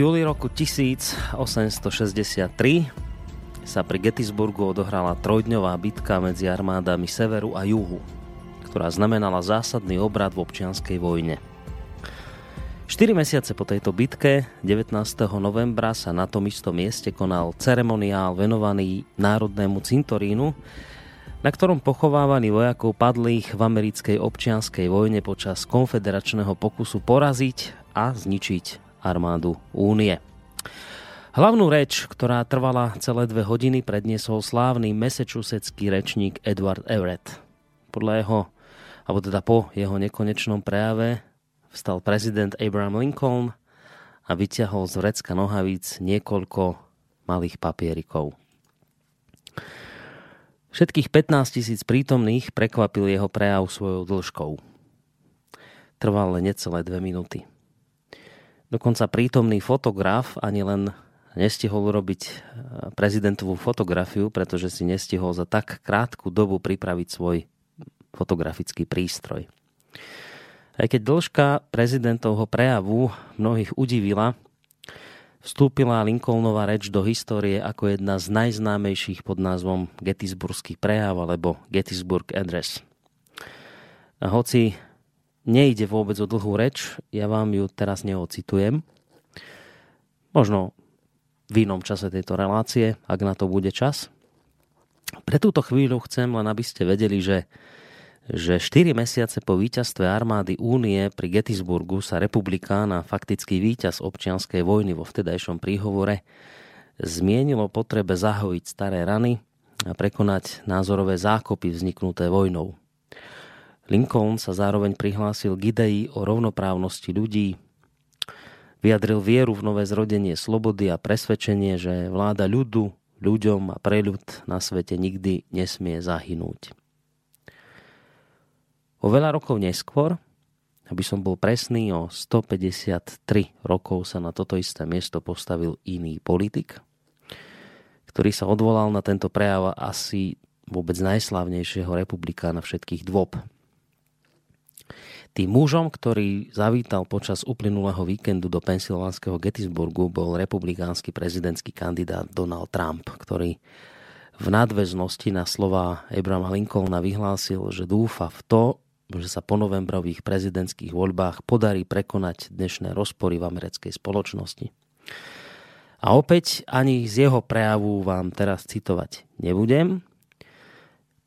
Júli roku 1863 sa pri Gettysburgu odohrala trojdňová bitka medzi armádami severu a juhu, ktorá znamenala zásadný obrad v občianskej vojne. 4 mesiace po tejto bitke, 19. novembra, sa na tom istom mieste konal ceremoniál venovaný Národnému cintorínu, na ktorom pochovávaní vojakov padlých v americkej občianskej vojne počas konfederačného pokusu poraziť a zničiť armádu únie. Hlavnú reč, ktorá trvala celé dve hodiny, predniesol slávny massachusettský rečník Edward Everett. Podľa jeho, alebo teda po jeho nekonečnom prejave vstal prezident Abraham Lincoln a vyťahol z vrecka nohavíc niekoľko malých papierikov. Všetkých 15 tisíc prítomných prekvapil jeho prejav svojou dĺžkou. Trval len necelé dve minúty. Dokonca prítomný fotograf ani len nestihol robiť e, prezidentovú fotografiu, pretože si nestihol za tak krátku dobu pripraviť svoj fotografický prístroj. Aj keď dĺžka prezidentovho prejavu mnohých udivila, vstúpila Lincolnova reč do histórie ako jedna z najznámejších pod názvom Gettysburgský prejav alebo Gettysburg Address. A hoci nejde vôbec o dlhú reč, ja vám ju teraz neocitujem. Možno v inom čase tejto relácie, ak na to bude čas. Pre túto chvíľu chcem len, aby ste vedeli, že, že 4 mesiace po víťazstve armády Únie pri Gettysburgu sa republikán a faktický víťaz občianskej vojny vo vtedajšom príhovore zmienilo potrebe zahojiť staré rany a prekonať názorové zákopy vzniknuté vojnou. Lincoln sa zároveň prihlásil k idei o rovnoprávnosti ľudí, vyjadril vieru v nové zrodenie slobody a presvedčenie, že vláda ľudu, ľuďom a pre ľud na svete nikdy nesmie zahynúť. O veľa rokov neskôr, aby som bol presný, o 153 rokov sa na toto isté miesto postavil iný politik, ktorý sa odvolal na tento prejav asi vôbec najslávnejšieho republikána všetkých dôb, tým mužom, ktorý zavítal počas uplynulého víkendu do pensylvánskeho Gettysburgu, bol republikánsky prezidentský kandidát Donald Trump, ktorý v nadväznosti na slova Abrahama Lincolna vyhlásil, že dúfa v to, že sa po novembrových prezidentských voľbách podarí prekonať dnešné rozpory v americkej spoločnosti. A opäť ani z jeho prejavu vám teraz citovať nebudem,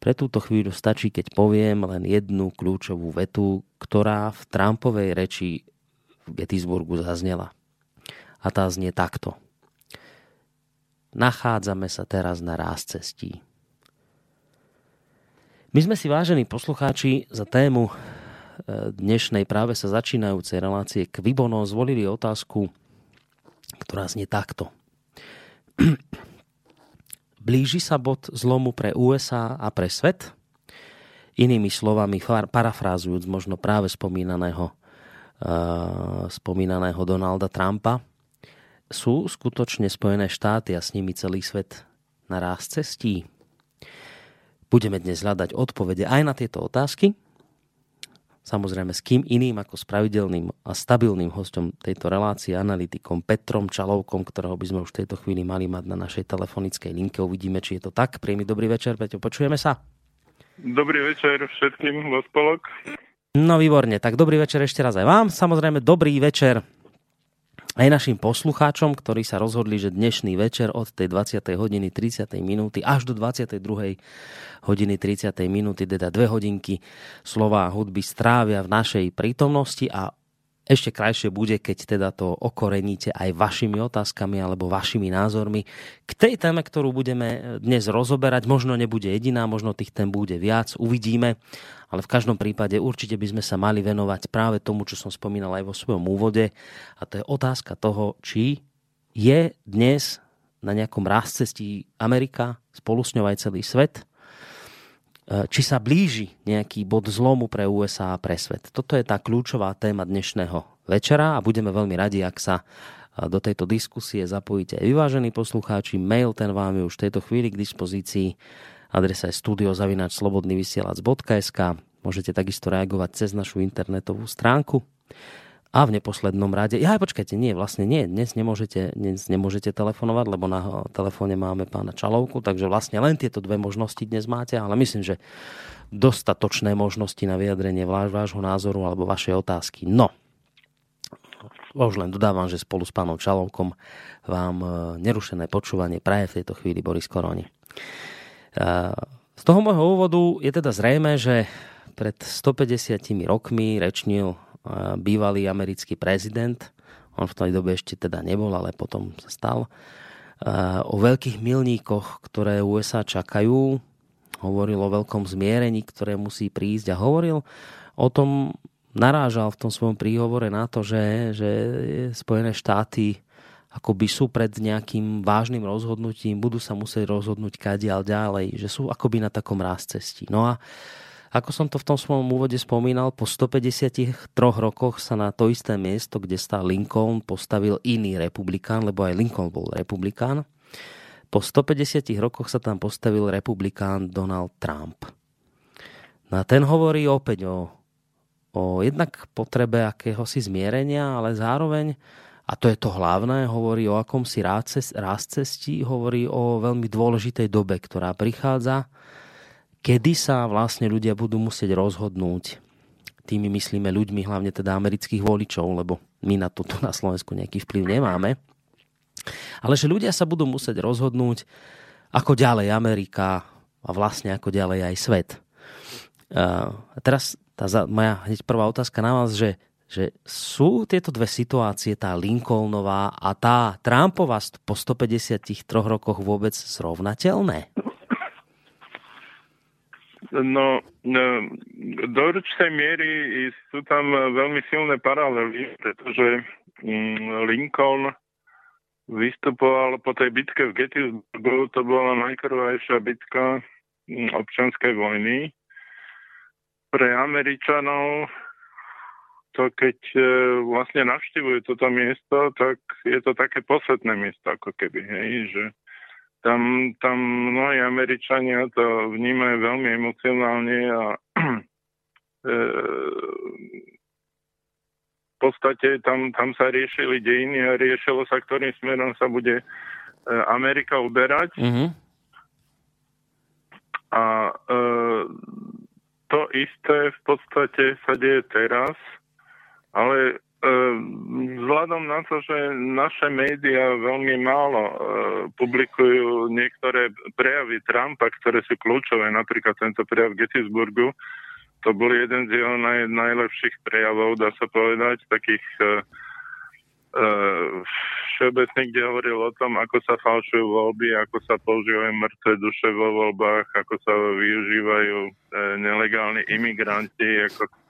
pre túto chvíľu stačí, keď poviem len jednu kľúčovú vetu, ktorá v Trumpovej reči v Gettysburgu zaznela. A tá znie takto. Nachádzame sa teraz na ráz cestí. My sme si, vážení poslucháči, za tému e, dnešnej práve sa začínajúcej relácie k Vibono zvolili otázku, ktorá znie takto. Blíži sa bod zlomu pre USA a pre svet? Inými slovami, parafrázujúc možno práve spomínaného, uh, spomínaného Donalda Trumpa, sú skutočne Spojené štáty a s nimi celý svet na ráz cestí? Budeme dnes hľadať odpovede aj na tieto otázky Samozrejme s kým iným ako s pravidelným a stabilným hostom tejto relácie, analytikom Petrom Čalovkom, ktorého by sme už v tejto chvíli mali mať na našej telefonickej linke. Uvidíme, či je to tak. Príjemný dobrý večer, Peťo, počujeme sa. Dobrý večer všetkým vo spolok. No výborne, tak dobrý večer ešte raz aj vám. Samozrejme dobrý večer aj našim poslucháčom, ktorí sa rozhodli, že dnešný večer od tej 20. hodiny 30. minúty až do 22. hodiny 30. minúty, teda dve hodinky slova a hudby strávia v našej prítomnosti a ešte krajšie bude, keď teda to okoreníte aj vašimi otázkami alebo vašimi názormi k tej téme, ktorú budeme dnes rozoberať. Možno nebude jediná, možno tých tém bude viac, uvidíme, ale v každom prípade určite by sme sa mali venovať práve tomu, čo som spomínal aj vo svojom úvode a to je otázka toho, či je dnes na nejakom rázcestí Amerika, spolu s ňou aj celý svet, či sa blíži nejaký bod zlomu pre USA a pre svet. Toto je tá kľúčová téma dnešného večera a budeme veľmi radi, ak sa e, do tejto diskusie zapojíte aj vyvážení poslucháči. Mail ten vám je už v tejto chvíli k dispozícii. Adresa je studiozavinačslobodnyvysielac.sk Môžete takisto reagovať cez našu internetovú stránku. A v neposlednom rade, ja počkajte, nie, vlastne nie, dnes nemôžete, dnes nemôžete telefonovať, lebo na telefóne máme pána Čalovku, takže vlastne len tieto dve možnosti dnes máte, ale myslím, že dostatočné možnosti na vyjadrenie váš, vášho názoru alebo vašej otázky. No, už len dodávam, že spolu s pánom Čalovkom vám e, nerušené počúvanie praje v tejto chvíli Boris Koroni. E, z toho môjho úvodu je teda zrejme, že pred 150 rokmi rečnil bývalý americký prezident, on v tej dobe ešte teda nebol, ale potom sa stal, o veľkých milníkoch, ktoré USA čakajú. Hovoril o veľkom zmierení, ktoré musí prísť a hovoril o tom, narážal v tom svojom príhovore na to, že, že Spojené štáty akoby sú pred nejakým vážnym rozhodnutím, budú sa musieť rozhodnúť kadiaľ ďalej, že sú akoby na takom ráz cesti. No a ako som to v tom svojom úvode spomínal, po 153 rokoch sa na to isté miesto, kde stál Lincoln, postavil iný republikán, lebo aj Lincoln bol republikán. Po 150 rokoch sa tam postavil republikán Donald Trump. No a ten hovorí opäť o, o jednak potrebe akéhosi zmierenia, ale zároveň, a to je to hlavné, hovorí o akomsi ráz cesti, hovorí o veľmi dôležitej dobe, ktorá prichádza, kedy sa vlastne ľudia budú musieť rozhodnúť. Tými myslíme ľuďmi, hlavne teda amerických voličov, lebo my na to tu na Slovensku nejaký vplyv nemáme. Ale že ľudia sa budú musieť rozhodnúť, ako ďalej Amerika a vlastne ako ďalej aj svet. A teraz tá moja hneď prvá otázka na vás, že, že sú tieto dve situácie, tá Lincolnová a tá Trumpová po 153 rokoch vôbec zrovnateľné? No, no, do určitej miery sú tam veľmi silné paralely, pretože mm, Lincoln vystupoval po tej bitke v Gettysburgu, to bola najkrvajšia bitka mm, občanskej vojny. Pre Američanov to keď e, vlastne navštevujú toto miesto, tak je to také posvetné miesto, ako keby, hej, že tam, tam mnohí Američania to vnímajú veľmi emocionálne a e, v podstate tam, tam sa riešili dejiny a riešilo sa, ktorým smerom sa bude e, Amerika uberať. Mm-hmm. A e, to isté v podstate sa deje teraz, ale vzhľadom na to, že naše médiá veľmi málo e, publikujú niektoré prejavy Trumpa, ktoré sú kľúčové, napríklad tento prejav v Gettysburgu, to bol jeden z jeho naj, najlepších prejavov, dá sa povedať, takých e, e, všeobecných, kde hovoril o tom, ako sa falšujú voľby, ako sa používajú mŕtve duše vo voľbách, ako sa využívajú e, nelegálni imigranti, ako E,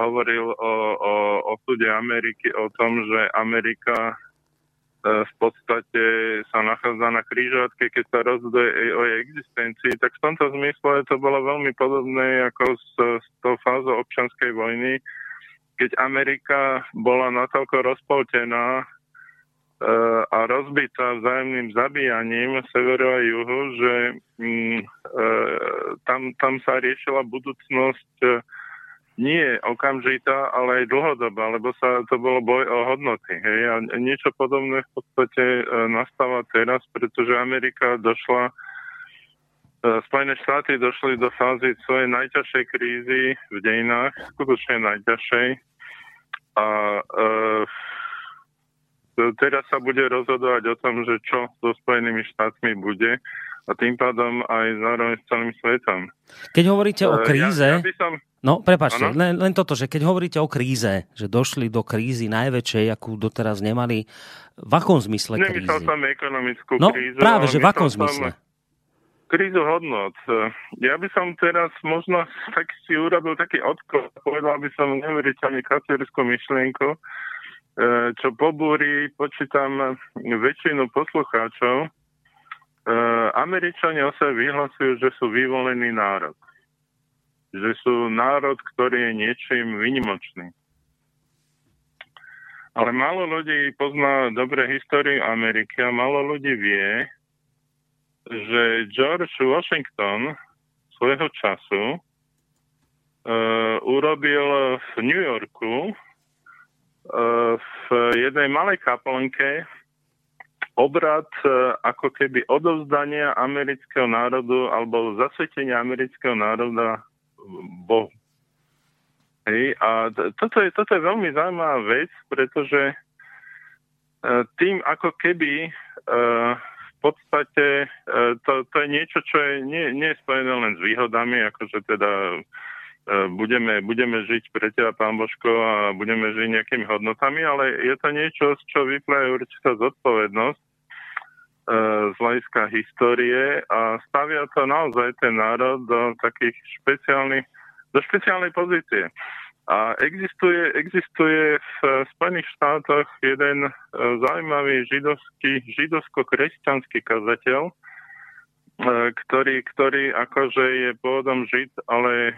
hovoril o, o osude Ameriky, o tom, že Amerika e, v podstate sa nachádza na krížovatke, keď sa rozhoduje o jej existencii, tak v tomto zmysle to bolo veľmi podobné ako s, s tou fázou občanskej vojny, keď Amerika bola natoľko rozpoltená e, a rozbitá vzájomným zabíjaním severu a juhu, že mm, e, tam, tam sa riešila budúcnosť nie okamžitá, ale aj dlhodobá, lebo sa to bolo boj o hodnoty. Hej? A niečo podobné v podstate e, nastáva teraz, pretože Amerika došla, e, Spojené štáty došli do fázy svojej najťažšej krízy v dejinách, skutočne najťažšej. A e, teraz sa bude rozhodovať o tom, že čo so Spojenými štátmi bude a tým pádom aj zároveň s celým svetom. Keď hovoríte o kríze... Ja, ja by som, No, prepačte, len, len toto, že keď hovoríte o kríze, že došli do krízy najväčšej, akú doteraz nemali, v akom zmysle krízy? Nemyslel som ekonomickú no, krízu. práve, že v akom zmysle? Krízu hodnot. Ja by som teraz možno tak si urobil taký odklad, povedal by som neuveriteľne kacierskú myšlienku, e, čo pobúri, počítam, väčšinu poslucháčov. E, Američania sa vyhlasujú, že sú vyvolený národ že sú národ, ktorý je niečím vynimočný. Ale málo ľudí pozná dobre históriu Ameriky a málo ľudí vie, že George Washington svojho času uh, urobil v New Yorku v jednej malej kaplnke obrad ako keby odovzdania amerického národu alebo zasvetenia amerického národa Bohu. Hej, a toto je, toto je veľmi zaujímavá vec, pretože tým ako keby v podstate to, to je niečo, čo je nie, nie je spojené len s výhodami, akože teda E, budeme, budeme žiť pre teba, pán Božko, a budeme žiť nejakými hodnotami, ale je to niečo, z čo vyplája určitá zodpovednosť e, z hľadiska histórie a stavia to naozaj ten národ do takých špeciálnych, do špeciálnej pozície. A existuje, existuje v Spojených štátoch jeden e, zaujímavý židovský, židovsko-kresťanský kazateľ, E, ktorý, ktorý akože je pôvodom Žid, ale e,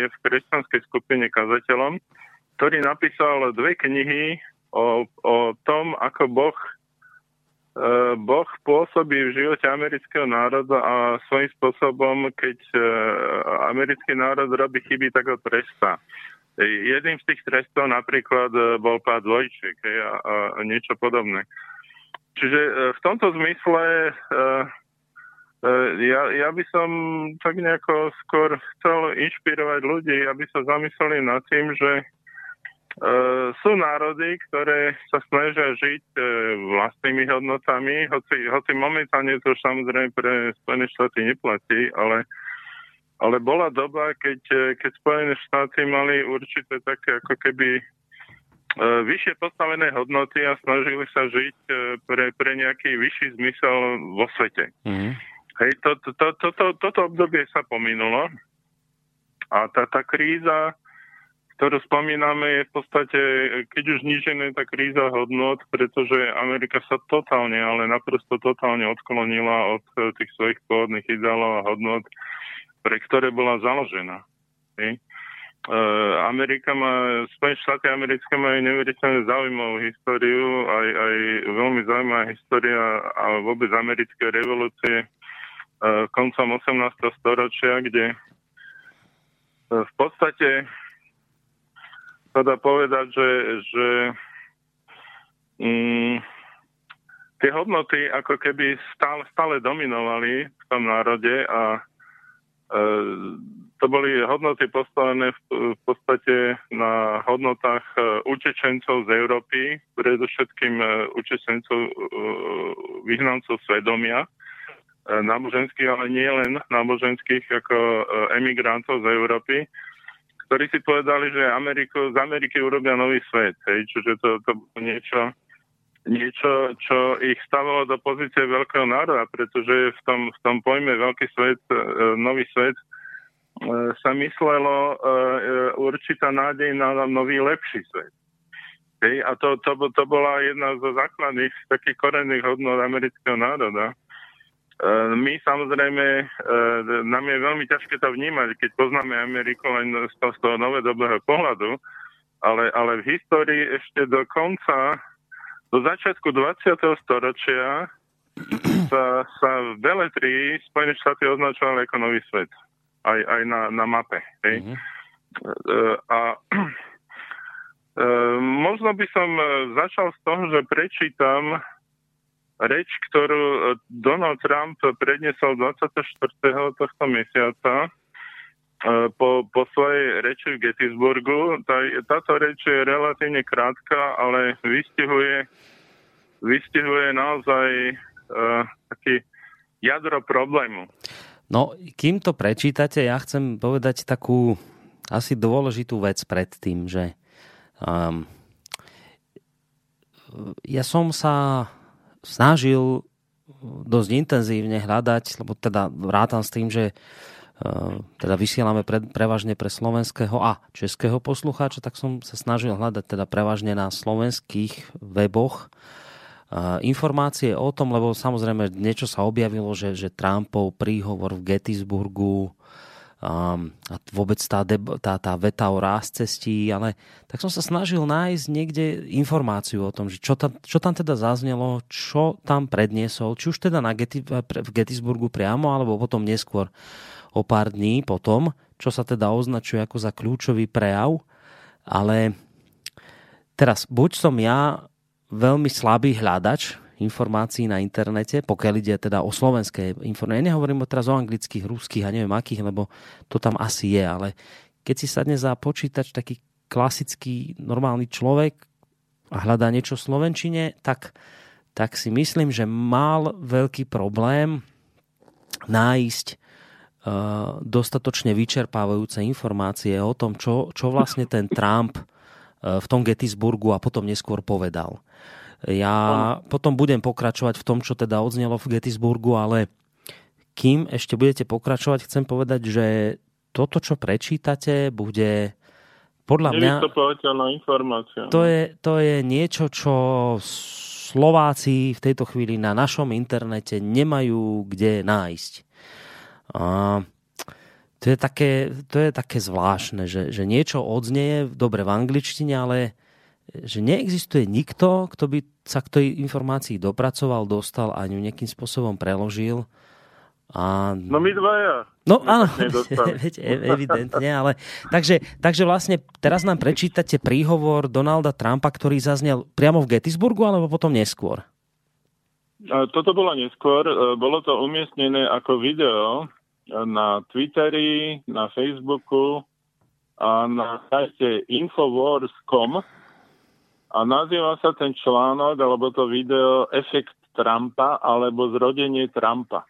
je v kresťanskej skupine kazateľom, ktorý napísal dve knihy o, o tom, ako Boh e, Boh pôsobí v živote amerického národa a svojím spôsobom, keď americký národ robí chyby, tak ho trestá. Jedným z tých trestov napríklad bol pád dvojčiek a, a niečo podobné. Čiže v tomto zmysle E, ja, ja by som tak nejako skôr chcel inšpirovať ľudí, aby sa zamysleli nad tým, že sú národy, ktoré sa snažia žiť uh, vlastnými hodnotami, hoci, hoci momentálne to už samozrejme pre Spojené štáty neplatí, ale, ale bola doba, keď, keď Spojené štáty mali určité také ako keby vyššie postavené hodnoty a snažili sa žiť pre, pre nejaký vyšší zmysel vo svete. Mm-hmm. Hej, to, to, to, to, to, toto obdobie sa pominulo a tá, tá kríza, ktorú spomíname, je v podstate, keď už nižené tá kríza hodnot, pretože Amerika sa totálne, ale naprosto totálne odklonila od eh, tých svojich pôvodných ideálov a hodnot, pre ktoré bola založená. Hej. Uh, Amerika má, Spojené štáty americké majú neuveriteľne zaujímavú históriu, aj, aj veľmi zaujímavá história a vôbec americké revolúcie E, koncom 18. storočia, kde v podstate sa dá povedať, že, že mm, tie hodnoty ako keby stále, stále dominovali v tom národe a e, to boli hodnoty postavené v, v podstate na hodnotách e, utečencov z Európy, predovšetkým e, utečencov e, vyhnancov svedomia, náboženských, ale nie len náboženských ako emigrantov z Európy, ktorí si povedali, že Ameriku, z Ameriky urobia nový svet. Hej, čiže to, to bolo niečo, niečo, čo ich stavalo do pozície veľkého národa, pretože v tom, v tom pojme veľký svet, e, nový svet sa myslelo určitá nádej na nový lepší svet. Hej, a to, to, to bola jedna zo základných takých korenných hodnot amerického národa. E, my samozrejme, e, nám je veľmi ťažké to vnímať, keď poznáme Ameriku len z toho, z toho novodobého pohľadu, ale, ale v histórii ešte do konca, do začiatku 20. storočia sa, sa v Beletrii Spojené štáty označovali ako nový svet. Aj, aj na, na mape. Hej? Mm-hmm. A možno by som začal z toho, že prečítam reč, ktorú e, Donald Trump predniesol 24. tohto mesiaca e, po, po svojej reči v Gettysburgu. Tá, táto reč je relatívne krátka, ale vystihuje, vystihuje naozaj uh, taký jadro problému. No, kým to prečítate, ja chcem povedať takú asi dôležitú vec pred tým, že um, ja som sa snažil dosť intenzívne hľadať, lebo teda vrátam s tým, že e, teda vysielame pre, prevažne pre slovenského a českého poslucháča, tak som sa snažil hľadať teda prevažne na slovenských weboch e, informácie o tom, lebo samozrejme niečo sa objavilo, že, že Trumpov príhovor v Gettysburgu a vôbec tá, tá, tá veta o cestí, ale tak som sa snažil nájsť niekde informáciu o tom, že čo tam, čo tam teda zaznelo, čo tam predniesol, či už teda na Getty, v Gettysburgu priamo, alebo potom neskôr o pár dní potom, čo sa teda označuje ako za kľúčový prejav, ale teraz, buď som ja veľmi slabý hľadač informácií na internete, pokiaľ ide teda o slovenské informácie. Ja nehovorím teraz o anglických, ruských a neviem akých, lebo to tam asi je, ale keď si sadne za počítač taký klasický normálny človek a hľadá niečo v Slovenčine, tak, tak si myslím, že mal veľký problém nájsť uh, dostatočne vyčerpávajúce informácie o tom, čo, čo vlastne ten Trump uh, v tom Gettysburgu a potom neskôr povedal. Ja potom budem pokračovať v tom, čo teda odznelo v Gettysburgu, ale kým ešte budete pokračovať, chcem povedať, že toto, čo prečítate, bude podľa mňa... informácia. To je, to je niečo, čo Slováci v tejto chvíli na našom internete nemajú kde nájsť. A to je také, to je také zvláštne, že, že niečo odznieje dobre v angličtine, ale že neexistuje nikto, kto by sa k tej informácii dopracoval, dostal a ňu nejakým spôsobom preložil. A... No my dvaja. No áno, evidentne, ale takže, takže vlastne teraz nám prečítate príhovor Donalda Trumpa, ktorý zaznel priamo v Gettysburgu, alebo potom neskôr? Toto bolo neskôr. E, bolo to umiestnené ako video na Twitteri, na Facebooku a na sajte Infowars.com a nazýva sa ten článok alebo to video Efekt Trumpa alebo Zrodenie Trumpa.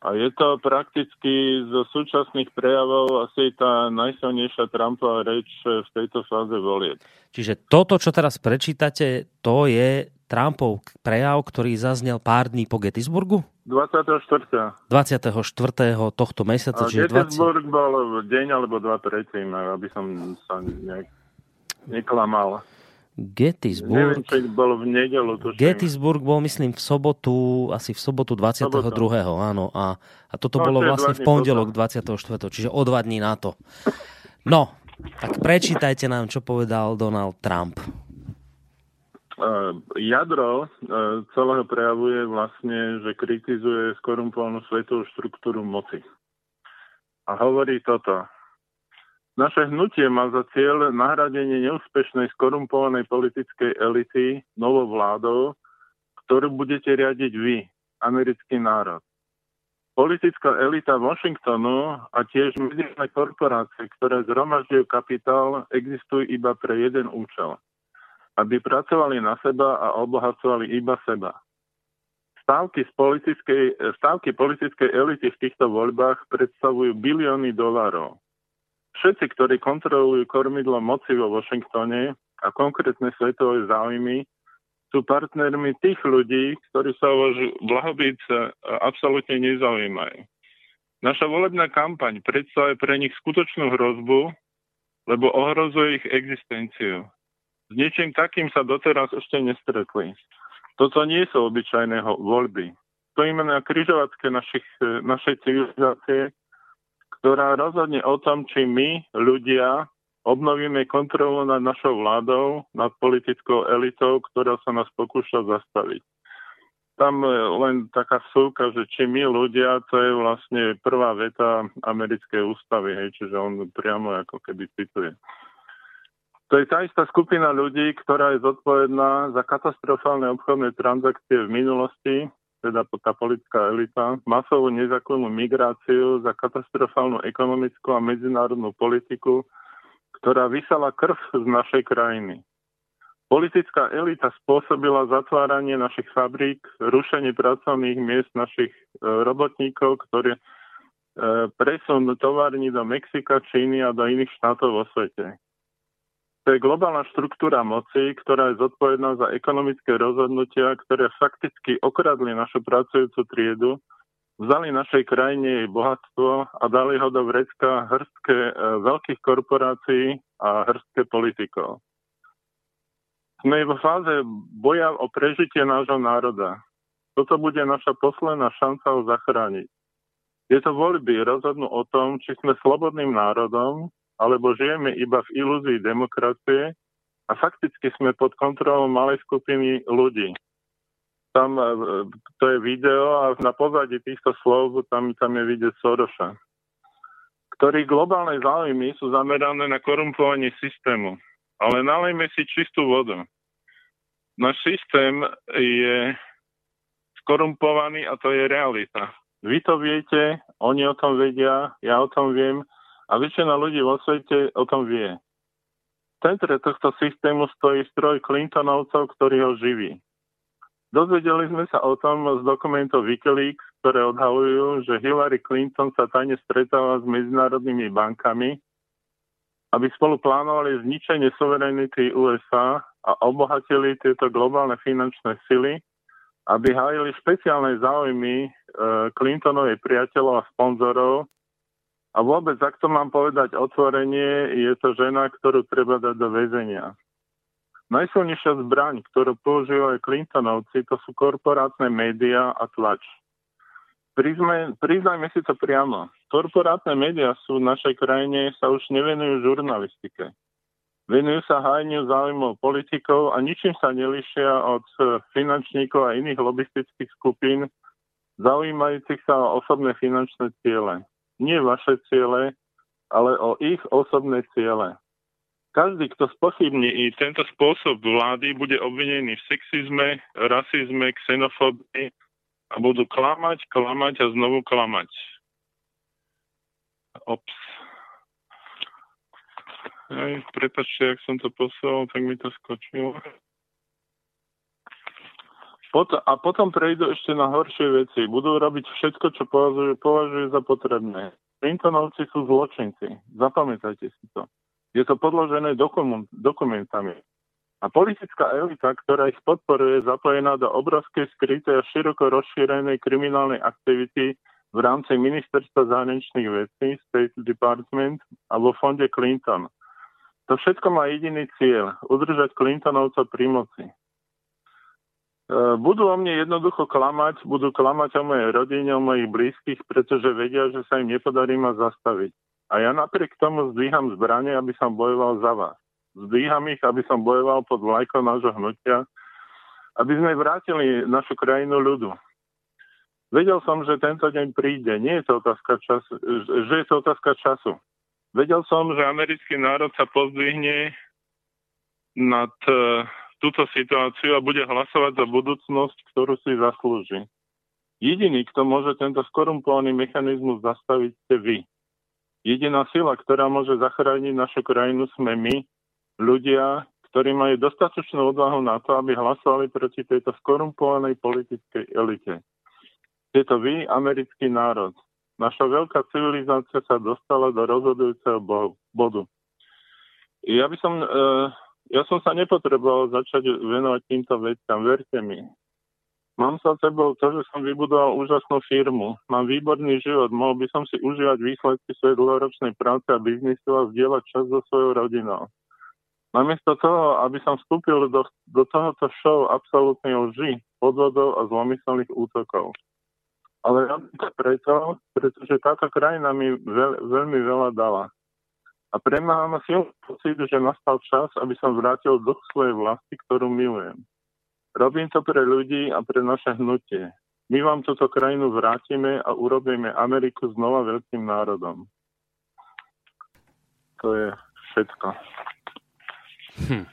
A je to prakticky zo súčasných prejavov asi tá najsilnejšia Trumpová reč v tejto fáze volieb. Čiže toto, čo teraz prečítate, to je Trumpov prejav, ktorý zaznel pár dní po Gettysburgu? 24. 24. tohto mesiaca. A Gettysburg 20... bol deň alebo dva predtým, aby som sa nejak neklamal. Gettysburg. Neviem, či bol v nedelu. To Gettysburg bol, myslím, v sobotu, asi v sobotu 22. Sobota. áno. A, a toto no, bolo vlastne v pondelok 24. Čiže o dva dní na to. No, tak prečítajte nám, čo povedal Donald Trump. Uh, jadro uh, celého prejavu je vlastne, že kritizuje skorumpovanú svetovú štruktúru moci. A hovorí toto. Naše hnutie má za cieľ nahradenie neúspešnej skorumpovanej politickej elity novou vládou, ktorú budete riadiť vy, americký národ. Politická elita Washingtonu a tiež mediálne korporácie, ktoré zhromažďujú kapitál, existujú iba pre jeden účel. Aby pracovali na seba a obohacovali iba seba. Stávky, z politickej, stávky politickej elity v týchto voľbách predstavujú bilióny dolárov. Všetci, ktorí kontrolujú kormidlo moci vo Washingtone a konkrétne svetové záujmy, sú partnermi tých ľudí, ktorí sa o blahobyt absolútne nezaujímajú. Naša volebná kampaň predstavuje pre nich skutočnú hrozbu, lebo ohrozuje ich existenciu. S niečím takým sa doteraz ešte nestretli. Toto nie sú obyčajné voľby. Stojíme na križovatke našich, našej civilizácie ktorá rozhodne o tom, či my, ľudia, obnovíme kontrolu nad našou vládou, nad politickou elitou, ktorá sa nás pokúša zastaviť. Tam len taká súka, že či my ľudia, to je vlastne prvá veta americkej ústavy, hej, čiže on priamo ako keby cituje. To je tá istá skupina ľudí, ktorá je zodpovedná za katastrofálne obchodné transakcie v minulosti, teda tá politická elita, masovú nezákonnú migráciu, za katastrofálnu ekonomickú a medzinárodnú politiku, ktorá vysala krv z našej krajiny. Politická elita spôsobila zatváranie našich fabrík, rušenie pracovných miest našich e, robotníkov, ktorí e, presun tovární do Mexika, Číny a do iných štátov vo svete. To je globálna štruktúra moci, ktorá je zodpovedná za ekonomické rozhodnutia, ktoré fakticky okradli našu pracujúcu triedu, vzali našej krajine jej bohatstvo a dali ho do vrecka hrstke e, veľkých korporácií a hrstke politikov. Sme vo fáze boja o prežitie nášho národa. Toto bude naša posledná šanca ho zachrániť. Tieto voľby rozhodnú o tom, či sme slobodným národom, alebo žijeme iba v ilúzii demokracie a fakticky sme pod kontrolou malej skupiny ľudí. Tam e, to je video a na pozadí týchto slov tam, tam je vidieť Soroša, ktorý globálne záujmy sú zamerané na korumpovanie systému. Ale nalejme si čistú vodu. Náš systém je skorumpovaný a to je realita. Vy to viete, oni o tom vedia, ja o tom viem a väčšina ľudí vo svete o tom vie. V centre tohto systému stojí stroj Clintonovcov, ktorý ho živí. Dozvedeli sme sa o tom z dokumentov Wikileaks, ktoré odhalujú, že Hillary Clinton sa tajne stretáva s medzinárodnými bankami, aby spolu plánovali zničenie suverenity USA a obohatili tieto globálne finančné sily, aby hájili špeciálne záujmy e, Clintonovej priateľov a sponzorov. A vôbec, ak to mám povedať otvorenie, je to žena, ktorú treba dať do väzenia. Najsilnejšia zbraň, ktorú používajú Clintonovci, to sú korporátne médiá a tlač. Prizme, priznajme si to priamo. Korporátne médiá sú v našej krajine, sa už nevenujú žurnalistike. Venujú sa hájeniu záujmov politikov a ničím sa nelišia od finančníkov a iných lobistických skupín, zaujímajúcich sa o osobné finančné ciele. Nie vaše ciele, ale o ich osobné ciele. Každý, kto spochybní i tento spôsob vlády, bude obvinený v sexizme, rasizme, xenofóbii a budú klamať, klamať a znovu klamať. Ops. Aj, prepačte, ak som to poslal, tak mi to skočilo. Pot- a potom prejdú ešte na horšie veci. Budú robiť všetko, čo považujú, považujú za potrebné. Clintonovci sú zločinci. Zapamätajte si to. Je to podložené dokument, dokumentami. A politická elita, ktorá ich podporuje, je zapojená do obrovskej skrytej a široko rozšírenej kriminálnej aktivity v rámci ministerstva zahraničných vecí, State Department a vo fonde Clinton. To všetko má jediný cieľ, udržať Clintonovca pri moci. E, budú o mne jednoducho klamať, budú klamať o mojej rodine, o mojich blízkych, pretože vedia, že sa im nepodarí ma zastaviť. A ja napriek tomu zdvíham zbranie, aby som bojoval za vás zdvíham ich, aby som bojoval pod vlajkou nášho hnutia, aby sme vrátili našu krajinu ľudu. Vedel som, že tento deň príde. Nie je to otázka času, že je to otázka času. Vedel som, že americký národ sa pozdvihne nad uh, túto situáciu a bude hlasovať za budúcnosť, ktorú si zaslúži. Jediný, kto môže tento skorumpovaný mechanizmus zastaviť, ste vy. Jediná sila, ktorá môže zachrániť našu krajinu, sme my, ľudia, ktorí majú dostatočnú odvahu na to, aby hlasovali proti tejto skorumpovanej politickej elite. Je to vy, americký národ. Naša veľká civilizácia sa dostala do rozhodujúceho bodu. Ja by som, e, ja som sa nepotreboval začať venovať týmto veciam, verte mi. Mám sa sebou to, že som vybudoval úžasnú firmu. Mám výborný život, mohol by som si užívať výsledky svojej dlhoročnej práce a biznisu a zdieľať čas so svojou rodinou. Namiesto toho, aby som vstúpil do, do tohoto show absolútnej lži, podvodov a zlomyselných útokov. Ale robím to preto, pretože táto krajina mi veľ, veľmi veľa dala. A pre mňa mám silný pocit, že nastal čas, aby som vrátil duch svojej vlasti, ktorú milujem. Robím to pre ľudí a pre naše hnutie. My vám túto krajinu vrátime a urobíme Ameriku znova veľkým národom. To je všetko. Hm.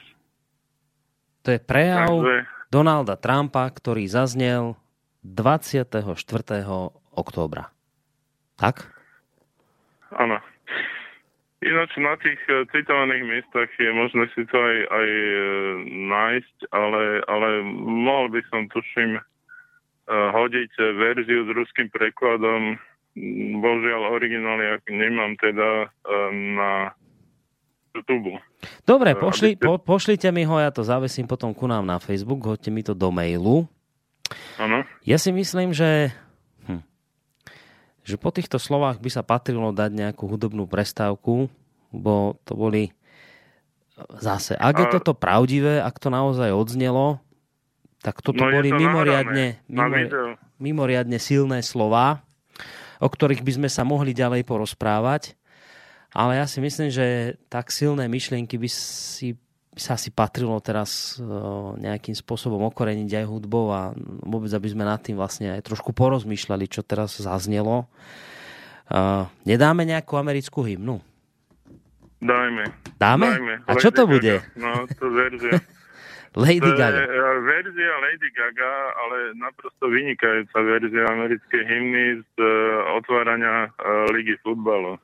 To je prejav Takže... Donalda Trumpa, ktorý zaznel 24. októbra. Tak? Áno. Ináč na tých e, citovaných miestach je možné si to aj, aj e, nájsť, ale, ale mohol by som, tuším, e, hodiť verziu s ruským prekladom. Božiaľ, originály nemám teda na YouTube. Dobre, pošli, po, pošlite mi ho, ja to zavesím potom ku nám na Facebook, hoďte mi to do mailu. Áno. Ja si myslím, že, že po týchto slovách by sa patrilo dať nejakú hudobnú prestávku, bo to boli zase, ak je toto pravdivé, ak to naozaj odznelo, tak toto no boli to mimoriadne, mimori, mimoriadne silné slova, o ktorých by sme sa mohli ďalej porozprávať. Ale ja si myslím, že tak silné myšlienky by si sa asi patrilo teraz nejakým spôsobom okoreniť aj hudbou a vôbec, aby sme nad tým vlastne aj trošku porozmýšľali, čo teraz zaznelo. Nedáme nejakú americkú hymnu? Dajme. Dáme? Dajme. A čo to bude? Gaga. No, to verzia. Lady to Gaga. e, verzia Lady Gaga, ale naprosto vynikajúca verzia americkej hymny z uh, otvárania ligy futbalu.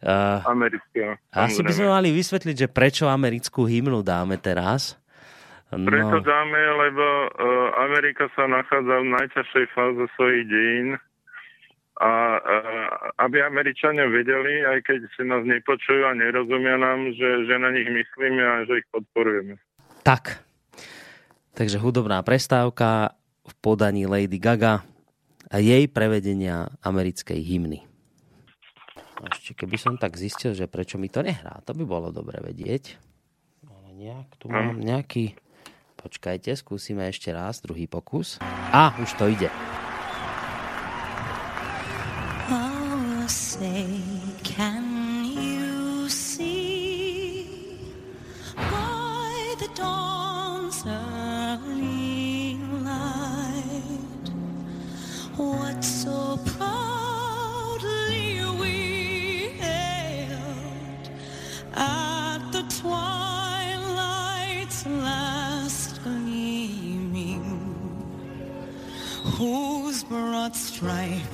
Uh, Americká. asi by sme mali vysvetliť, že prečo americkú hymnu dáme teraz. No, Preto dáme, lebo uh, Amerika sa nachádza v najťažšej fáze svojich dejín a uh, aby Američania vedeli, aj keď si nás nepočujú a nerozumia nám, že, že na nich myslíme a že ich podporujeme. tak. Takže hudobná prestávka v podaní Lady Gaga a jej prevedenia americkej hymny. Ešte keby som tak zistil, že prečo mi to nehrá, to by bolo dobre vedieť. Ale nejak tu mám nejaký... Počkajte, skúsime ešte raz, druhý pokus. A, už to ide. right.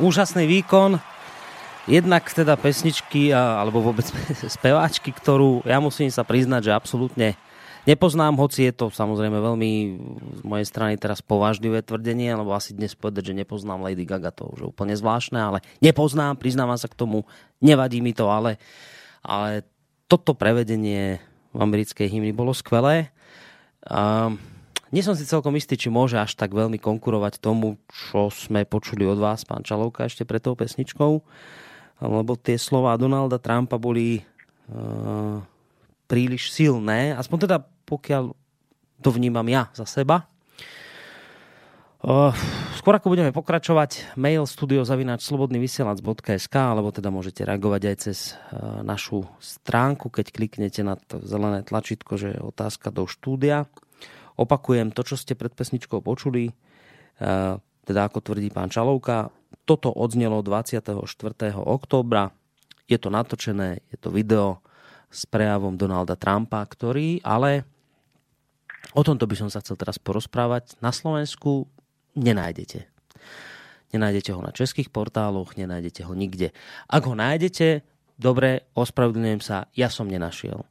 Úžasný výkon. Jednak teda pesničky, alebo vôbec speváčky, ktorú ja musím sa priznať, že absolútne nepoznám, hoci je to samozrejme veľmi z mojej strany teraz považlivé tvrdenie, lebo asi dnes povedať, že nepoznám Lady Gaga, to už je úplne zvláštne, ale nepoznám, priznávam sa k tomu, nevadí mi to, ale, ale toto prevedenie v americkej hymny bolo skvelé. Um, nie som si celkom istý, či môže až tak veľmi konkurovať tomu, čo sme počuli od vás, pán Čalovka, ešte pred tou pesničkou, lebo tie slova Donalda Trumpa boli uh, príliš silné, aspoň teda pokiaľ to vnímam ja za seba. Uh, skôr ako budeme pokračovať, mail studiozavinač.slobodnyvysielac.sk alebo teda môžete reagovať aj cez uh, našu stránku, keď kliknete na to zelené tlačítko, že je otázka do štúdia. Opakujem to, čo ste pred pesničkou počuli, uh, teda ako tvrdí pán Čalovka, toto odznelo 24. októbra. Je to natočené, je to video s prejavom Donalda Trumpa, ktorý ale o tomto by som sa chcel teraz porozprávať. Na Slovensku nenájdete. Nenájdete ho na českých portáloch, nenájdete ho nikde. Ak ho nájdete, dobre, ospravedlňujem sa, ja som nenašiel.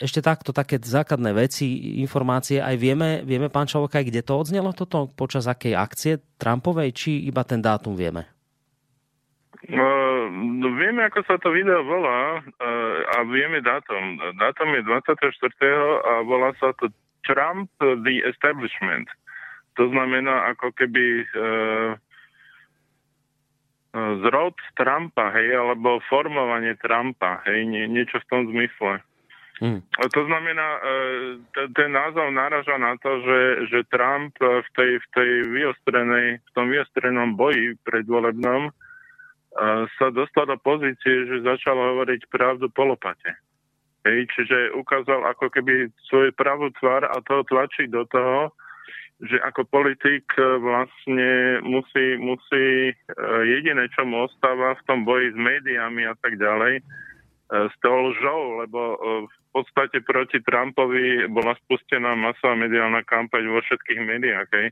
Ešte takto, také základné veci, informácie, aj vieme, vieme pán Čalovka, kde to odznelo toto, počas akej akcie Trumpovej, či iba ten dátum vieme? No, no, vieme, ako sa to video volá. Uh, a vieme dátum. Dátum je 24. a volá sa to Trump the Establishment. To znamená ako keby uh, zrod Trumpa, hej, alebo formovanie Trumpa, hej, nie, niečo v tom zmysle. Hm. To znamená, e, ten názov náraža na to, že, že Trump v tej, v tej vyostrenej, v tom vyostrenom boji predvolebnom e, sa dostal do pozície, že začal hovoriť pravdu po lopate. Hej, čiže ukázal ako keby svoju pravú tvár a to tlačí do toho, že ako politik e, vlastne musí, musí jediné, čo mu ostáva v tom boji s médiami a tak ďalej, s tou lžou, lebo v podstate proti Trumpovi bola spustená masová mediálna kampaň vo všetkých médiách. Hej.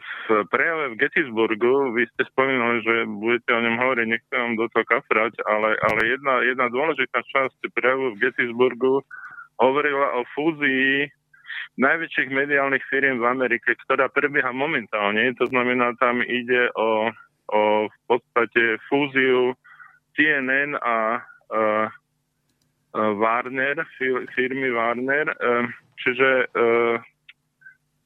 V prejave v Gettysburgu, vy ste spomínali, že budete o ňom hovoriť, nechcem vám do toho kafrať, ale, ale jedna, jedna dôležitá časť prejavu v Gettysburgu hovorila o fúzii najväčších mediálnych firiem v Amerike, ktorá prebieha momentálne. To znamená, tam ide o, o v podstate fúziu CNN a uh, Warner, firmy Warner, čiže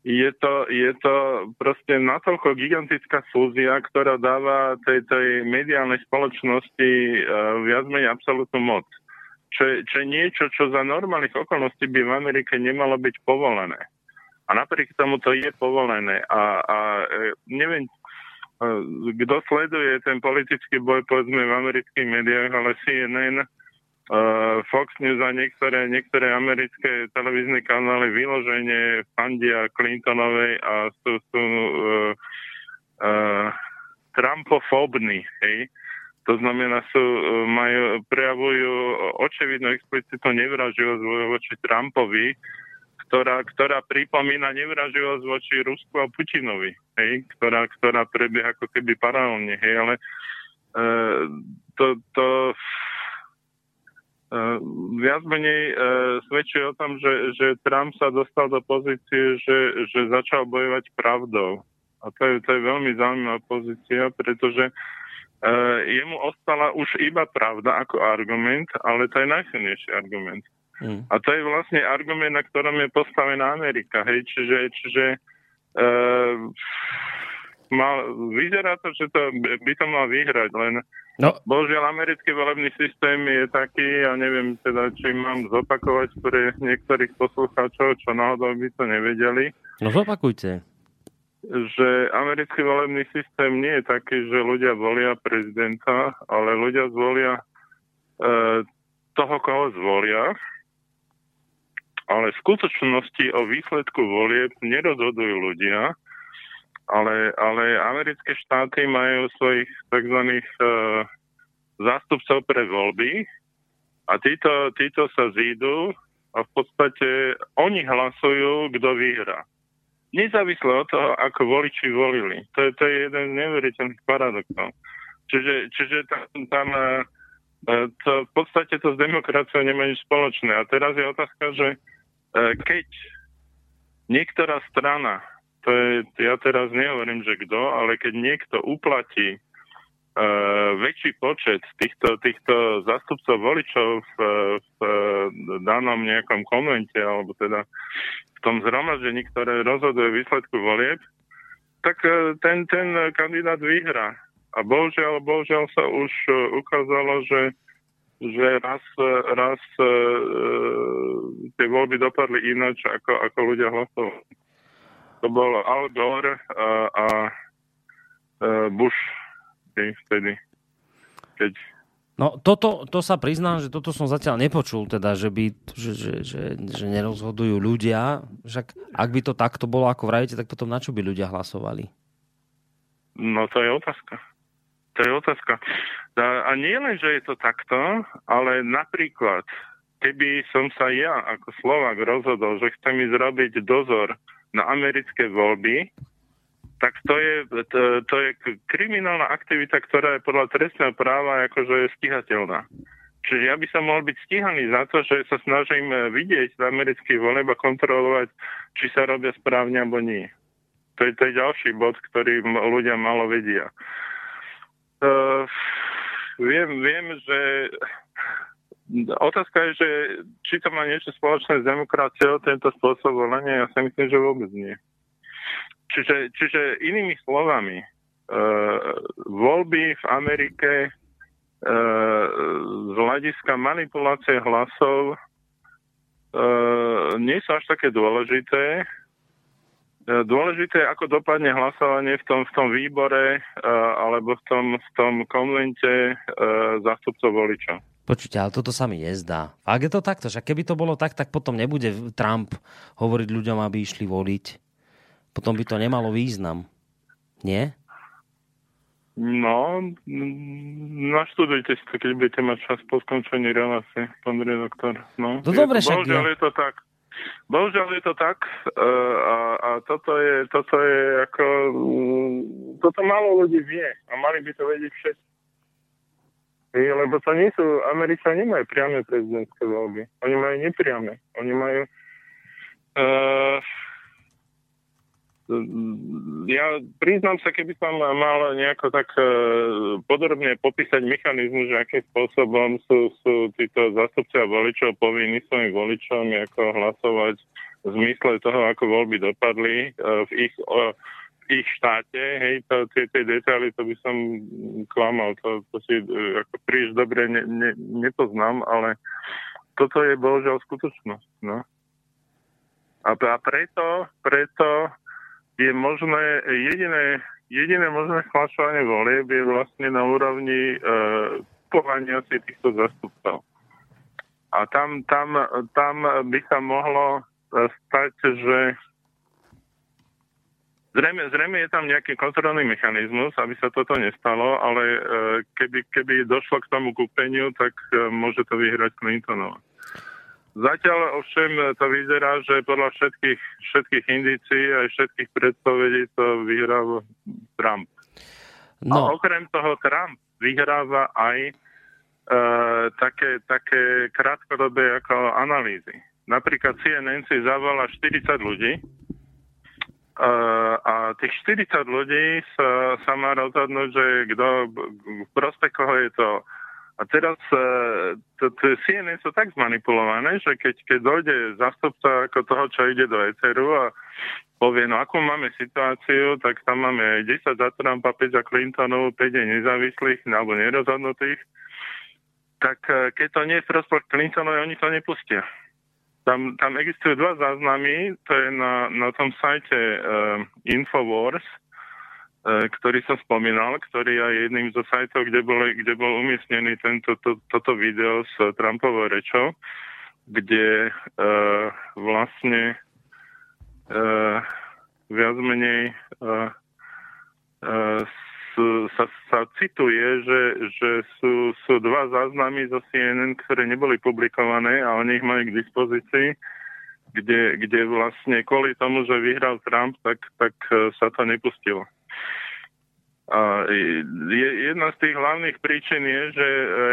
je to, je to proste natoľko gigantická fúzia, ktorá dáva tej, tej mediálnej spoločnosti viac menej absolútnu moc. Čo, čo je niečo, čo za normálnych okolností by v Amerike nemalo byť povolené. A napriek tomu to je povolené. A, a neviem, kto sleduje ten politický boj, povedzme, v amerických médiách, ale CNN, Fox News a niektoré, niektoré americké televízne kanály vyloženie fandia Clintonovej a sú, sú uh, uh, Trumpofóbni, hej. To znamená, sú, majú, prejavujú očividnú explicitnú nevraživosť voči Trumpovi, ktorá, ktorá pripomína nevraživosť voči Rusku a Putinovi, hej, ktorá, ktorá prebieha ako keby paralelne, hej, ale e, to, to viac menej e, svedčí o tom, že, že Trump sa dostal do pozície, že, že začal bojovať pravdou. A to je, to je veľmi zaujímavá pozícia, pretože e, jemu ostala už iba pravda ako argument, ale to je najsilnejší argument. Mm. A to je vlastne argument, na ktorom je postavená Amerika. Hej? Čiže, čiže e, mal, vyzerá to, že to by to mal vyhrať, len no. bohužiaľ americký volebný systém je taký, ja neviem teda, či mám zopakovať pre niektorých poslucháčov, čo náhodou by to nevedeli. No zopakujte. Že americký volebný systém nie je taký, že ľudia volia prezidenta, ale ľudia zvolia e, toho, koho zvolia ale v skutočnosti o výsledku volieb nerozhodujú ľudia, ale, ale americké štáty majú svojich tzv. Uh, zástupcov pre voľby a títo, títo sa zídu a v podstate oni hlasujú, kto vyhrá. Nezávisle od toho, ako voliči volili. To je, to je jeden z neuveriteľných paradoxov. Čiže, čiže tam, tam uh, to, v podstate to s demokraciou nemá nič spoločné. A teraz je otázka, že E, keď niektorá strana, to je, ja teraz nehovorím, že kto, ale keď niekto uplatí uh, väčší počet týchto, týchto zastupcov voličov v, v danom nejakom konvente, alebo teda v tom zhromaždení, ktoré rozhoduje výsledku volieb, tak ten, ten kandidát vyhrá. A bohužiaľ, bohužiaľ sa už ukázalo, že že raz, raz e, tie voľby dopadli ináč, ako, ako ľudia hlasovali. To bol Al Gore a, a e, Bush vtedy, keď No toto, to sa priznám, že toto som zatiaľ nepočul, teda, že, by, že, že, že, že nerozhodujú ľudia. Však ak by to takto bolo, ako vravíte, tak potom na čo by ľudia hlasovali? No to je otázka. To je otázka. A nie len, že je to takto, ale napríklad, keby som sa ja ako Slovak rozhodol, že chcem ísť robiť dozor na americké voľby, tak to je, to, to je kriminálna aktivita, ktorá je podľa trestného práva akože je stíhateľná. Čiže ja by som mohol byť stíhaný za to, že sa snažím vidieť v amerických voľb a kontrolovať, či sa robia správne alebo nie. To je, to je ďalší bod, ktorý ľudia malo vedia. Uh, viem, viem, že otázka je, že či to má niečo spoločné s demokraciou, tento spôsob volenia, ja si myslím, že vôbec nie. Čiže, čiže inými slovami, uh, voľby v Amerike uh, z hľadiska manipulácie hlasov uh, nie sú až také dôležité. Uh, Dôležité je, ako dopadne hlasovanie v tom, v tom výbore uh, alebo v tom, v tom konvente uh, zástupcov voličov. Počujte, ale toto sa mi nezdá. Ak je to takto, že keby to bolo tak, tak potom nebude Trump hovoriť ľuďom, aby išli voliť. Potom by to nemalo význam. Nie? No, mm, naštudujte si to, keď budete mať čas po skončení relácie, pán redaktor. No, No dobre, však bohužiaľ je to tak. Bohužiaľ je to tak uh, a, a toto je, toto je ako, mm, toto málo ľudí vie a mali by to vedieť všetci. Hej, Lebo to nie sú, Američania nemajú priame prezidentské voľby. Oni majú nepriame. Oni majú uh, ja priznám sa, keby som mal nejako tak e, podrobne popísať mechanizmus, že akým spôsobom sú, sú títo zastupcia voličov povinní svojim voličom ako hlasovať v zmysle toho, ako voľby dopadli e, v ich, v ich štáte. Hej, to, tie, tie detaily, to by som klamal, to, to si e, ako príliš dobre ne, ne, nepoznám, ale toto je bohužiaľ skutočnosť. No. A, a preto, preto je možné, jediné, jediné možné sklašovanie volieb je vlastne na úrovni e, kupovania si týchto zastupcov. A tam, tam, tam by sa mohlo e, stať, že zrejme, zrejme je tam nejaký kontrolný mechanizmus, aby sa toto nestalo, ale e, keby, keby došlo k tomu kúpeniu, tak e, môže to vyhrať Clintonova. Zatiaľ ovšem to vyzerá, že podľa všetkých, všetkých indícií aj všetkých predpovedí to vyhráva Trump. No. A okrem toho Trump vyhráva aj e, také, také krátkodobé ako analýzy. Napríklad CNN si zavolá 40 ľudí e, a tých 40 ľudí sa, sa má rozhodnúť, že kto, v prospech koho je to a teraz e, to, CNN sú tak zmanipulované, že keď, keď dojde zastupca ako toho, čo ide do Eteru a povie, no akú máme situáciu, tak tam máme 10 za Trumpa, 5 za Clintonov, 5 je nezávislých alebo nerozhodnutých, tak e, keď to nie je prospech Clintonov, oni to nepustia. Tam, tam existujú dva záznamy, to je na, na tom sajte uh, Infowars, e, ktorý som spomínal, ktorý je jedným zo sajtov, kde, boli, kde bol umiestnený tento, to, toto video s Trumpovou rečou, kde uh, vlastne uh, viac menej uh, uh, sa, sa cituje, že, že sú, sú dva záznamy zo CNN, ktoré neboli publikované a oni ich majú k dispozícii, kde, kde vlastne kvôli tomu, že vyhral Trump, tak, tak e, sa to nepustilo. A je, jedna z tých hlavných príčin je, že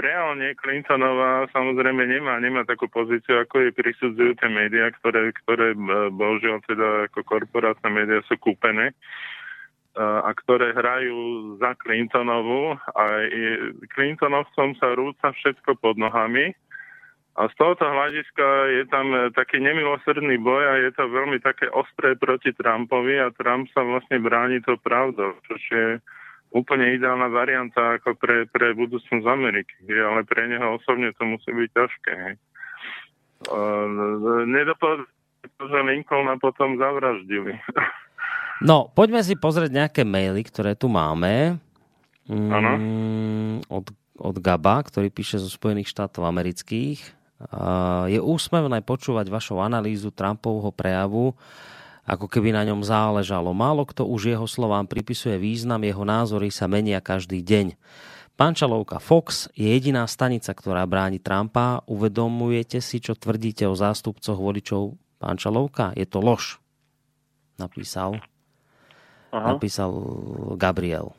reálne Clintonová samozrejme nemá, nemá takú pozíciu, ako je prisudzujú tie médiá, ktoré, ktoré e, bohužiaľ teda ako korporátne médiá sú kúpené a ktoré hrajú za Clintonovú a Clintonovcom sa rúca všetko pod nohami a z tohoto hľadiska je tam e, taký nemilosrdný boj a je to veľmi také ostré proti Trumpovi a Trump sa vlastne bráni to pravdou, čo je úplne ideálna varianta ako pre, pre budúcnosť Ameriky, ale pre neho osobne to musí byť ťažké. Uh, Nedopovedal, že Lincolna potom zavraždili. no, poďme si pozrieť nejaké maily, ktoré tu máme. Áno. Mm, od, od Gaba, ktorý píše zo Spojených štátov amerických. A je úsmevné počúvať vašu analýzu Trumpovho prejavu, ako keby na ňom záležalo. Málo kto už jeho slovám pripisuje význam, jeho názory sa menia každý deň. Pančalovka Fox je jediná stanica, ktorá bráni Trumpa. Uvedomujete si, čo tvrdíte o zástupcoch voličov Pančalovka? Je to lož. Napísal, Aha. napísal Gabriel.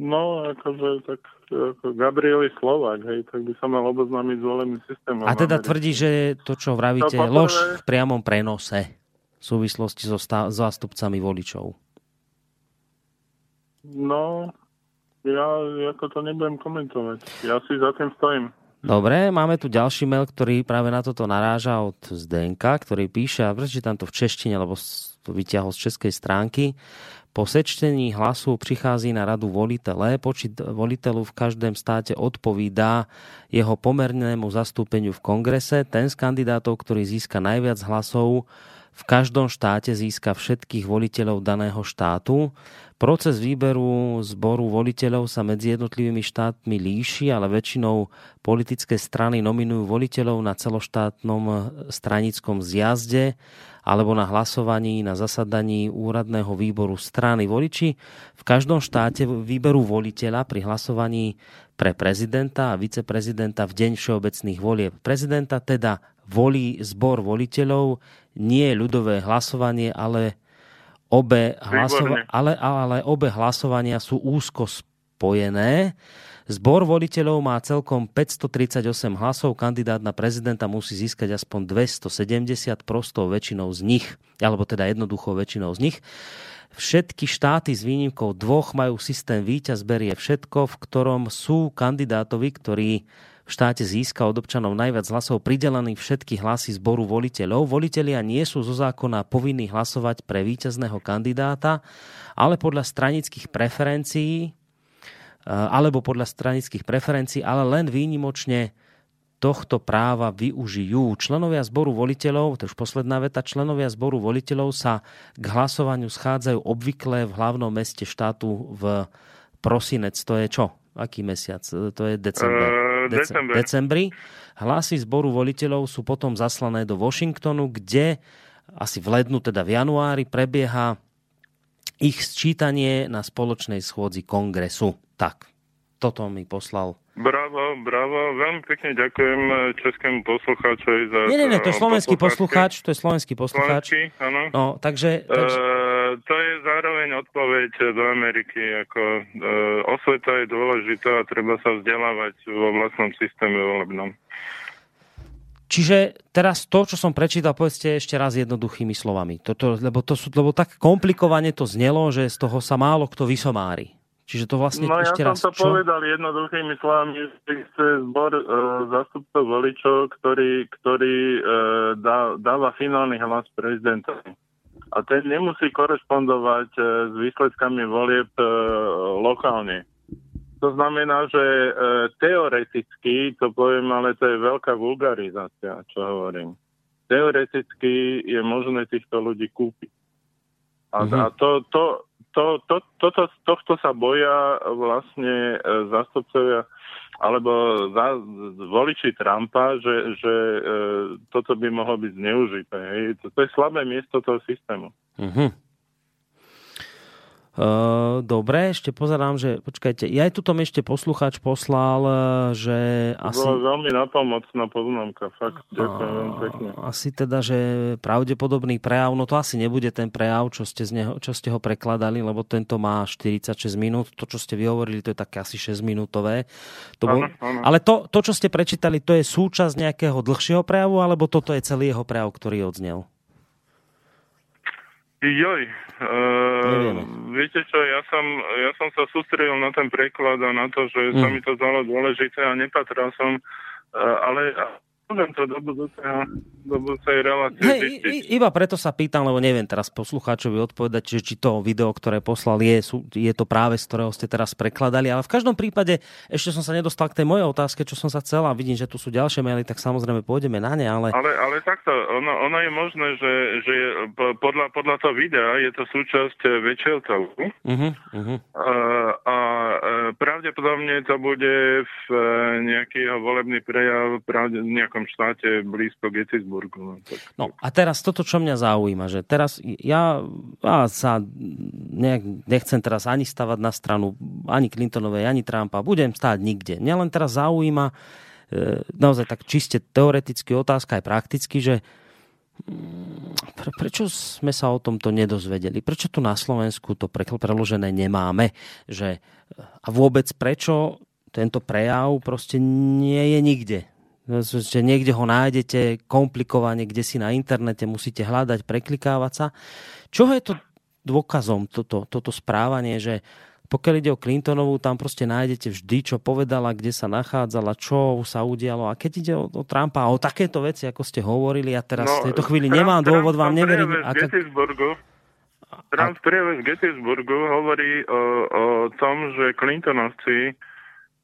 No, akože tak ako Gabriel je Slovák, hej, tak by sa mal oboznámiť s voleným systémom. A teda tvrdí, že to, čo vravíte, je lož v priamom prenose v súvislosti so stá- zástupcami voličov. No, ja ako to nebudem komentovať. Ja si za tým stojím. Dobre, máme tu ďalší mail, ktorý práve na toto naráža od Zdenka, ktorý píše, a prečítam to v češtine, lebo to vyťahol z českej stránky. Po sečtení hlasu prichází na radu volitele. Počet voliteľov v každém státe odpovídá jeho pomernému zastúpeniu v kongrese. Ten z kandidátov, ktorý získa najviac hlasov, v každom štáte získa všetkých voliteľov daného štátu. Proces výberu zboru voliteľov sa medzi jednotlivými štátmi líši, ale väčšinou politické strany nominujú voliteľov na celoštátnom stranickom zjazde alebo na hlasovaní na zasadaní úradného výboru strany. Voliči v každom štáte výberu voliteľa pri hlasovaní pre prezidenta a viceprezidenta v deň všeobecných volieb. Prezidenta teda volí zbor voliteľov, nie ľudové hlasovanie, ale obe, hlasova- ale, ale obe hlasovania sú úzko spojené. Zbor voliteľov má celkom 538 hlasov, kandidát na prezidenta musí získať aspoň 270 prostou väčšinou z nich, alebo teda jednoduchou väčšinou z nich. Všetky štáty s výnimkou dvoch majú systém víťaz berie všetko, v ktorom sú kandidátovi, ktorí v štáte získa od občanov najviac hlasov pridelený všetky hlasy zboru voliteľov. Volitelia nie sú zo zákona povinní hlasovať pre víťazného kandidáta, ale podľa stranických preferencií e, alebo podľa stranických preferencií, ale len výnimočne tohto práva využijú. Členovia zboru voliteľov, to už posledná veta, členovia zboru voliteľov sa k hlasovaniu schádzajú obvykle v hlavnom meste štátu v prosinec. To je čo? Aký mesiac? To je december. December. decembri. Hlasy zboru voliteľov sú potom zaslané do Washingtonu, kde asi v lednu, teda v januári, prebieha ich sčítanie na spoločnej schôdzi kongresu. Tak, toto mi poslal. Bravo, bravo, veľmi pekne ďakujem eh, českému poslucháčovi za... Nie, nie, nie, to je eh, slovenský poslucháč, to je slovenský poslucháč. Slovenský, áno. No, takže, takže Eh, to je zároveň odpoveď do Ameriky, ako uh, osveta je dôležitá a treba sa vzdelávať vo vlastnom systéme volebnom. čiže teraz to, čo som prečítal, povedzte ešte raz jednoduchými slovami. Toto, lebo, to sú, lebo tak komplikovane to znelo, že z toho sa málo kto vysomári. Čiže to vlastne No ja ešte som raz, to čo? povedal jednoduchými slovami, že chce zbor uh, zastupcov voličov, ktorý, ktorý uh, dá, dáva finálny hlas prezidentovi. A ten nemusí korešpondovať uh, s výsledkami volieb uh, lokálne. To znamená, že uh, teoreticky, to poviem, ale to je veľká vulgarizácia, čo hovorím. Teoreticky je možné týchto ľudí kúpiť. A, Mhm. a to, to, to, to, toto, tohto sa boja vlastne e, zástupcovia alebo za, voliči Trumpa, že, že e, toto by mohlo byť zneužité. Hej. To, to je slabé miesto toho systému. Mhm. Uh, dobre, ešte pozerám, že počkajte, ja aj tuto mi ešte poslucháč poslal, eh, že asi... Bola veľmi napomocná poznámka, fakt. Ďakujem veľmi pekne. Asi teda, že pravdepodobný prejav, no to asi nebude ten prejav, čo ste, z neho, čo ste ho prekladali, lebo tento má 46 minút. To, čo ste vyhovorili, to je také asi 6 minútové. To bol... Áno, áno. Ale to, to, čo ste prečítali, to je súčasť nejakého dlhšieho prejavu, alebo toto je celý jeho prejav, ktorý odznel? Joj, uh, viete čo, ja som, ja som sa sústredil na ten preklad a na to, že sa Mm. mi to zdalo dôležité a nepatral som, uh, ale môžem to do, budúceho, do budúcej relácie Hej, iba preto sa pýtam, lebo neviem teraz poslucháčovi odpovedať, že či to video, ktoré poslal, je, sú, je to práve z ktorého ste teraz prekladali, ale v každom prípade ešte som sa nedostal k tej mojej otázke, čo som sa chcel a vidím, že tu sú ďalšie maily, tak samozrejme pôjdeme na ne, ale... Ale, ale takto, ono, ono je možné, že, že po- podľa, podľa toho videa je to súčasť eh, väčšieho celku Uh-huh, uh-huh. a, a eh, pravdepodobne to bude v nejaký volebný prejav pravde, v nejakom štáte blízko Gettysburgu. No, tak. No a teraz toto, čo mňa zaujíma, že teraz ja, ja sa nejak, nechcem teraz ani stavať na stranu ani Clintonovej, ani Trumpa, budem stáť nikde. Mňa len teraz zaujíma e, naozaj tak čiste teoreticky otázka aj prakticky, že mm, pre, prečo sme sa o tomto nedozvedeli? Prečo tu na Slovensku to pre, preložené nemáme? Že, a vôbec prečo tento prejav proste nie je nikde? Že niekde ho nájdete komplikovane, kde si na internete musíte hľadať, preklikávať sa. Čo je to dôkazom, toto, toto správanie, že pokiaľ ide o Clintonovú, tam proste nájdete vždy, čo povedala, kde sa nachádzala, čo sa udialo. A keď ide o, o Trumpa a o takéto veci, ako ste hovorili, ja teraz v tejto chvíli No, Trump- nemám dôvod Trump vám v neveriť. Aká... Trump v prejave v Gettysburgu hovorí o, o tom, že Clintonovci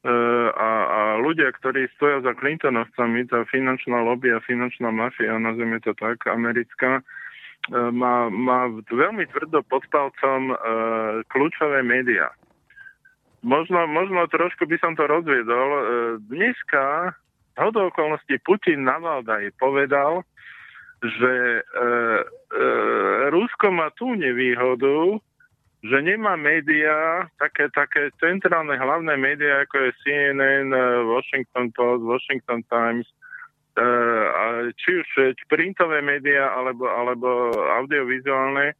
a, a ľudia, ktorí stoja za Clintonovcami, tá finančná lobby a finančná mafia, nazvime to tak, americká, e, má, má veľmi tvrdo pod palcom e, kľúčové médiá. Možno, možno trošku by som to rozviedol. E, Dneska hodou okolností Putin na Valdaj povedal, že e, e, Rusko má tú nevýhodu, že nemá médiá, také, také centrálne hlavné médiá, ako je CNN, e, Washington Post, Washington Times, e, a či už e, printové médiá alebo, alebo audiovizuálne,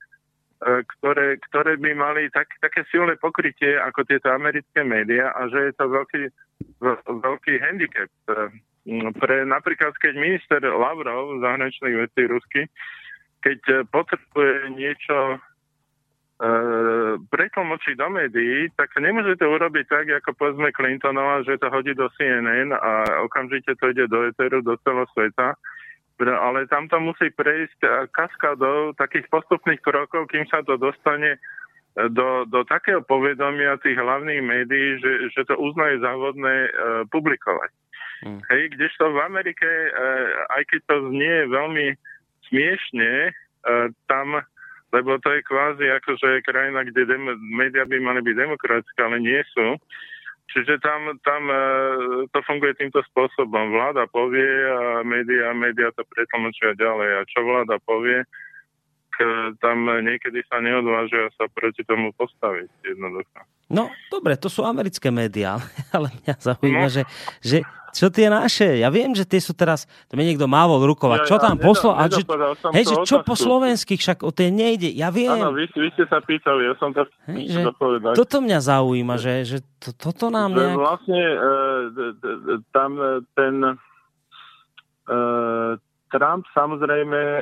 ktoré, ktoré by mali tak, také silné pokrytie ako tieto americké médiá a že je to veľký, veľ- veľký handicap pre napríklad, keď minister Lavrov zahraničných vecí rusky, keď potrebuje niečo pretlmočiť do médií, tak to urobiť tak, ako povedzme Clintonova, že to hodí do CNN a okamžite to ide do Eteru, do celého sveta. Ale tam to musí prejsť e, kaskádou takých postupných krokov, kým sa to dostane e, do, do takého povedomia tých hlavných médií, že, že to uznajú závodné e, publikovať. Mm. Hej, kdežto v Amerike, e, aj keď to znie veľmi smiešne, e, tam, lebo to je kvázi akože krajina, kde dem- médiá by mali byť demokratické, ale nie sú. Čiže tam, tam e, to funguje týmto spôsobom. Vláda povie a médiá, médiá to pretlmočia ďalej. A čo vláda povie, tam niekedy sa neodvážia sa proti tomu postaviť jednoducho. No, dobre, to sú americké médiá, ale mňa zaujíma, No. že, že čo tie naše, ja viem, že tie sú teraz, to mi niekto mávol rukovať, čo tam poslo, a že, hej, že čo po slovenských, však o tie nejde, ja viem, Áno, vy, vy ste sa pýtali, ja som to hej, že toto mňa zaujíma, že, že to, toto nám že nejak... vlastne e, tam e, ten e, Trump samozrejme, e,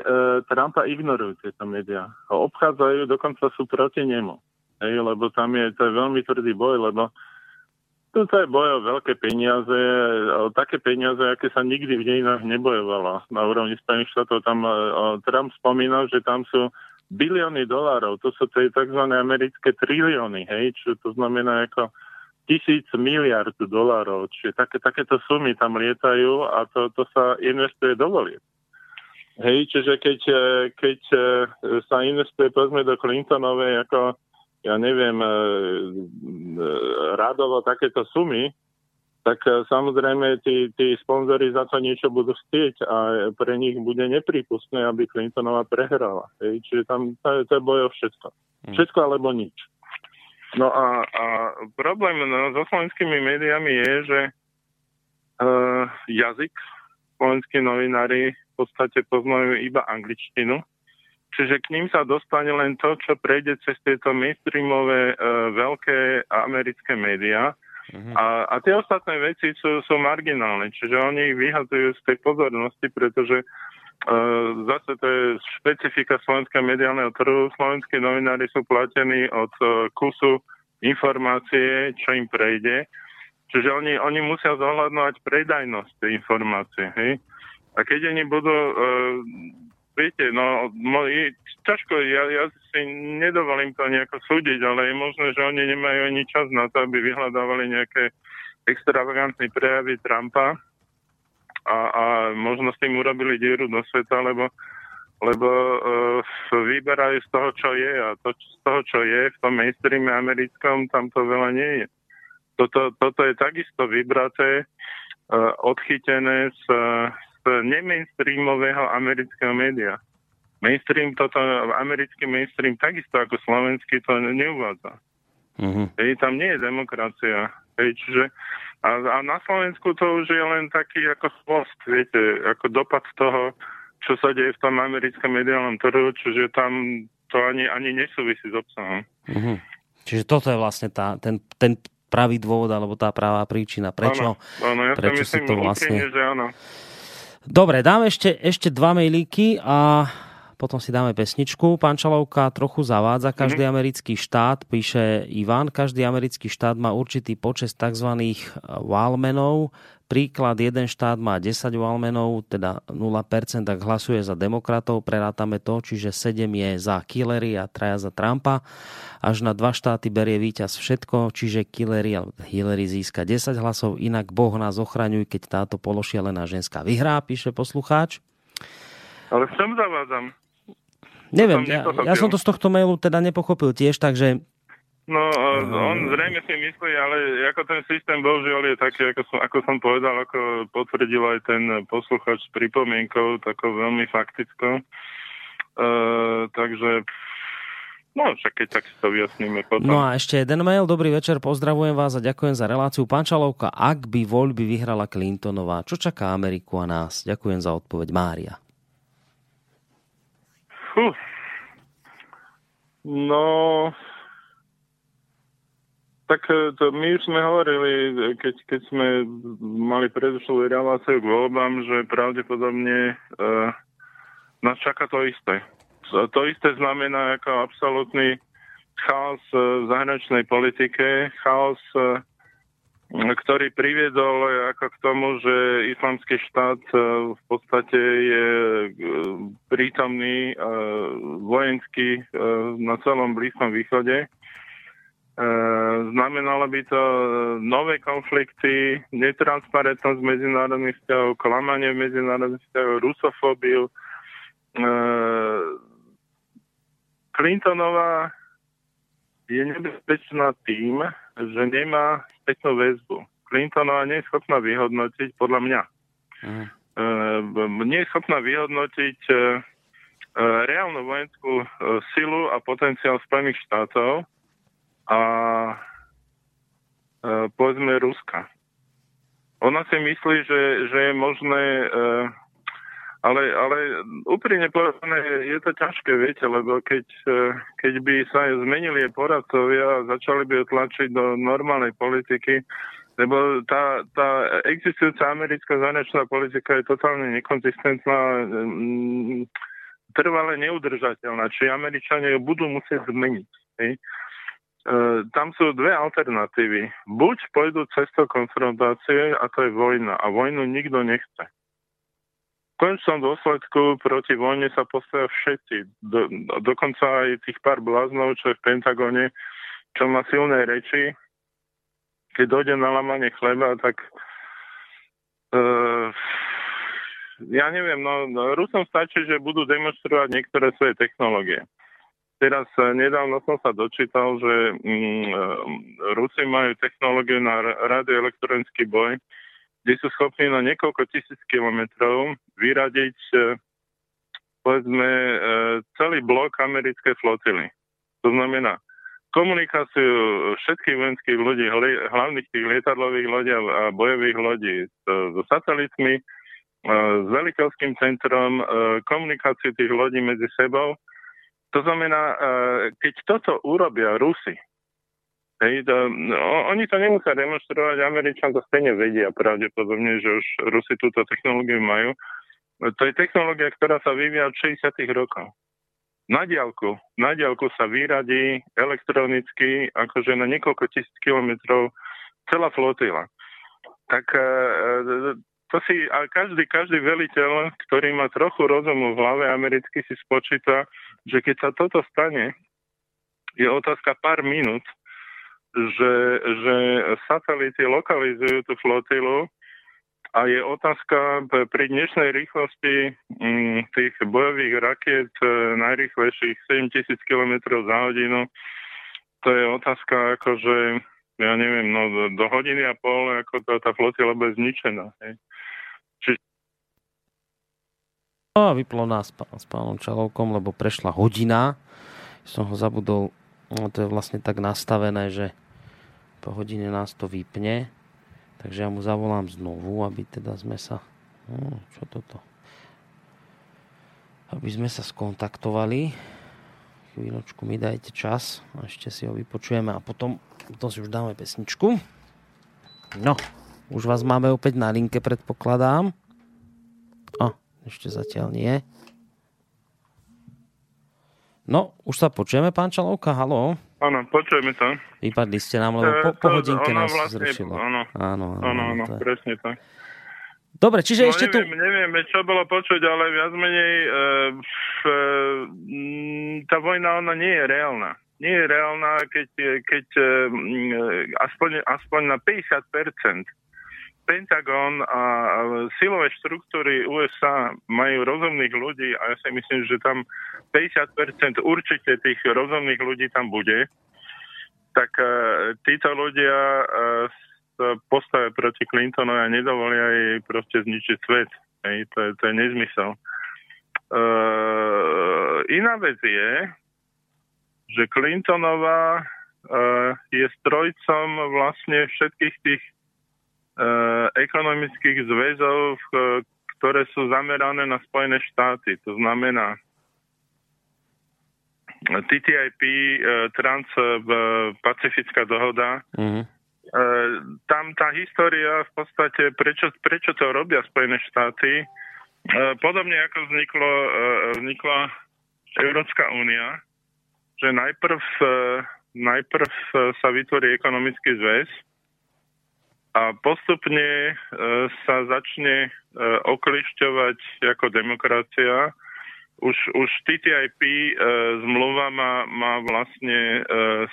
Trumpa ignorujú tieto médiá. Ho obchádzajú, dokonca sú proti nemu. Hej, lebo tam je, to je veľmi tvrdý boj, lebo to je boj o veľké peniaze, o také peniaze, aké sa nikdy v dejinách nebojovalo. Na úrovni Spojených štátov tam e, o, Trump spomínal, že tam sú bilióny dolárov, to sú tie tzv. americké trilióny, hej, čo to znamená ako tisíc miliard dolárov, čiže také, takéto sumy tam lietajú a to, to sa investuje do volieb. Hej, čiže keď, e, keď e, sa investuje povedzme do Clintonovej ako ja neviem, e, e, radovo takéto sumy, tak e, samozrejme tí, tí sponzori za to niečo budú chcieť a pre nich bude nepripustné, aby Clintonová prehrala. Hej, čiže tam to je, to je boj o všetko. Všetko alebo nič. No a, a problém no, so slovenskými médiami je, že uh, jazyk slovenskí novinári podstate poznajú iba angličtinu, čiže k ním sa dostane len to, čo prejde cez tieto mainstreamové uh, veľké americké médiá. Mhm. A, a tie ostatné veci sú, sú marginálne, čiže oni ich vyhazujú z tej pozornosti, pretože uh, zase to je špecifika slovenského mediálneho trhu. Slovenskí novinári sú platení od uh, kusu informácie, čo im prejde. Čiže oni, oni musia zohľadnovať predajnosť tej informácie. Hej? A keď oni budú, uh, viete, no, mo, je, ťažko, ja, ja si nedovolím to nejako súdiť, ale je možné, že oni nemajú ani čas na to, aby vyhľadávali nejaké extravagantné prejavy Trumpa a, a možno s tým urobili dieru do sveta, lebo lebo uh, vyberajú z toho, čo je a to, z toho, čo je v tom mainstreame americkom, tam to veľa nie je. Toto, toto je takisto vybraté, uh, odchytené z nemainstreamového amerického média. Mainstream, toto americký mainstream takisto ako slovenský to neuvádza. Mhm. Hej, tam nie je demokracia. Hej, čiže, a, a na Slovensku to už je len taký ako spost, viete, ako dopad toho, čo sa deje v tom americkom mediálnom trhu, čiže tam to ani, ani nesúvisí s obsahom. Mhm. Čiže toto je vlastne tá, ten, ten pravý dôvod, alebo tá pravá príčina. Prečo? Áno, áno ja prečo si myslím to vlastne- úprimne, že áno. Dobre, dám ešte, ešte dva mailíky a potom si dáme pesničku. Pán Čalovka trochu zavádza každý mm-hmm. americký štát, píše Ivan, každý americký štát má určitý počet tzv. wallmenov. Príklad, jeden štát má 10 wallmenov, teda 0%, ak hlasuje za demokratov, prerátame to, čiže 7 je za Hillary a traja za Trumpa. Až na dva štáty berie víťaz všetko, čiže Hillary, Hillary získa 10 hlasov, inak Boh nás ochraňuj, keď táto pološialená ženská vyhrá, píše poslucháč. Ale v čom zavádzam? Neviem, som ja, ja som to z tohto mailu teda nepochopil tiež, takže No, on zrejme si myslí, ale ako ten systém bohužiaľ je taký, ako som, ako som povedal, ako potvrdil aj ten posluchač s pripomienkou, takou veľmi faktickou. Uh, takže, no však keď tak si to vyjasníme potom. No a ešte jeden mail. Dobrý večer, pozdravujem vás a ďakujem za reláciu. Pán Čalovka, ak by voľby vyhrala Clintonová, čo čaká Ameriku a nás? Ďakujem za odpoveď Mária. Fú. No, tak e, to my už sme hovorili, e, keď, keď sme mali predošlú reláciu k voľbám, že pravdepodobne uh, nás čaká to isté. To isté znamená ako absolútny chaos e, v zahraničnej politike, chaos, e, ktorý priviedol ako k tomu, že islamský štát e, v podstate je e, prítomný e, vojensky e, na celom Blízkom východe. Znamenalo by to nové konflikty, netransparentnosť medzinárodných vzťahov, klamanie medzinárodných vzťahov, rusofóbiu. Clintonová je nebezpečná tým, že nemá spätnú väzbu. Clintonová nie je schopná vyhodnotiť, podľa mňa, Mm. e, nie je schopná vyhodnotiť e, e, reálnu vojenskú e, silu a potenciál Spojených štátov a e, povedzme Ruska. Ona si myslí, že, že je možné, e, ale, ale úprimne povedané je to ťažké, viete, lebo keď, e, keď by sa zmenili poradcovia a začali by tlačiť do normálnej politiky, lebo tá, tá existujúca americká zahraničná politika je totálne nekonzistentná, mm, trvale neudržateľná. Či Američania ju budú musieť zmeniť. E, tam sú dve alternatívy. Buď pôjdu cestou konfrontácie a to je vojna. A vojnu nikto nechce. V konečnom dôsledku proti vojne sa postavia všetci. Do, dokonca aj tých pár bláznov, čo je v Pentagone, čo má silné reči. Keď dojde na lamanie chleba, tak uh, ja neviem, no, no Rusom stačí, že budú demonstrovať niektoré svoje technológie. Teraz eh, nedávno som sa dočítal, že mm, eh, Rusi majú technológiu na ra- radioelektronický boj, kde sú schopní na niekoľko tisíc kilometrov vyradiť eh, povedzme eh, celý blok americkej flotily. To znamená komunikáciu všetkých vojenských ľudí, hlavných tých lietadlových lodí a bojových lodí so satelitmi, eh, s veliteľským centrom, komunikáciu tých lodí medzi sebou. To znamená, keď toto urobia Rusi, hej, to, no, oni to nemusia demonstrovať, Američan to stejne vedia pravdepodobne, že už Rusi túto technológiu majú. To je technológia, ktorá sa vyvíja od 60. rokov. Na diálku, na diálku sa vyradí elektronicky, akože na niekoľko tisíc kilometrov celá flotila. Tak e, to si a každý, každý veliteľ, ktorý má trochu rozumu v hlave americky, si spočíta, že keď sa toto stane, je otázka pár minút, že, že satelity lokalizujú tú flotilu a je otázka pri dnešnej rýchlosti mm, tých bojových rakiet e, najrýchlejších 7000 km za hodinu. To je otázka akože, ja neviem, no do, do hodiny a pol, ako to, tá flotila bude zničená. Hej. No a vyplo nás pán, s pánom Čalovkom, lebo prešla hodina. Som ho zabudol, no to je vlastne tak nastavené, že po hodine nás to vypne. Takže ja mu zavolám znovu, aby teda sme sa... No, čo toto? Aby sme sa skontaktovali. Chvíľočku mi dajte čas. A ešte si ho vypočujeme a potom, potom si už dáme pesničku. No, už vás máme opäť na linke, predpokladám. A, ešte zatiaľ nie. No, už sa počujeme, pán Čalovka, halo? Áno, počujeme to. Vypadli ste nám, lebo po, Eh, po to- hodinke nás vlastne- zrušilo. áno. áno, áno, Áno, áno, to je- presne tak. Dobre, čiže No, ešte tu... neviem, čo bolo počuť, ale viac menej e, f, e, tá vojna, ona nie je reálna. Nie je reálna, keď, keď e, e, aspoň, aspoň na 50 Pentagon a silové štruktúry USA majú rozumných ľudí a ja si myslím, že tam 50% určite tých rozumných ľudí tam bude, tak e, títo ľudia e, sa postavia proti Clintonovi a nedovolia jej proste zničiť svet. To, je, to je nezmysel. E, iná vec je, že Clintonová je strojcom vlastne všetkých tých ekonomických zväzov, e, ktoré sú zamerané na Spojené štáty. To znamená TTIP, e, Trans-Pacifická dohoda, Mhm. E, tam tá história v podstate, prečo, prečo to robia Spojené štáty, e, podobne ako vzniklo, e, vznikla Európska únia, že najprv, e, najprv e, sa vytvorí ekonomický zväz a postupne e, sa začne e, oklišťovať ako demokracia. Už, už TTIP e, zmluva má, má vlastne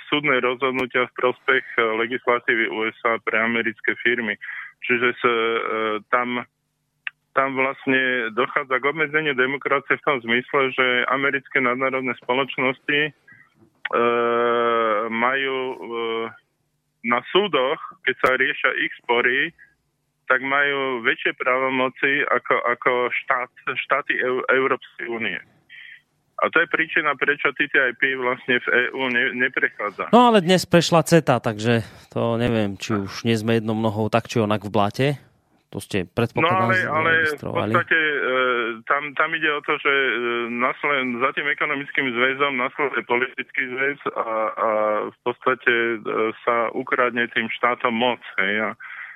súdne rozhodnutia v prospech legislatívy USA pre americké firmy. Čiže sa, tam, tam vlastne dochádza k obmedzeniu demokracie v tom zmysle, že americké nadnárodné spoločnosti e, majú e, na súdoch, keď sa riešia ich spory, tak majú väčšie právomoci ako, ako štát, štáty EU, Európskej únie. A to je príčina, prečo TTIP vlastne v EÚ ne, neprechádza. No ale dnes prešla CETA, takže to neviem, či už nie sme jednou nohou tak či onak v blate. To ste No predpokladám ale, ale v podstate e, tam, tam ide o to, že e, nasled, za tým ekonomickým zväzom nasleduje politický zväz a, a v podstate e, sa ukradne tým štátom moc. Hej, a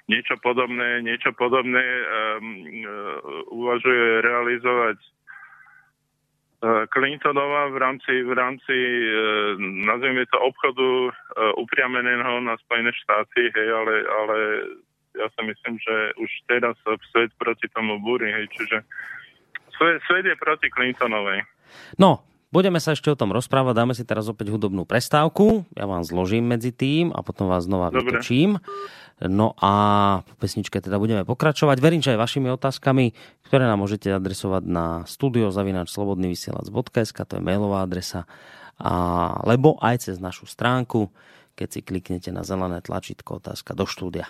niečo podobné, niečo podobné um, uvažuje realizovať Clintonová v rámci, v rámci nazvime to obchodu upriameného na Spojené štáty, hej, ale, ale ja si myslím, že už teraz svet proti tomu búri, hej, čiže svet, svet je proti Clintonovej. No, budeme sa ešte o tom rozprávať, dáme si teraz opäť hudobnú prestávku, ja vám zložím medzi tým a potom vás znova Dobre. vytočím. No a po pesničke teda budeme pokračovať. Verím, že aj vašimi otázkami, ktoré nám môžete adresovať na studiozavinačslobodnyvysielac.sk, to je mailová adresa, a, lebo aj cez našu stránku, keď si kliknete na zelené tlačítko otázka do štúdia.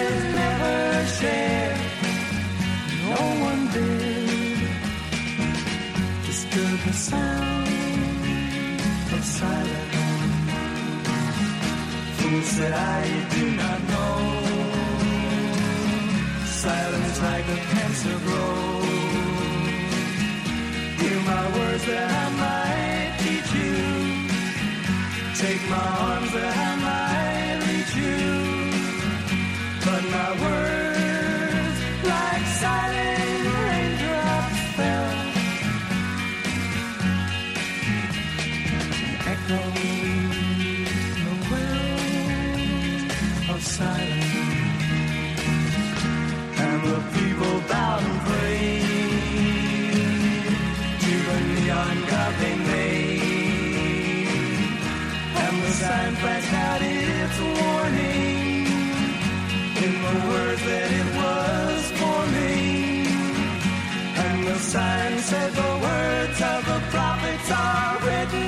one did disturb the sound of silence. Fool said I do not know. Silence like a cancer grows Hear my words that I might teach you. Take my arms that I might reach you. But my words, sign said the words of the prophets are written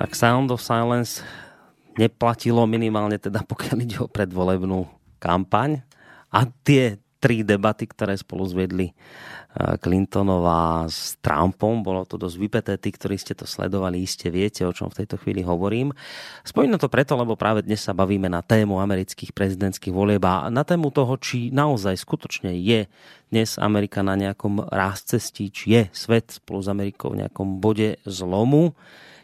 Tak Sound of Silence neplatilo minimálne teda pokiaľ ide o predvolebnú kampaň a tie tri debaty, ktoré spolu zvedli Clintonová s Trumpom. Bolo to dosť vypeté. Tí, ktorí ste to sledovali, iste viete, o čom v tejto chvíli hovorím. Spomínam to preto, lebo práve dnes sa bavíme na tému amerických prezidentských volieb a na tému toho, či naozaj skutočne je dnes Amerika na nejakom cestí, či je svet spolu s Amerikou v nejakom bode zlomu.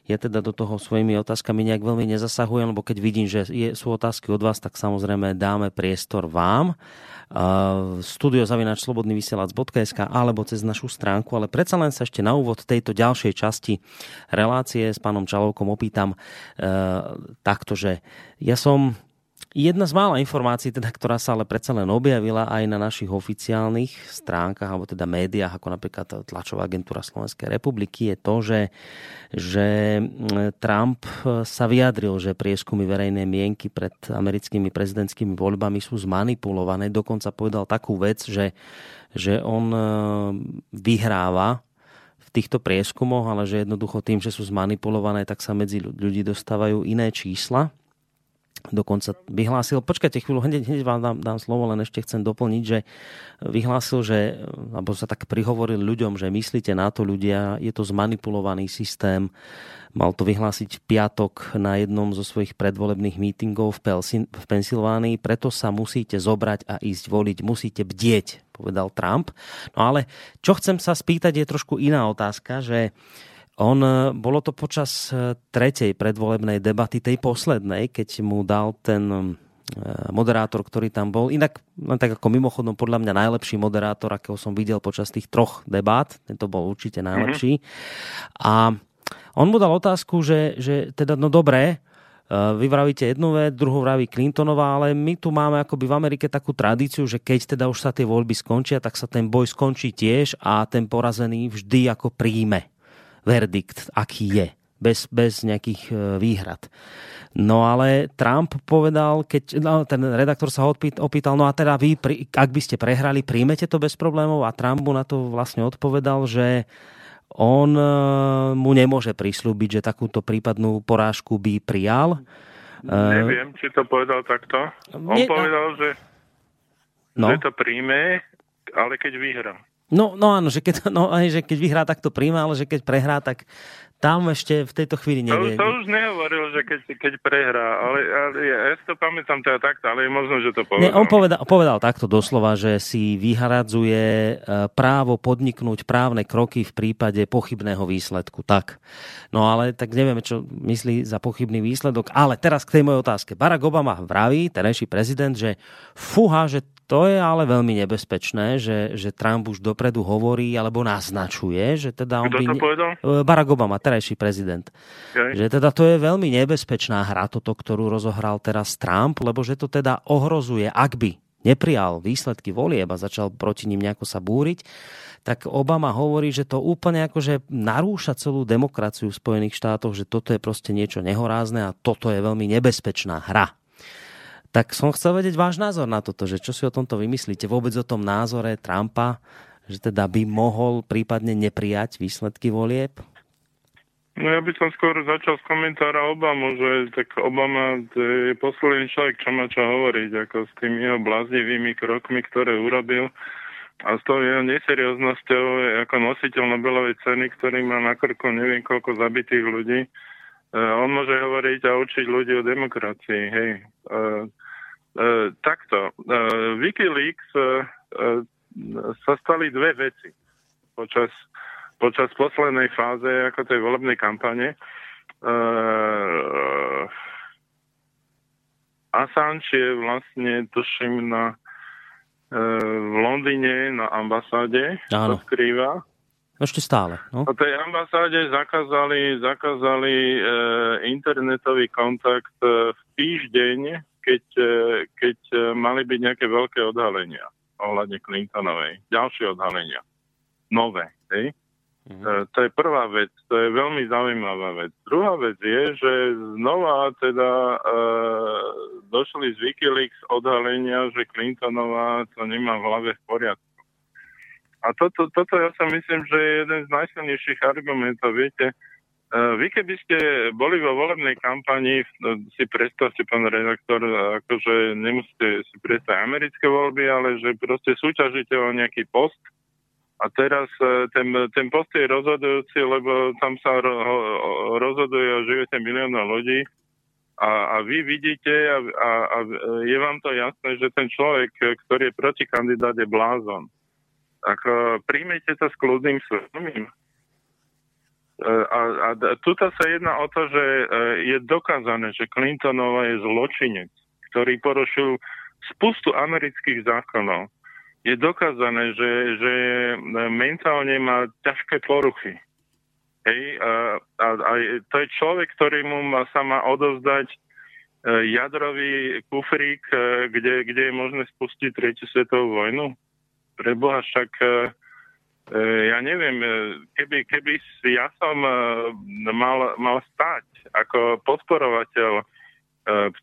Ja teda do toho svojimi otázkami nejak veľmi nezasahujem, lebo keď vidím, že je, sú otázky od vás, tak samozrejme dáme priestor vám. Uh, studiozavinačslobodnyvysielac.sk alebo cez našu stránku, ale predsa len sa ešte na úvod tejto ďalšej časti relácie s pánom Čalovkom opýtam uh, takto, že ja som Jedna z mála informácií, teda, ktorá sa ale predsa len objavila aj na našich oficiálnych stránkach, alebo teda médiách, ako napríklad tlačová agentúra Slovenskej republiky, je to, že, že Trump sa vyjadril, že prieskumy verejnej mienky pred americkými prezidentskými voľbami sú zmanipulované. Dokonca povedal takú vec, že, že on e, vyhráva v týchto prieskumoch, ale že jednoducho tým, že sú zmanipulované, tak sa medzi ľudí dostávajú iné čísla dokonca vyhlásil, počkajte chvíľu, hneď, hneď vám dám, dám slovo, len ešte chcem doplniť, že vyhlásil, že, alebo sa tak prihovoril ľuďom, že myslíte na to ľudia, je to zmanipulovaný systém, mal to vyhlásiť v piatok na jednom zo svojich predvolebných mítingov v, Pelsin, v Pensylvánii, preto sa musíte zobrať a ísť voliť, musíte bdieť, povedal Trump. No ale čo chcem sa spýtať je trošku iná otázka, že on, e, bolo to počas e, tretej predvolebnej debaty, tej poslednej, keď mu dal ten e, moderátor, ktorý tam bol. Inak, len tak ako mimochodom, podľa mňa najlepší moderátor, akého som videl počas tých troch debát. Tento bol určite najlepší. Mm-hmm. A on mu dal otázku, že, že teda, no dobré, vy vravíte jednu vec, druhú vraví Clintonová, ale my tu máme akoby v Amerike takú tradíciu, že keď teda už sa tie voľby skončia, tak sa ten boj skončí tiež a ten porazený vždy ako príjme verdikt, aký je, bez, bez nejakých e, výhrad. No ale Trump povedal, keď no, ten redaktor sa ho opýtal, no a teda vy, ak by ste prehrali, príjmete to bez problémov? A Trump mu na to vlastne odpovedal, že on e, mu nemôže prislúbiť, že takúto prípadnú porážku by prijal. E, Neviem, či to povedal takto. On Nie, povedal, že, No. že to príjme, ale keď vyhrá. No, no áno, že keď, no, že keď vyhrá, tak to príjme, ale že keď prehrá, tak tam ešte v tejto chvíli To, nevie. to už nehovoril, že keď, keď prehrá, ale, ale ja, si to pamätám teda takto, ale je možno, že to povedal. Nie, on povedal, povedal takto doslova, že si vyhradzuje e, právo podniknúť právne kroky v prípade pochybného výsledku. Tak. No ale tak nevieme, čo myslí za pochybný výsledok. Ale teraz k tej mojej otázke. Barack Obama vraví, terajší prezident, že fúha, že to je ale veľmi nebezpečné, že, že Trump už dopredu hovorí alebo naznačuje, že teda on Kto by... to povedal? E, Barack Obama, terajší prezident. Hej. Že teda to je veľmi nebezpečná hra, toto, ktorú rozohral teraz Trump, lebo že to teda ohrozuje, ak by neprijal výsledky volieb a začal proti ním nejako sa búriť, tak Obama hovorí, že to úplne akože narúša celú demokraciu v Spojených štátoch, že toto je proste niečo nehorázne a toto je veľmi nebezpečná hra. Tak som chcel vedieť váš názor na toto, že čo si o tomto vymyslíte, vôbec o tom názore Trumpa, že teda by mohol prípadne neprijať výsledky volieb? No ja by som skôr začal z komentára Obamu, že tak Obama je posledný človek, čo má čo hovoriť, ako s tými jeho bláznivými krokmi, ktoré urobil. a s tou jeho neserióznosťou ako nositeľ Nobelovej ceny, ktorý má na krku neviem koľko zabitých ľudí, e, on môže hovoriť a učiť ľudí o demokracii. Hej. E, e, takto. E, Wikileaks e, e, sa stali dve veci počas, počas poslednej fáze ako tej volebnej kampane. E, Assange je vlastne, tuším, na, e, v Londýne na ambasáde Áno. skrýva. Ešte stále. No? Na tej ambasáde zakázali, zakázali e, internetový kontakt v týždeň, keď, e, keď mali byť nejaké veľké odhalenia ohľadne Clintonovej. Ďalšie odhalenia. Nové. Hej? Mhm. E, to je prvá vec, to je veľmi zaujímavá vec. Druhá vec je, že znova teda e, došli z Wikileaks odhalenia, že Clintonová to nemá v hlave v poriadku. A toto, toto ja sa myslím, že je jeden z najsilnejších argumentov. Viete, e, vy keby ste boli vo volebnej kampani, no, si predstavte, pán redaktor, akože nemusíte si predstaviť americké voľby, ale že proste súťažíte o nejaký post a teraz e, ten, ten post je rozhodujúci, lebo tam sa ro, ho- rozhoduje o živote milióna ľudí a, a vy vidíte a, a, a je vám to jasné, že ten človek, ktorý je protikandidát, je blázon. Ako, príjmete to s kľudným svedomím. E, A, a, a tuto sa jedná o to, že e, je dokázané, že Clintonová je zločinec, ktorý porušil spustu amerických zákonov. Je dokázané, že, že mentálne má ťažké poruchy. Hej, a, a, a to je človek, ktorý mu má, sa má odovzdať e, jadrový kufrík, e, kde, kde je možné spustiť tretiu svetovú vojnu. Preboha, však e, e, ja neviem, e, keby, keby ja som e, mal, mal stať ako podporovateľ e,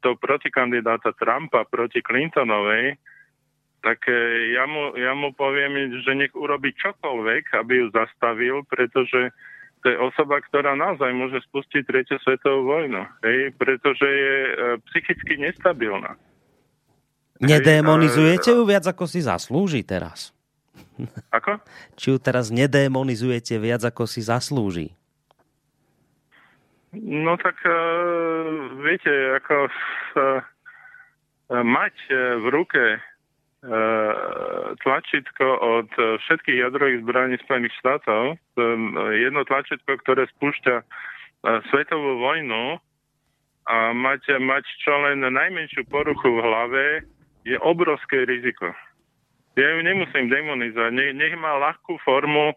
toho protikandidáta Trumpa proti Clintonovej, tak e, ja mu, ja mu poviem, že nech urobí čokoľvek, aby ju zastavil, pretože to je osoba, ktorá naozaj môže spustiť tretiu svetovú vojnu, hej, pretože je e, psychicky nestabilná. Nedémonizujete ju viac, ako si zaslúži teraz? Ako? Či ju teraz nedémonizujete viac, ako si zaslúži? No tak uh, viete, ako uh, mať v ruke tlačítko od všetkých jadrových zbraní Spojených štátov, um, jedno tlačítko, ktoré spúšťa uh, svetovú vojnu a mať, mať čo len najmenšiu poruchu v hlave, je obrovské riziko. Ja ju nemusím demonizovať. Ne, nech má ľahkú formu um,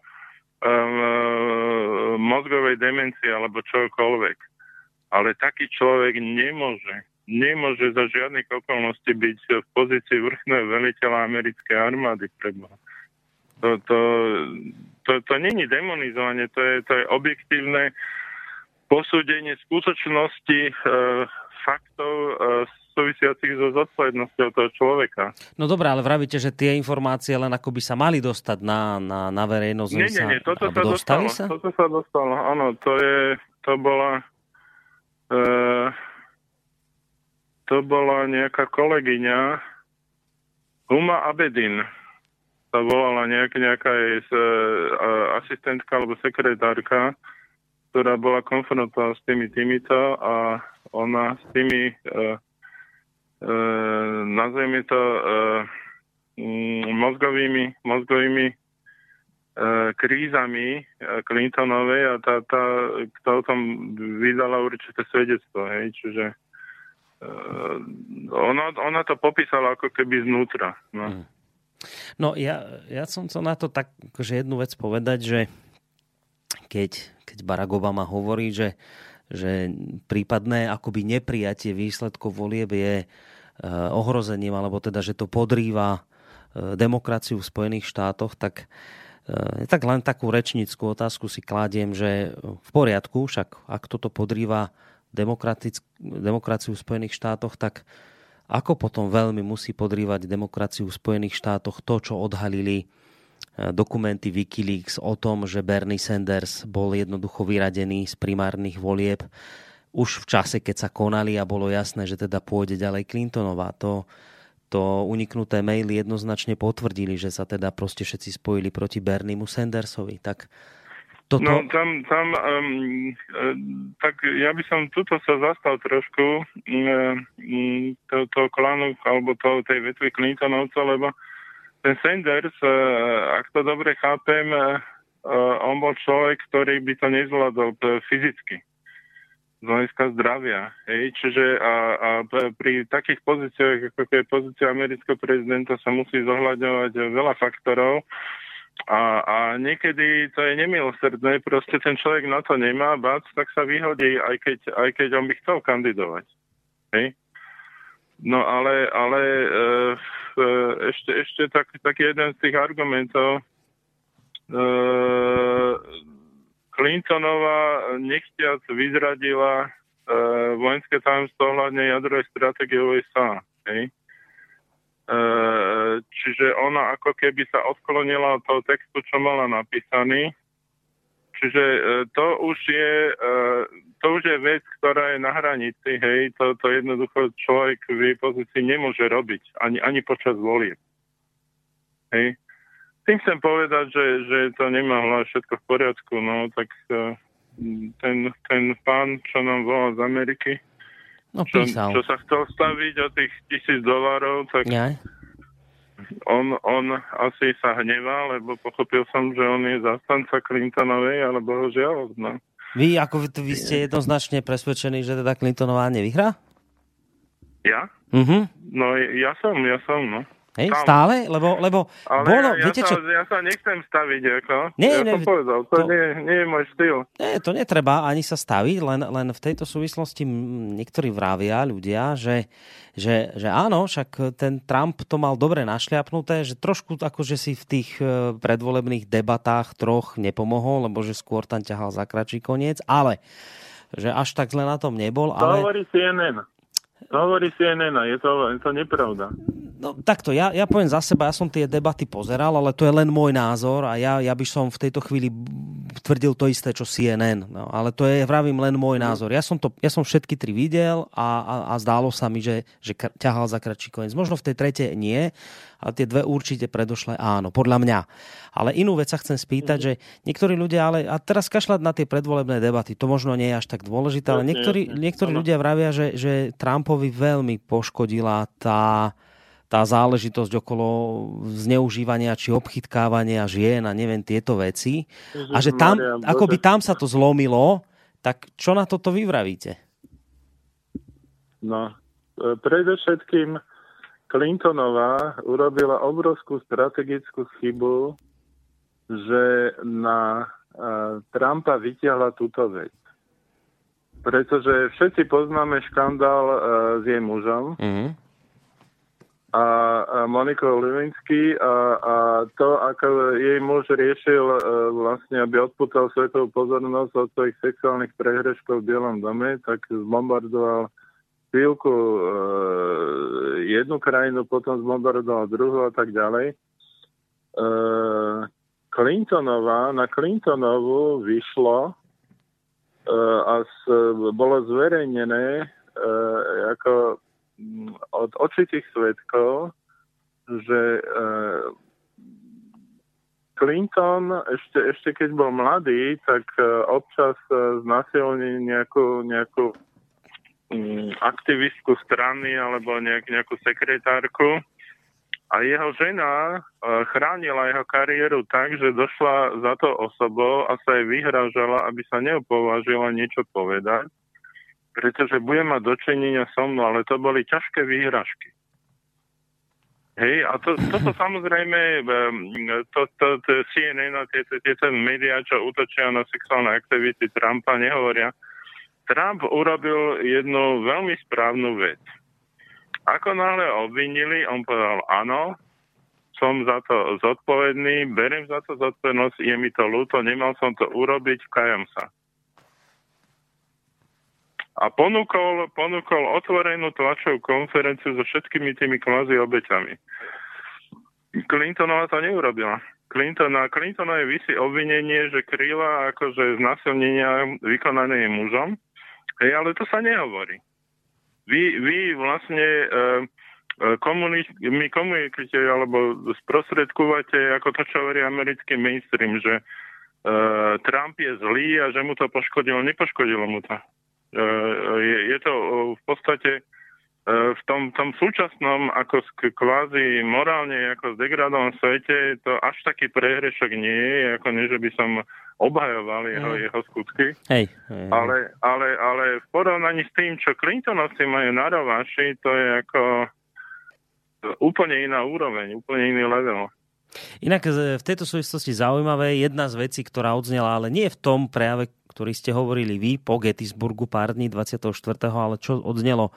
mozgovej demencie alebo čokoľvek. Ale taký človek nemôže, nemôže za žiadnych okolností byť v pozícii vrchného veliteľa americkej armády. Preboha. To, to, to, to není demonizovanie, to je, to je objektívne posúdenie skutočnosti e, faktov e, súvisiacich so zodpovednosťou toho človeka. No dobré, ale vravíte, že tie informácie len ako by sa mali dostať na, na, na verejnosť. Nie, nie, nie, toto sa dostalo. sa? Toto sa dostalo, áno, to je, to bola e, to bola nejaká kolegyňa Uma Abedin. Sa volala nejak, nejaká jej e, asistentka alebo sekretárka, ktorá bola konfrontovaná s tými týmito a ona s tými e, e, nazveme to e, mm, mozgovými, mozgovými krízami Clintonovej a tá, tá, tá o tom vydala určité svedectvo, hej, čiže ona, ona to popísala ako keby znútra. No. No ja, ja som chcel na to tak akože jednu vec povedať, že keď, keď Barack Obama hovorí, že, že prípadné akoby neprijatie výsledkov volieb je e, ohrozením, alebo teda, že to podrýva e, demokraciu v Spojených štátoch, tak, e, tak len takú rečnickú otázku si kladiem, že v poriadku, však ak toto podrýva demokraciu v Spojených štátoch, tak ako potom veľmi musí podrývať demokraciu v Spojených štátoch to, čo odhalili e, dokumenty Wikileaks o tom, že Bernie Sanders bol jednoducho vyradený z primárnych volieb už v čase, keď sa konali a bolo jasné, že teda pôjde ďalej Clintonová. To, to uniknuté maily jednoznačne potvrdili, že sa teda proste všetci spojili proti Berniemu Sandersovi. Tak toto... No tam, tam um, tak ja by som tuto sa zastal trošku um, to, to klanu, alebo to, tej vetvy Clintonovca, lebo ten Sanders, uh, ak to dobre chápem, on bol človek, ktorý by to nezvládol fyzicky z hľadiska zdravia. Hej? Čiže a, a pri takých pozíciách, ako je pozícia amerického prezidenta, sa musí zohľadňovať veľa faktorov a, a niekedy to je nemilosrdné, proste ten človek na to nemá, bac, tak sa vyhodí, aj keď, aj keď on by chcel kandidovať. Hej? No ale, ale e, e, ešte, ešte tak, taký jeden z tých argumentov, e, Clintonová nechtiac vyzradila e, vojenské tajomstvo ohľadne jadrovej stratégie USA. Hej? E, čiže ona ako keby sa odklonila od toho textu, čo mala napísaný. Čiže e, to už je, e, to už je vec, ktorá je na hranici, hej, to, to jednoducho človek v jej pozícii nemôže robiť, ani, ani počas volieb. Hej tým chcem povedať, že, že to nemá všetko v poriadku, no tak ten, ten pán, čo nám volal z Ameriky, no, čo, písal. čo sa chcel staviť o tých tisíc dolárov, tak Ja? on, on asi sa hnevá, lebo pochopil som, že on je zastanca Clintonovej, ale bohužiaľ, no. Vy, ako vy, vy ste jednoznačne presvedčení, že teda Clintonová nevyhrá? Ja? Mhm. No ja som, ja som, no. Hej, Tam. stále? Lebo, lebo Ale bolo, ja, viete sa, čo, ja sa nechcem staviť, ako. Nie, ja nie, som povedal, to, to- Nie, nie je môj štýl. Nie, to netreba ani sa staviť, len, len v tejto súvislosti niektorí vravia ľudia, že, že, že áno, však ten Trump to mal dobre našľapnuté, že trošku akože si v tých e, predvolebných debatách troch nepomohol, lebo že skôr tam ťahal za kračí koniec, ale že až tak zle na tom nebol, To ale... hovorí CNN. Hovorí CNN, je to, je to nepravda. No takto, ja, ja poviem za seba, ja som tie debaty pozeral, ale to je len môj názor a ja, ja by som v tejto chvíli tvrdil to isté, čo CNN. No, ale to je, vravím, len môj názor. Ja som, to, ja som všetky tri videl a, a, a zdálo sa mi, že, že ťahal za kratší koniec. Možno v tej tretej nie, ale tie dve určite predošle áno, podľa mňa. Ale inú vec sa chcem spýtať, že niektorí ľudia, ale a teraz kašľať na tie predvolebné debaty, to možno nie je až tak dôležité, ale niektorí, niektorí ľudia vravia, že, že Trumpovi veľmi poškodila tá, tá záležitosť okolo zneužívania či obchytkávania žien a neviem tieto veci. A že tam, ako by tam sa to zlomilo, tak čo na toto vyvravíte? No, e, predovšetkým Clintonová urobila obrovskú strategickú chybu, že na uh, Trumpa vytiahla túto vec. Pretože všetci poznáme škandál uh, s jej mužom Mhm. A, a Monikou Lewinsky a, a to, ako jej muž riešil uh, vlastne, aby odputal svetovú pozornosť od svojich sexuálnych prehreškov v Bielom dome, tak zbombardoval chvíľku e, jednu krajinu, potom zbombardoval druhú a tak ďalej. E, Clintonová, na Clintonovu vyšlo e, a s, bolo zverejnené e, ako od očitých svetkov, že e, Clinton ešte, ešte keď bol mladý, tak e, občas e, znasilnil nejakú, nejakú aktivistku strany alebo nejak, nejakú sekretárku. A jeho žena chránila jeho kariéru tak, že došla za to osobou a sa jej vyhražala, aby sa neopovážila niečo povedať, pretože bude mať dočinenia so mnou, ale to boli ťažké výhražky. Hej, a to, toto samozrejme, em, to, to, to CNN a tieto, tieto médiá, čo útočia na sexuálne aktivity Trumpa, nehovoria. Trump urobil jednu veľmi správnu vec. Ako náhle obvinili, on povedal áno, som za to zodpovedný, beriem za to zodpovednosť, je mi to ľúto, nemal som to urobiť, kajam sa. A ponúkol, ponúkol otvorenú tlačovú konferenciu so všetkými tými kvázi obeťami. Clintonová to neurobila. Clinton, na Clintonovej vysí obvinenie, že kryla akože znasilnenia vykonané mužom, hej, ale to sa nehovorí. Vy, vy vlastne e, e, komunik- my komunikujete alebo sprostredkúvate ako to, čo hovorí americký mainstream, že uh, Trump je zlý a že mu to poškodilo. Nepoškodilo mu to. Uh, je, je to uh, v podstate uh, v tom, tom súčasnom ako sk- kvázi morálne ako zdegradovanom svete to až taký prehrešok nie je, ako nie, že by som obhajoval jeho, Mm. jeho skutky. Hej. Ale, ale, ale v porovnaní s tým, čo Clintonovci majú na rováši, to je ako úplne iná úroveň, úplne iný level. Inak z- v tejto súvislosti zaujímavé jedna z vecí, ktorá odznela, ale nie v tom prejave, ktorý ste hovorili vy po Gettysburgu pár dní 24., ale čo odznelo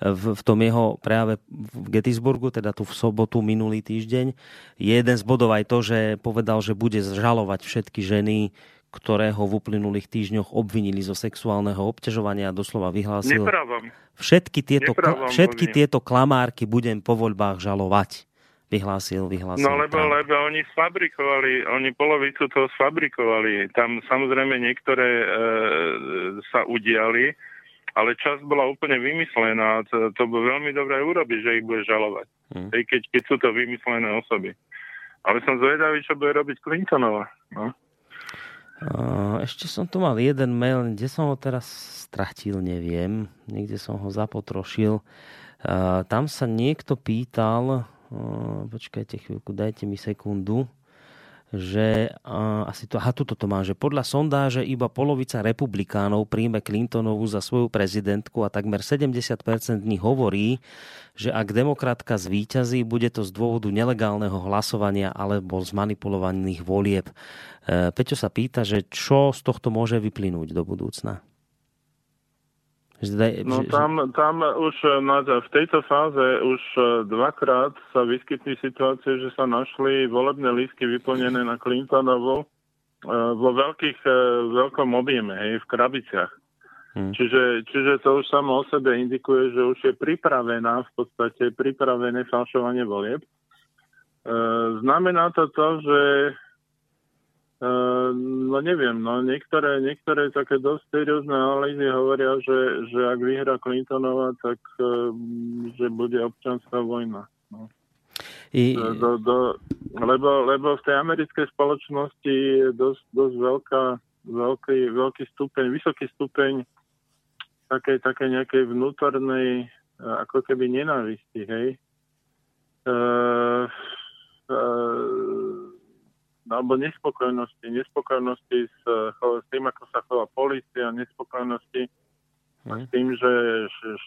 v, v tom jeho prejave v Gettysburgu, teda tu v sobotu minulý týždeň, je jeden z bodov aj to, že povedal, že bude žalovať všetky ženy, ktoré ho v uplynulých týždňoch obvinili zo sexuálneho obťažovania a doslova vyhlásil, Nepravom. všetky tieto, Nepravom všetky tieto klamárky budem po voľbách žalovať. Vyhlásil, vyhlásil. No lebo, lebo oni sfabrikovali, oni polovicu toho sfabrikovali. Tam samozrejme niektoré e, sa udiali, ale časť bola úplne vymyslená. To, to bolo veľmi dobré urobiť, že ich bude žalovať. Hej, keď, keď sú to vymyslené osoby. Ale som zvedavý, čo bude robiť Clintonova. No. Ešte som tu mal jeden mail, kde som ho teraz stratil, neviem. Niekde som ho zapotrošil. Tam sa niekto pýtal, počkajte chvíľku, dajte mi sekundu, že a, asi to, aha, tuto to má, že podľa sondáže iba polovica republikánov príjme Clintonovu za svoju prezidentku a takmer 70% z nich hovorí, že ak demokratka zvíťazí, bude to z dôvodu nelegálneho hlasovania alebo z manipulovaných volieb. E, Peťo sa pýta, že čo z tohto môže vyplynúť do budúcna? Že, daj- No že- tam, tam už na, v tejto fáze už e, dvakrát sa vyskytli situácie, že sa našli volebné lístky vyplnené na Clintonovu e, vo veľkých, veľkom objeme, hej, v krabiciach. Hm. Čiže, čiže to už samo o sebe indikuje, že už je pripravená v podstate pripravené falšovanie volieb. E, znamená to to, že e, no neviem, no niektoré, niektoré také dosť seriózne analýzy hovoria, že, že ak vyhrá Clintonová, tak e, že bude občanská vojna. No. I, Do, do, lebo, lebo v tej americkej spoločnosti je dosť, dosť veľká, veľký, veľký stupeň, vysoký stupeň takej, takej nejakej vnútornej e, ako keby nenávisti, hej. E, e, alebo nespokojnosti, nespokojnosti s, s tým, ako sa chová policia, nespokojnosti hm. s tým, že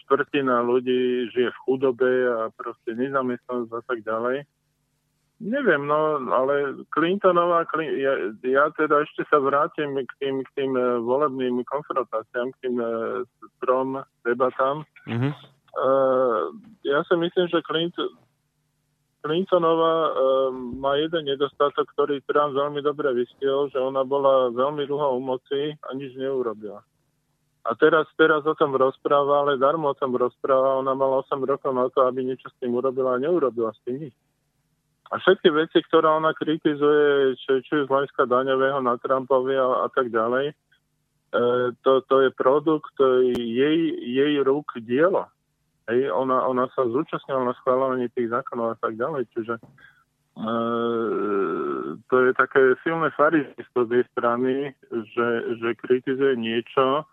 štvrtina ľudí žije v chudobe a proste nezamestnanosť a tak ďalej. Neviem, no, ale Clintonová, Clin- ja, ja teda ešte sa vrátim k tým, k tým eh, volebným konfrontáciám, k tým eh, trom debatám. Mhm. Uh, ja si myslím, že Clinton, Clintonová uh, má jeden nedostatok, ktorý Trump veľmi dobre vystiel, že ona bola veľmi dlho u moci a nič neurobila. A teraz, teraz o tom rozpráva, ale darmo o tom rozpráva. Ona mala 8 rokov na to, aby niečo s tým urobila a neurobila s tým nič. A všetky veci, ktoré ona kritizuje, či, či z hľadiska daňového na Trumpovi a, a tak ďalej, e, to, to je produkt e, jej, jej rúk dielo. Hej, ona, ona sa zúčastnila na schváľovaní tých zákonov a tak ďalej, čiže e, to je také silné farizejstvo z jej strany, že, že kritizuje niečo,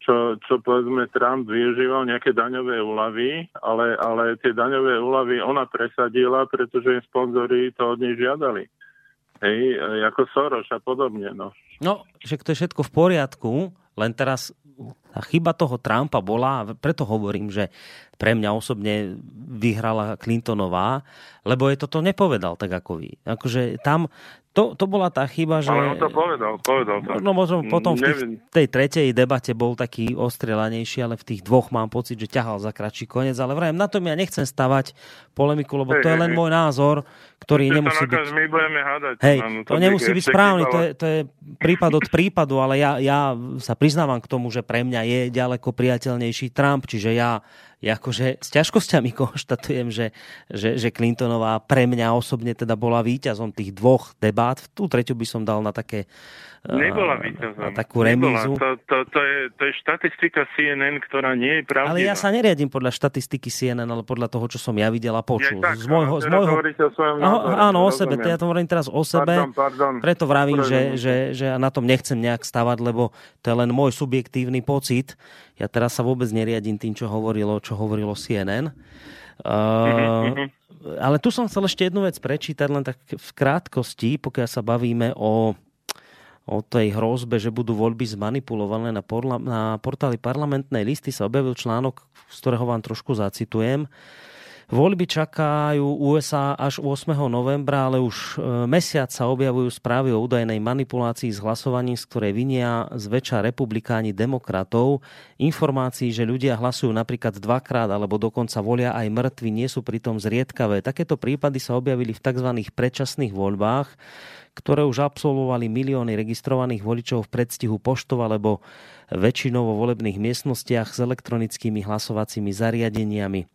čo, čo povedzme Trump využíval nejaké daňové úlavy, ale, ale tie daňové úlavy ona presadila, pretože jej sponzori to od nej žiadali. Hej, e, ako Soros a podobne, no. No, že to je všetko v poriadku, len teraz tá chyba toho Trumpa bola, a preto hovorím, že pre mňa osobne vyhrala Clintonová, lebo je toto nepovedal tak ako vy. Akože tam, to, to bola tá chyba, že... Ale on to povedal, povedal to. No možno potom v tých, Neviem. tej tretej debate bol taký ostrelanejší, ale v tých dvoch mám pocit, že ťahal za kratší koniec. Ale vrajem, na tom ja nechcem stavať polemiku, lebo Hej, to je hej, len hej. môj názor, ktorý Ešte nemusí byť... my budeme hádať. Hej, Áno, to nemusí by byť správny, to je, to je prípad od prípadu, ale ja, ja sa priznávam k tomu, že pre mňa je ďaleko priateľnejší Trump, čiže ja, ja akože s ťažkosťami konštatujem, že, že, že Clintonová pre mňa osobne teda bola víťazom tých dvoch debát. Tú treťu by som dal na také eh, Nebola víťazom. na takú Nebola. remízu. To, to, to, je, to je štatistika CNN, ktorá nie je pravdivá. Ale ja sa neriadím podľa štatistiky CNN, ale podľa toho, čo som ja videl a počul. Je tak, z môjho, z môjho, o svojom Áno, názore, áno, o sebe. Ja to hovorím teraz o sebe. Pardon, pardon. Preto vravím, že, že, že ja na tom nechcem nejak stavať, lebo to je len môj subjektívny pocit. Ja teraz sa vôbec neriadím tým, čo hovorilo, čo hovorilo CNN. Uh, Mhm, ale tu som chcel ešte jednu vec prečítať, len tak v krátkosti, pokiaľ sa bavíme o, o tej hrozbe, že budú voľby zmanipulované na, porla, na portáli parlamentnej listy, sa objavil článok, z ktorého vám trošku zacitujem. Voľby čakajú USA až 8. novembra, ale už e, mesiac sa objavujú správy o údajnej manipulácii s hlasovaním, z ktorej vinia zväčša republikáni demokratov. Informácií, že ľudia hlasujú napríklad dvakrát alebo dokonca volia aj mŕtvi, nie sú pritom zriedkavé. Takéto prípady sa objavili v tzv. predčasných voľbách, ktoré už absolvovali milióny registrovaných voličov v predstihu poštov alebo väčšinou vo volebných miestnostiach s elektronickými hlasovacími zariadeniami.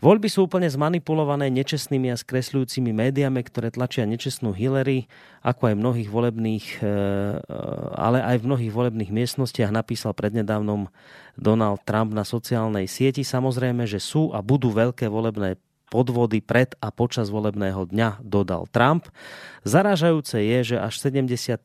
Voľby sú úplne zmanipulované nečestnými a skresľujúcimi médiami, ktoré tlačia nečestnú Hillary, ako aj mnohých volebných, e, ale aj v mnohých volebných miestnostiach napísal prednedávnom Donald Trump na sociálnej sieti. Samozrejme, že sú a budú veľké volebné podvody pred a počas volebného dňa, dodal Trump. Zarážajúce je, že až 73%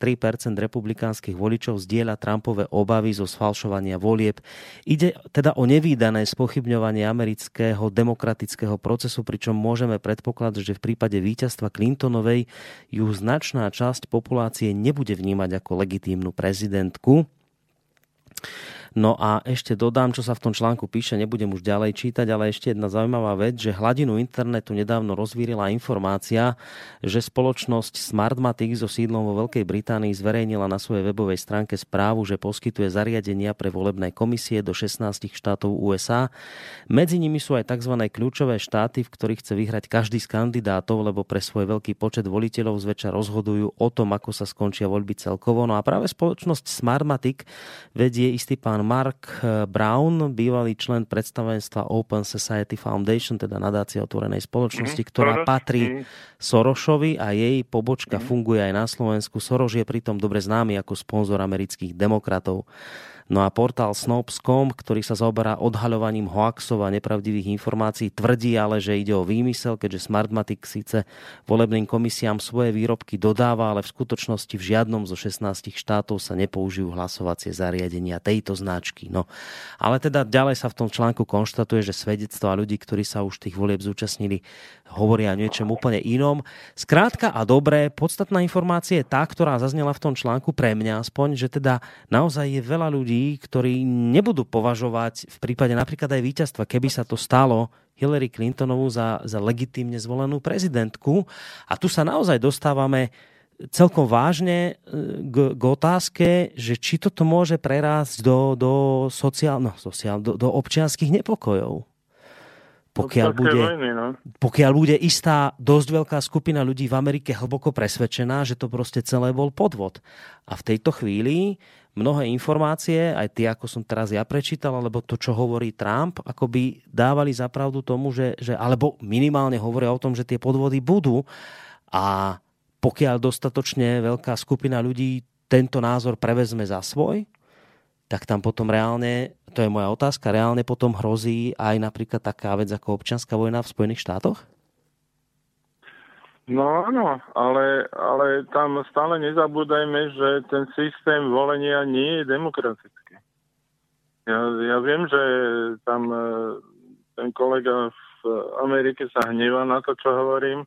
republikánskych voličov zdieľa Trumpové obavy zo sfalšovania volieb. Ide teda o nevýdané spochybňovanie amerického demokratického procesu, pričom môžeme predpokladať, že v prípade víťazstva Clintonovej ju značná časť populácie nebude vnímať ako legitímnu prezidentku. No a ešte dodám, čo sa v tom článku píše, nebudem už ďalej čítať, ale ešte jedna zaujímavá vec, že hladinu internetu nedávno rozvírila informácia, že spoločnosť Smartmatic so sídlom vo Veľkej Británii zverejnila na svojej webovej stránke správu, že poskytuje zariadenia pre volebné komisie do 16 štátov USA. Medzi nimi sú aj tzv. kľúčové štáty, v ktorých chce vyhrať každý z kandidátov, lebo pre svoj veľký počet voliteľov zväčša rozhodujú o tom, ako sa skončia voľby celkovo. No a práve spoločnosť Smartmatic vedie istý pán Mark Brown, bývalý člen predstavenstva Open Society Foundation, teda nadácia otvorenej spoločnosti, Mhm, ktorá Soros, patrí. Sorošovi a jej pobočka funguje aj na Slovensku. Soros je pritom dobre známy ako sponzor amerických demokratov. No a portál Snopes.com, ktorý sa zaoberá odhaľovaním hoaxov a nepravdivých informácií, tvrdí ale, že ide o výmysel, keďže Smartmatic síce volebným komisiám svoje výrobky dodáva, ale v skutočnosti v žiadnom zo 16 štátov sa nepoužijú hlasovacie zariadenia tejto značky. No, ale teda ďalej sa v tom článku konštatuje, že svedectvá ľudí, ktorí sa už tých volieb zúčastnili, hovoria o niečom úplne inom. Skrátka a dobré, podstatná informácia je tá, ktorá zaznela v tom článku pre mňa aspoň, že teda naozaj je veľa ľudí, ktorí nebudú považovať v prípade napríklad aj víťazstva, keby sa to stalo Hillary Clintonovú za, za legitímne zvolenú prezidentku. A tu sa naozaj dostávame celkom vážne e, k, k otázke, že či toto môže prerásť do, do, sociál, no, sociál, do, do občianských nepokojov. Pokiaľ bude, Vojny, no. pokiaľ bude istá dosť veľká skupina ľudí v Amerike hlboko presvedčená, že to proste celé bol podvod. A v tejto chvíli mnohé informácie, aj tie, ako som teraz ja prečítal, alebo to, čo hovorí Trump, akoby dávali zapravdu tomu, že, že alebo minimálne hovoria o tom, že tie podvody budú. A pokiaľ dostatočne veľká skupina ľudí tento názor prevezme za svoj, tak tam potom reálne, to je moja otázka, reálne potom hrozí aj napríklad taká vec ako občianská vojna v Spojených štátoch? No áno, ale, ale tam stále nezabúdajme, že ten systém volenia nie je demokratický. Ja, ja viem, že tam e, ten kolega v Amerike sa hnevá na to, čo hovorím.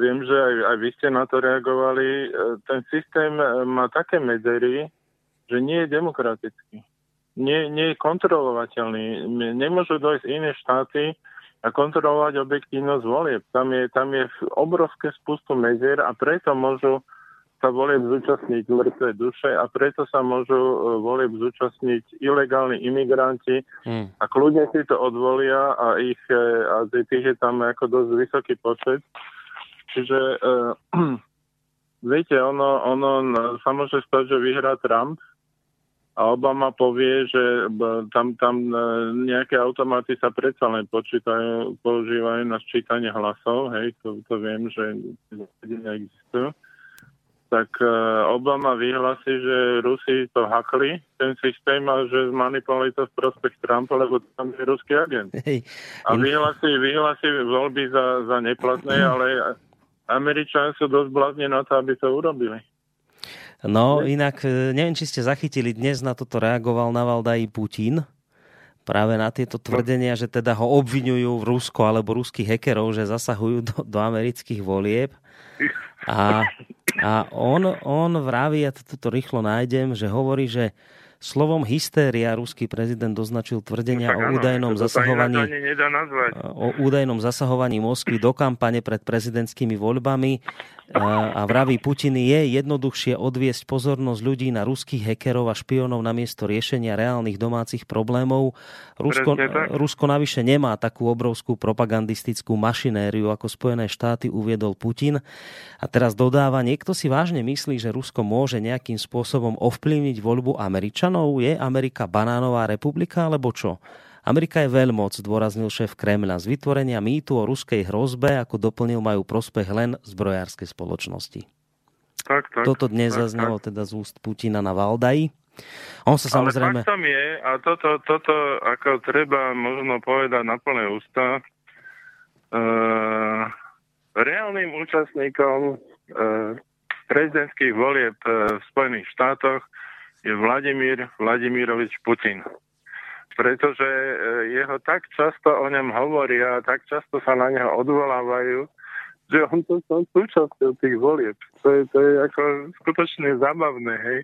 Viem, že aj, aj vy ste na to reagovali. E, Ten systém e, má také medzery, že nie je demokratický. Nie, nie je kontrolovateľný. Nemôžu dojsť iné štáty a kontrolovať objektívnosť volieb. Tam je, tam je obrovské spustu medzier a preto môžu sa volieb zúčastniť mŕtve duše a preto sa môžu e, volieb zúčastniť ilegálni imigranti Hmm. a kľudne si to odvolia a ich e, a tých je tam ako dosť vysoký počet. Čiže uh, viete, ono, ono n- sa môže stať, že vyhrá Trump a Obama povie, že tam, tam e, nejaké automaty sa predsa len počítajú, používajú na sčítanie hlasov, hej, to, to viem, že existujú. tak e, Obama vyhlási, že Rusi to hakli, ten systém a že zmanipulovali to v prospech Trumpa, lebo tam je ruský agent. A vyhlási, vyhlási voľby za, za neplatné, ale Američania sú dosť blázni na to, aby to urobili. No inak, e, neviem, či ste zachytili, dnes na toto reagoval na Valdaji Putin. Práve na tieto tvrdenia, že teda ho obvinujú v Rusko alebo ruských hekerov, že zasahujú do, do amerických volieb. A, a on, on vraví, ja to tuto rýchlo nájdem, že hovorí, že slovom hystéria ruský prezident označil tvrdenia Tak o údajnom zasahovaní o údajnom zasahovaní Moskvy do kampane pred prezidentskými voľbami a, a vraví Putin, je jednoduchšie odviesť pozornosť ľudí na ruských hekerov a špionov namiesto riešenia reálnych domácich problémov. Rusko. Rusko navyše nemá takú obrovskú propagandistickú mašinériu, ako Spojené štáty uviedol Putin. A teraz dodáva, niekto si vážne myslí, že Rusko môže nejakým spôsobom ovplyvniť voľbu Američanov? Je Amerika banánová republika, alebo čo? Amerika je veľmoc, dôraznil šéf Kremľa. Z vytvorenia mýtu o ruskej hrozbe, ako doplnil, majú prospech len zbrojárskej spoločnosti. Tak, tak. Toto dnes tak, zaznelo tak. teda z úst Putina na Valdaji. On sa samozrejme... Ale faktom je, a toto, toto ako treba možno povedať na plné ústa, uh, reálnym účastníkom uh, prezidentských volieb uh, v Spojených štátoch je Vladimír Vladimirovič Putin. Pretože uh, jeho tak často o ňom hovoria, tak často sa na neho odvolávajú, že on to som súčasťou tých volieb. To je, to je ako skutočne zábavné, hej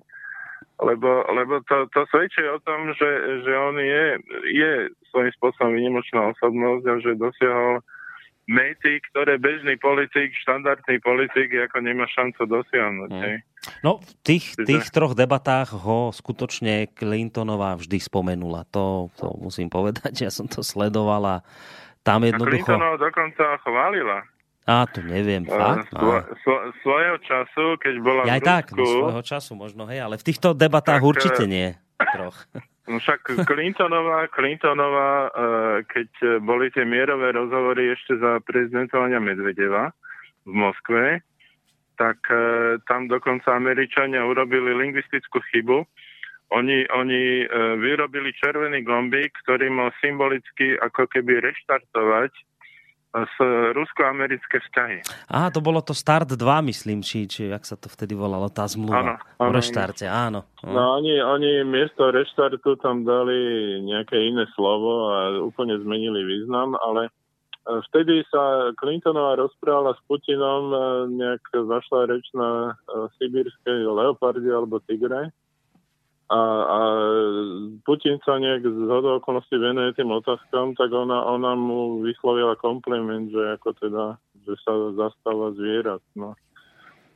lebo, lebo to, to svedčí o tom, že, že on je, je svojím spôsobom vynimočná osobnosť a že dosiahol mety, ktoré bežný politik, štandardný politik ako nemá šancu dosiahnuť. Mm. No, v tých, tých troch debatách ho skutočne Clintonová vždy spomenula. To, to musím povedať, ja som to sledovala. Tam A jednoducho... Clintonov dokonca chválila. Á, to neviem, Eh, fakt? svo, svo, svojho času, keď bola Ja v aj tak, no, Rusku, svojho času možno, hej, ale v týchto debatách Tak, určite eh, nie. Troch. No však Clintonová, Clintonová, eh, keď boli tie mierové rozhovory ešte za prezidentovania Medvedeva v Moskve, tak eh, tam dokonca Američania urobili lingvistickú chybu. Oni, oni eh, vyrobili červený gombík, ktorý mal symbolicky ako keby reštartovať s rusko-americké vzťahy. Á, to bolo to Start 2, myslím, či, či jak sa to vtedy volalo, tá Áno, zmluva. o áno, reštarte, áno. No oni, oni miesto reštartu tam dali nejaké iné slovo a úplne zmenili význam, ale e, vtedy sa Clintonová rozprávala s Putinom, e, nejak zašla reč na e, sibírskej leoparde alebo tigre a, a Putin sa nejak z hodou okolností venuje tým otázkam, tak ona, ona mu vyslovila kompliment, že ako teda, že sa zastáva zvierat. No.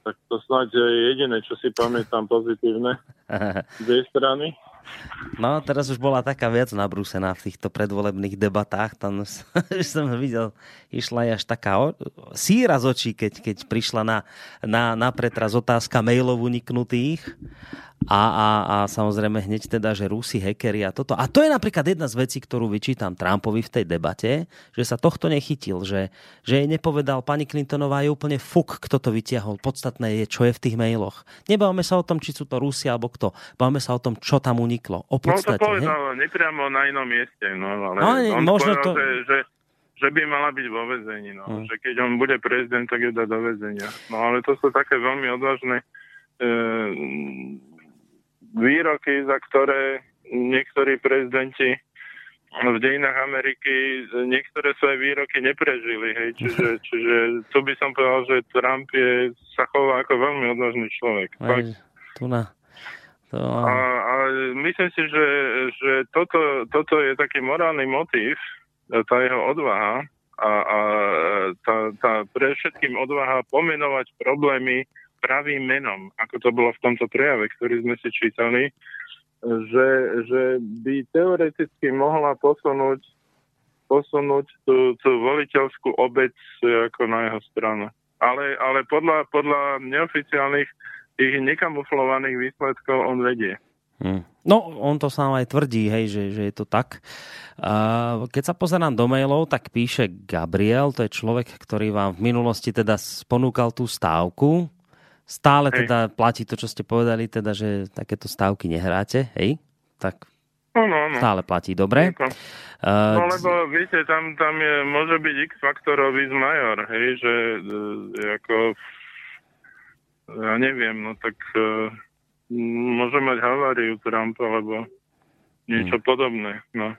Tak to snáď je jediné, čo si pamätám pozitívne z jej strany. No, teraz už bola taká viac nabrúsená v týchto predvolebných debatách. Tam som videl, išla aj až taká o, síra z očí, keď, keď prišla na, na, na pretraz otázka mailov uniknutých. A, a, a samozrejme hneď teda, že Rusi, hackeri a toto. A to je napríklad jedna z vecí, ktorú vyčítam Trumpovi v tej debate, že sa tohto nechytil, že, že jej nepovedal pani Clintonová je úplne fuk, kto to vytiahol. Podstatné je, čo je v tých mailoch. Nebavme sa o tom, či sú to Rusi alebo kto. Bavme sa o tom, čo tam uniklo. O No podstate. to hej? povedal nepriamo na inom mieste, no, ale No, ale on možno povedal, to- že, že, že by mala byť vo väzení, no. Hm. Že keď on bude prezident, tak ju dá do väzenia. No ale to sú také veľmi odvážne e, výroky, za ktoré niektorí prezidenti v dejinách Ameriky niektoré svoje výroky neprežili. Hej. Čiže, čiže tu by som povedal, že Trump je, sa chová ako veľmi odvážny človek. Hej, tu na... To, A, a myslím si, že, že toto, toto je taký morálny motív, tá jeho odvaha a, a tá, tá pre všetkým odvaha pomenovať problémy pravým menom, ako to bolo v tomto prejave, ktorý sme si čítali, že, že by teoreticky mohla posunúť, posunúť tú, tú voliteľskú obec ako na jeho stranu. Ale, ale podľa, podľa neoficiálnych tých nekamuflovaných výsledkov on vedie. Hm. No, on to sám aj tvrdí, hej, že, že je to tak. A keď sa pozerám do mailov, tak píše Gabriel, to je človek, ktorý vám v minulosti teda ponúkal tú stávku, Stále Hej. teda platí to, čo ste povedali, teda, že takéto stávky nehráte, hej? Tak No, no, no. stále platí, dobre. Uh, No lebo viete, tam, tam je, môže byť x faktorov z major, hej, že e, ako ja neviem, no tak e, môže mať haváriu Trump alebo niečo Hmm. podobné, no.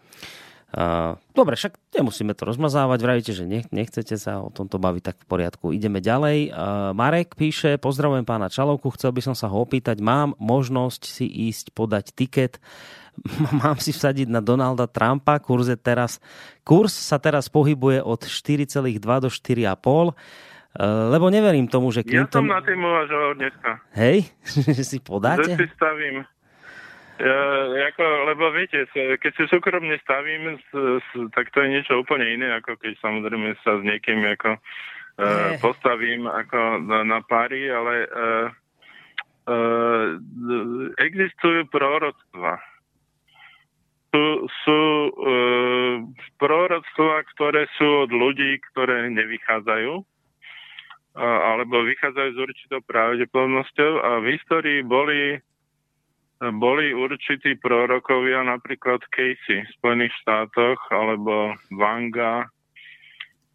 Dobre, však nemusíme to rozmazávať, vravíte, že nech, nechcete sa o tomto baviť, tak v poriadku. Ideme ďalej. Marek píše, pozdravujem pána Čalovku, chcel by som sa ho opýtať, mám možnosť si ísť podať tiket, mám si vsadiť na Donalda Trumpa, kurz, je teraz, kurz sa teraz pohybuje od 4,2 do 4,5, uh, lebo neverím tomu, že Ja som Clinton... na tým uvažoval dneska. Hej, že si Že podáte? si stavím. Ja, ako, lebo viete, keď si súkromne stavím, s, s, tak to je niečo úplne iné, ako keď samozrejme sa s niekým ako, uh, Eh. postavím ako na, na pári, ale uh, uh, existujú proroctva. Sú, sú uh, proroctva, ktoré sú od ľudí, ktoré nevychádzajú alebo vychádzajú s určitou pravdepodobnosťou a v histórii boli boli určití prorokovia, napríklad Casey v Spojených štátoch, alebo Vanga,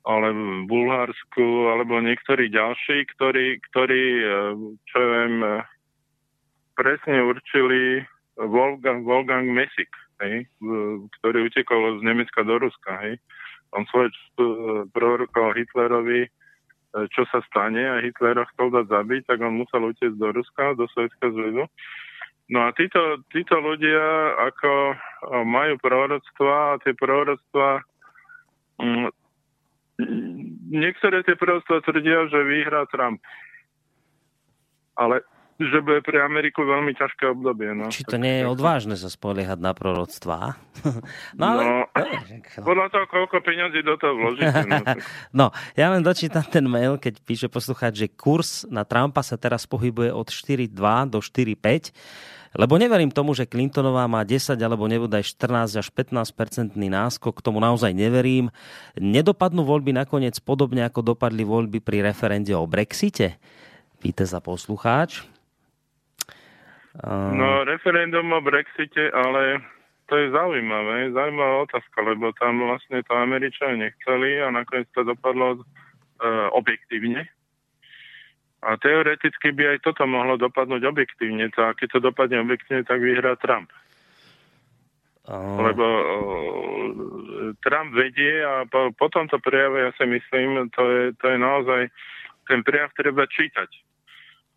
alebo v Bulharsku, alebo niektorí ďalší, ktorí, ktorí eh, čo viem, eh, presne určili Wolfgang, Wolfgang Mesik, hej, ktorý utekol z Nemecka do Ruska. Hej. On svoj prorokoval Hitlerovi, čo sa stane a Hitler ho chcel dať zabiť, tak on musel utiecť do Ruska, do Sovjetského zväzu. No a títo, títo ľudia ako o, majú proroctva a tie proroctva mm, niektoré tie proroctva tvrdia, že vyhrá Trump. Ale že bude pre Ameriku veľmi ťažké obdobie. No. Či to nie je odvážne sa spoliehať na proroctvá? No ale... No. No. Podľa toho, koľko peňazí do toho vložíte. No, tak- No, ja len dočítam ten mail, keď píše poslucháč, že kurz na Trumpa sa teraz pohybuje od 4,2 do 4,5, lebo neverím tomu, že Clintonová má 10 alebo nebude 14 až 15 percentný náskok, k tomu naozaj neverím. Nedopadnú voľby nakoniec podobne, ako dopadli voľby pri referende o Brexite? Pýta sa poslucháč. No, referendum o Brexite, ale to je zaujímavé, zaujímavá otázka, lebo tam vlastne to Američania nechceli a nakoniec to dopadlo uh, objektívne. A teoreticky by aj toto mohlo dopadnúť objektívne. A keď to dopadne objektívne, tak vyhrá Trump. uh, Lebo uh, Trump vedie a po, po tomto prejave, ja si myslím, to je, to je naozaj, ten prejav treba čítať.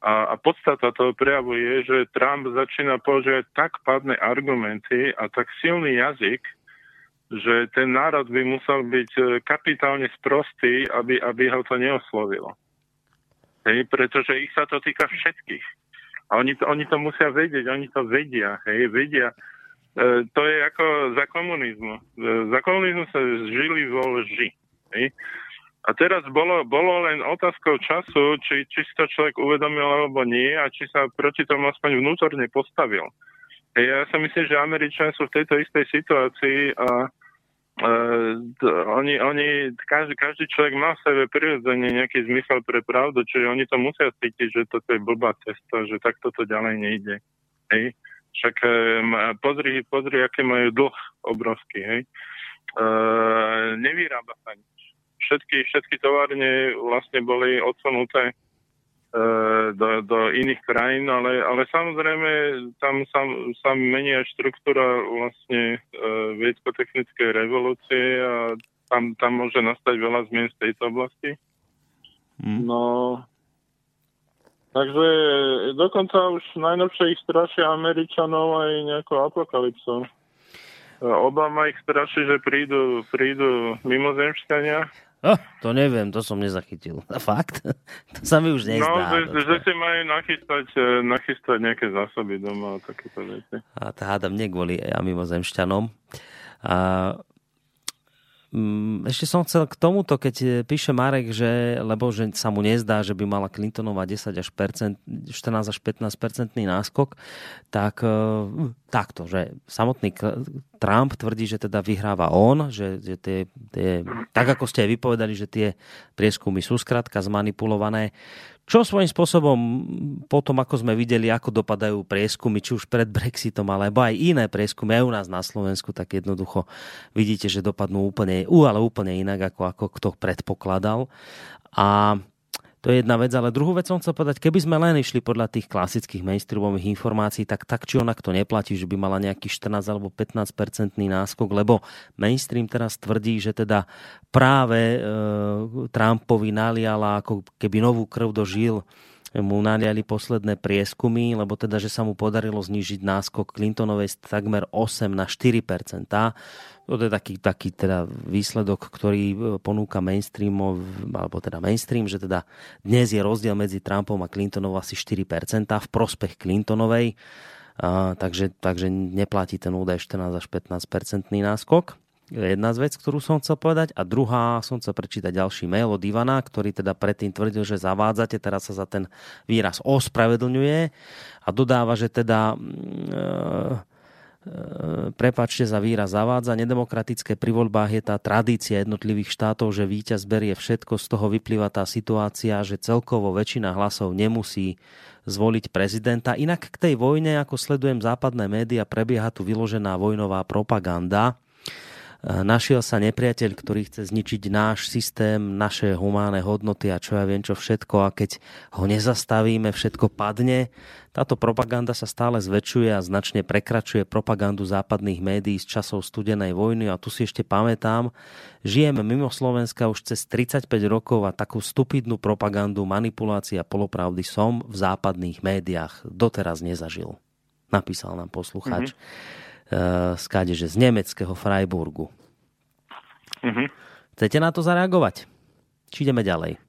A, a podstata toho prejavu je, že Trump začína používať tak padné argumenty a tak silný jazyk, že ten národ by musel byť e, kapitálne sprostý, aby, aby ho to neoslovilo. Hej, pretože ich sa to týka všetkých. A oni to, oni to musia vedieť, oni to vedia, hej, vedia. E, to je ako za komunizmu. E, za komunizmu sa žili vo lži. Hej. A teraz bolo, bolo len otázkou času, či, či si to človek uvedomil alebo nie a či sa proti tomu aspoň vnútorne postavil. Ja si myslím, že Američania sú v tejto istej situácii a Uh, oni, oni, každý, každý človek má v sebe prirodzene nejaký zmysel pre pravdu, čiže oni to musia cítiť, že toto je blbá cesta, že takto to ďalej nejde. Hej. Však pozri, pozri, aké majú dlh obrovský, hej. Uh, nevyrába sa nič. Všetky, všetky továrne vlastne boli odsunuté uh, do, do iných krajín, ale, ale samozrejme tam sa, sa mení aj štruktúra vlastne uh, vedecko-technickej revolúcie a tam, tam môže nastať veľa zmien v tejto oblasti. hm. No, takže dokonca už najnovšie ich strašia Američanov aj nejakou apokalypsou. Obama ich straší, že prídu, prídu mimozemšťania. Oh, to neviem, to som nezachytil. Fakt? To sa mi už nezdá. no, že si majú nachystať, e, nachystať nejaké zásoby doma a takéto veci. A to hádam nie kvôli ja mimozemšťanom. A ešte som chcel k tomuto, keď e, píše Marek, že, lebo že sa mu nezdá, že by mala Clintonová 10 až percent, 14 až 15 percentný náskok, tak e, takto, že samotný Trump tvrdí, že teda vyhráva on, že, že tie, tie, tak ako ste aj vypovedali, že tie prieskumy sú skrátka zmanipulované. Čo svojím spôsobom potom, ako sme videli, ako dopadajú prieskumy, či už pred Brexitom, alebo aj iné prieskumy aj u nás na Slovensku, tak jednoducho vidíte, že dopadnú úplne, ale úplne inak, ako, ako kto predpokladal. A to je jedna vec, ale druhú vec som chcel povedať, keby sme len išli podľa tých klasických mainstreamových informácií, tak tak či onak to neplatí, že by mala nejaký 14 alebo 15 percentný náskok, lebo mainstream teraz tvrdí, že teda práve e, Trumpovi naliala ako keby novú krv do žil mu naliali posledné prieskumy, lebo teda, že sa mu podarilo znížiť náskok Clintonovej z takmer 8 na 4% To je taký, taký teda výsledok, ktorý e, ponúka mainstream, alebo teda mainstream, že teda dnes je rozdiel medzi Trumpom a Clintonovou asi 4% v prospech Clintonovej. A, takže, takže neplatí ten údaj 14 až 15 náskok jedna z vec, ktorú som chcel povedať. A druhá, som chcel prečítať ďalší mail od Ivana, ktorý teda predtým tvrdil, že zavádzate, teraz sa za ten výraz ospravedlňuje a dodáva, že teda e, prepačte za výraz zavádza, nedemokratické pri voľbách je tá tradícia jednotlivých štátov, že víťaz berie všetko, z toho vyplýva tá situácia, že celkovo väčšina hlasov nemusí zvoliť prezidenta. Inak k tej vojne, ako sledujem západné médiá, prebieha tu vyložená vojnová propaganda našiel sa nepriateľ, ktorý chce zničiť náš systém, naše humánne hodnoty a čo ja viem čo všetko a keď ho nezastavíme, všetko padne. Táto propaganda sa stále zväčšuje a značne prekračuje propagandu západných médií z časov studenej vojny a tu si ešte pamätám, žijeme mimo Slovenska už cez 35 rokov a takú stupidnú propagandu, manipulácia polopravdy som v západných médiách doteraz nezažil. Napísal nám posluchač. Mm-hmm skáde, že z nemeckého Freiburgu. Mm-hmm. Chcete na to zareagovať? Či ideme ďalej?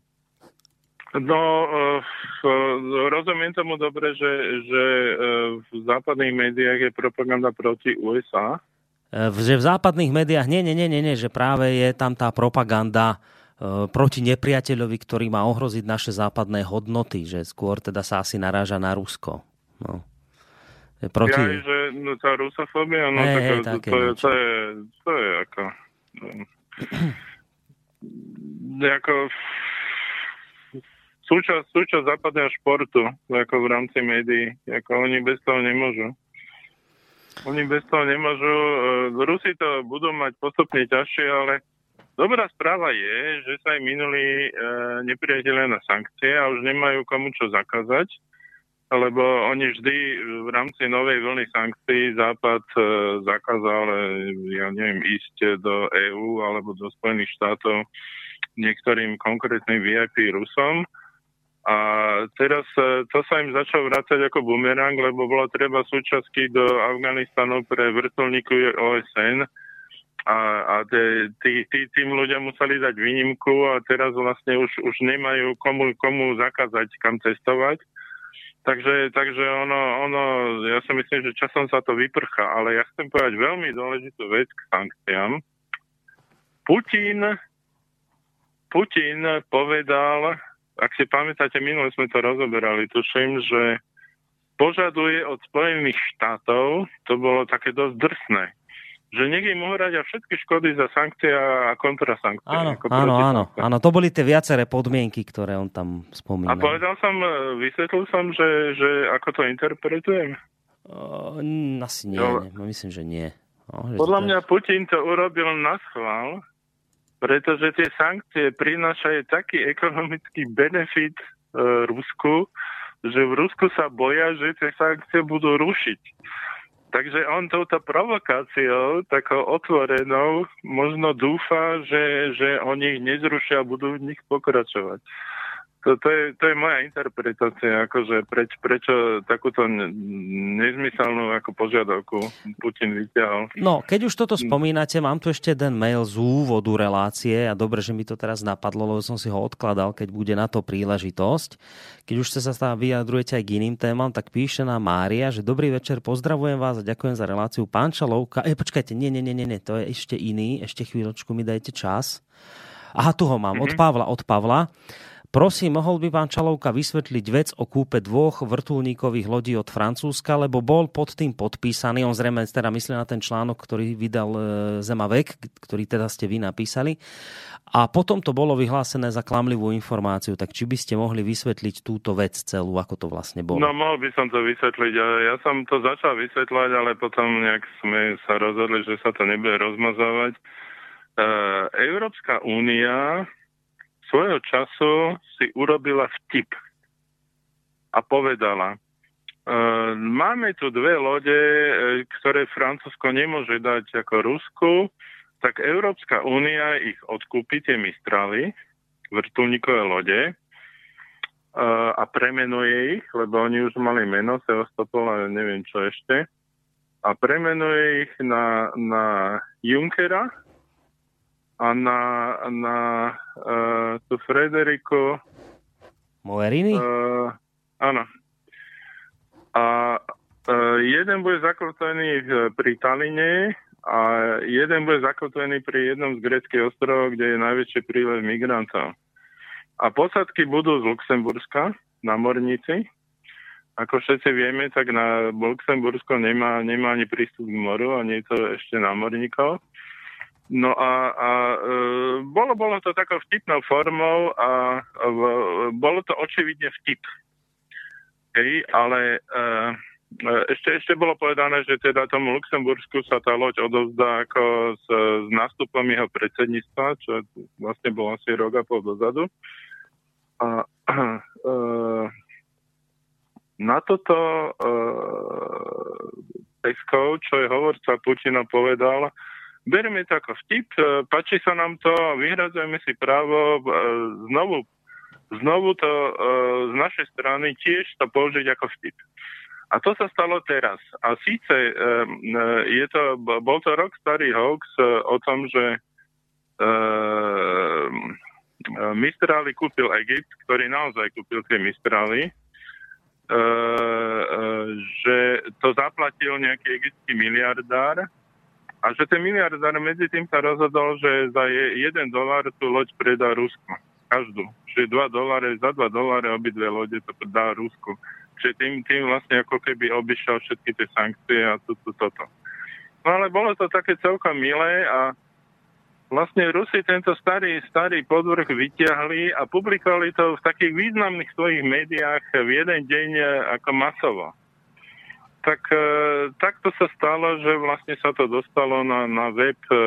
No, uh, rozumiem tomu dobre, že, že uh, v západných médiách je propaganda proti USA. Že v západných médiách, nie, nie, nie, nie, nie, že práve je tam tá propaganda proti nepriateľovi, ktorý má ohroziť naše západné hodnoty, že skôr teda sa asi naráža na Rusko. No proti... Ja, že no, tá rusofóbia, no hey, tak, hey, to, to, je, to, je, to je ako... No, ako súčasť, súčasť západného športu, ako v rámci médií. Ako oni bez toho nemôžu. Oni bez toho nemôžu. E, Rusi to budú mať postupne ťažšie, ale dobrá správa je, že sa aj minuli e, nepriateľe na sankcie a už nemajú komu čo zakázať lebo oni vždy v rámci novej vlny sankcií Západ e, zakázal, e, ja neviem, ísť do EÚ alebo do Spojených štátov niektorým konkrétnym VIP Rusom. A teraz e, to sa im začalo vrácať ako bumerang, lebo bolo treba súčasky do Afganistanu pre vrtulníku OSN a, a tí, tí, tým ľudia museli dať výnimku a teraz vlastne už, už nemajú komu, komu zakázať kam cestovať Takže, takže ono, ono, ja si myslím, že časom sa to vyprcha, ale ja chcem povedať veľmi dôležitú vec k sankciám. Putin, Putin povedal, ak si pamätáte, minule sme to rozoberali, tuším, že požaduje od Spojených štátov, to bolo také dosť drsné, že nech im uhradia všetky škody za sankcie a kontrasankcie. Áno, áno, áno, áno, to boli tie viaceré podmienky, ktoré on tam spomínal. A povedal som, e, vysvetlil som, že, že ako to interpretujem? Uh, asi nie, no, nie, myslím, že nie. No, že Podľa mňa Putin to urobil na schvál, pretože tie sankcie prinášajú taký ekonomický benefit uh, Rusku, že v Rusku sa boja, že tie sankcie budú rušiť. Takže on touto provokáciou, takou otvorenou, možno dúfa, že, že oni ich nezrušia a budú v nich pokračovať to, to, je, to je moja interpretácia, akože preč, prečo takúto nezmyselnú ako požiadavku Putin vyťahol. No, keď už toto spomínate, mám tu ešte jeden mail z úvodu relácie a dobre, že mi to teraz napadlo, lebo som si ho odkladal, keď bude na to príležitosť. Keď už sa tam vyjadrujete aj k iným témam, tak píše nám Mária, že dobrý večer, pozdravujem vás a ďakujem za reláciu. Pán Čalovka, e, počkajte, nie, nie, nie, nie, to je ešte iný, ešte chvíľočku mi dajte čas. Aha, tu ho mám, mm-hmm. od mhm. Pavla, od Pavla. Prosím, mohol by pán Čalovka vysvetliť vec o kúpe dvoch vrtulníkových lodí od Francúzska, lebo bol pod tým podpísaný, on zrejme teda myslí na ten článok, ktorý vydal e, Zemavek, ktorý teda ste vy napísali. A potom to bolo vyhlásené za klamlivú informáciu, tak či by ste mohli vysvetliť túto vec celú, ako to vlastne bolo? No mohol by som to vysvetliť. a Ja som to začal vysvetľať, ale potom nejak sme sa rozhodli, že sa to nebude rozmazávať. E, Európska únia svojho času si urobila vtip a povedala, e, máme tu dve lode, e, ktoré Francúzsko nemôže dať ako Rusku, tak Európska únia ich odkúpi, tie Mistraly, vrtulníkové lode, e, a premenuje ich, lebo oni už mali meno, Sevastopol a neviem čo ešte, a premenuje ich na, na Junkera a na, na uh, tú Frederiku Moerini? Uh, áno. A uh, jeden bude zakotvený pri Taline a jeden bude zakotvený pri jednom z greckých ostrovov, kde je najväčší prílev migrantov. A posadky budú z Luxemburska na Mornici. Ako všetci vieme, tak na Luxembursko nemá, nemá ani prístup k moru, ani je to ešte námorníkov. No a, a e, bolo, bolo to takou vtipnou formou a v, bolo to očividne vtip. Hej, ale e, e, ešte, ešte bolo povedané, že teda tomu Luxembursku sa tá loď odovzdá ako s, s nástupom jeho predsedníctva, čo vlastne bolo asi rok a pol dozadu. A e, na toto e, Peskov, čo je hovorca Putina, povedal, Bereme to ako vtip, e, páči sa nám to, vyhradzujeme si právo e, znovu, znovu to e, z našej strany tiež to použiť ako vtip. A to sa stalo teraz. A síce je to, bol to rok starý hoax o tom, že Mistrály kúpil Egypt, ktorý naozaj kúpil tie Mistrály, že to zaplatil nejaký egyptský miliardár a že ten miliardár medzi tým sa rozhodol, že za je- jeden dolár tú loď predá Rusku. Každú. Čiže 2 doláre, za 2 doláre obidve lode to dá Rusku. Čiže tým, tým vlastne ako keby obišiel všetky tie sankcie a toto, toto. No ale bolo to také celkom milé a vlastne Rusi tento starý, starý podvrh vyťahli a publikovali to v takých významných svojich médiách v jeden deň e, ako masovo. Tak e, takto sa stalo, že vlastne sa to dostalo na, na web e, e,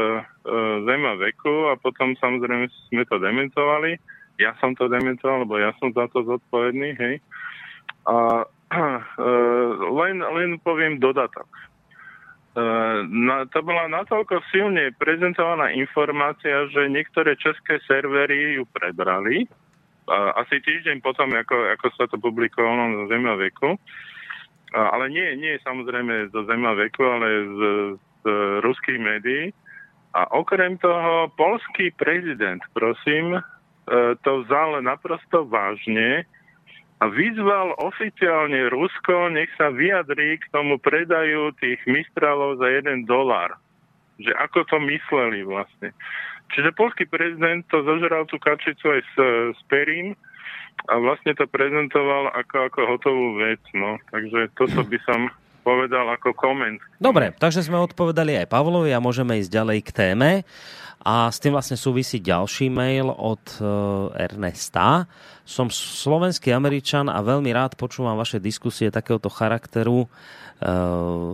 Zema veku a potom samozrejme sme to dementovali. Ja som to dementoval, lebo ja som za to zodpovedný, hej. A e, len, len poviem dodatok. E, na, to bola natoľko silne prezentovaná informácia, že niektoré české servery ju prebrali. A, asi týždeň potom, ako, ako sa to publikovalo na Zema veku. Ale nie, nie samozrejme zo Zema veku, ale z, z ruských médií. A okrem toho, polský prezident, prosím, e, to vzal naprosto vážne a vyzval oficiálne Rusko, nech sa vyjadrí k tomu predaju tých mistralov za jeden dolár. Že ako to mysleli vlastne. Čiže polský prezident to zožral tú kačicu aj s, s perím a vlastne to prezentoval ako, ako hotovú vec. No. Takže toto by som povedal ako koment. Dobre, takže sme odpovedali aj Pavlovi a môžeme ísť ďalej k téme. A s tým vlastne súvisí ďalší mail od e, Ernesta. Som slovenský Američan a veľmi rád počúvam vaše diskusie takéhoto charakteru.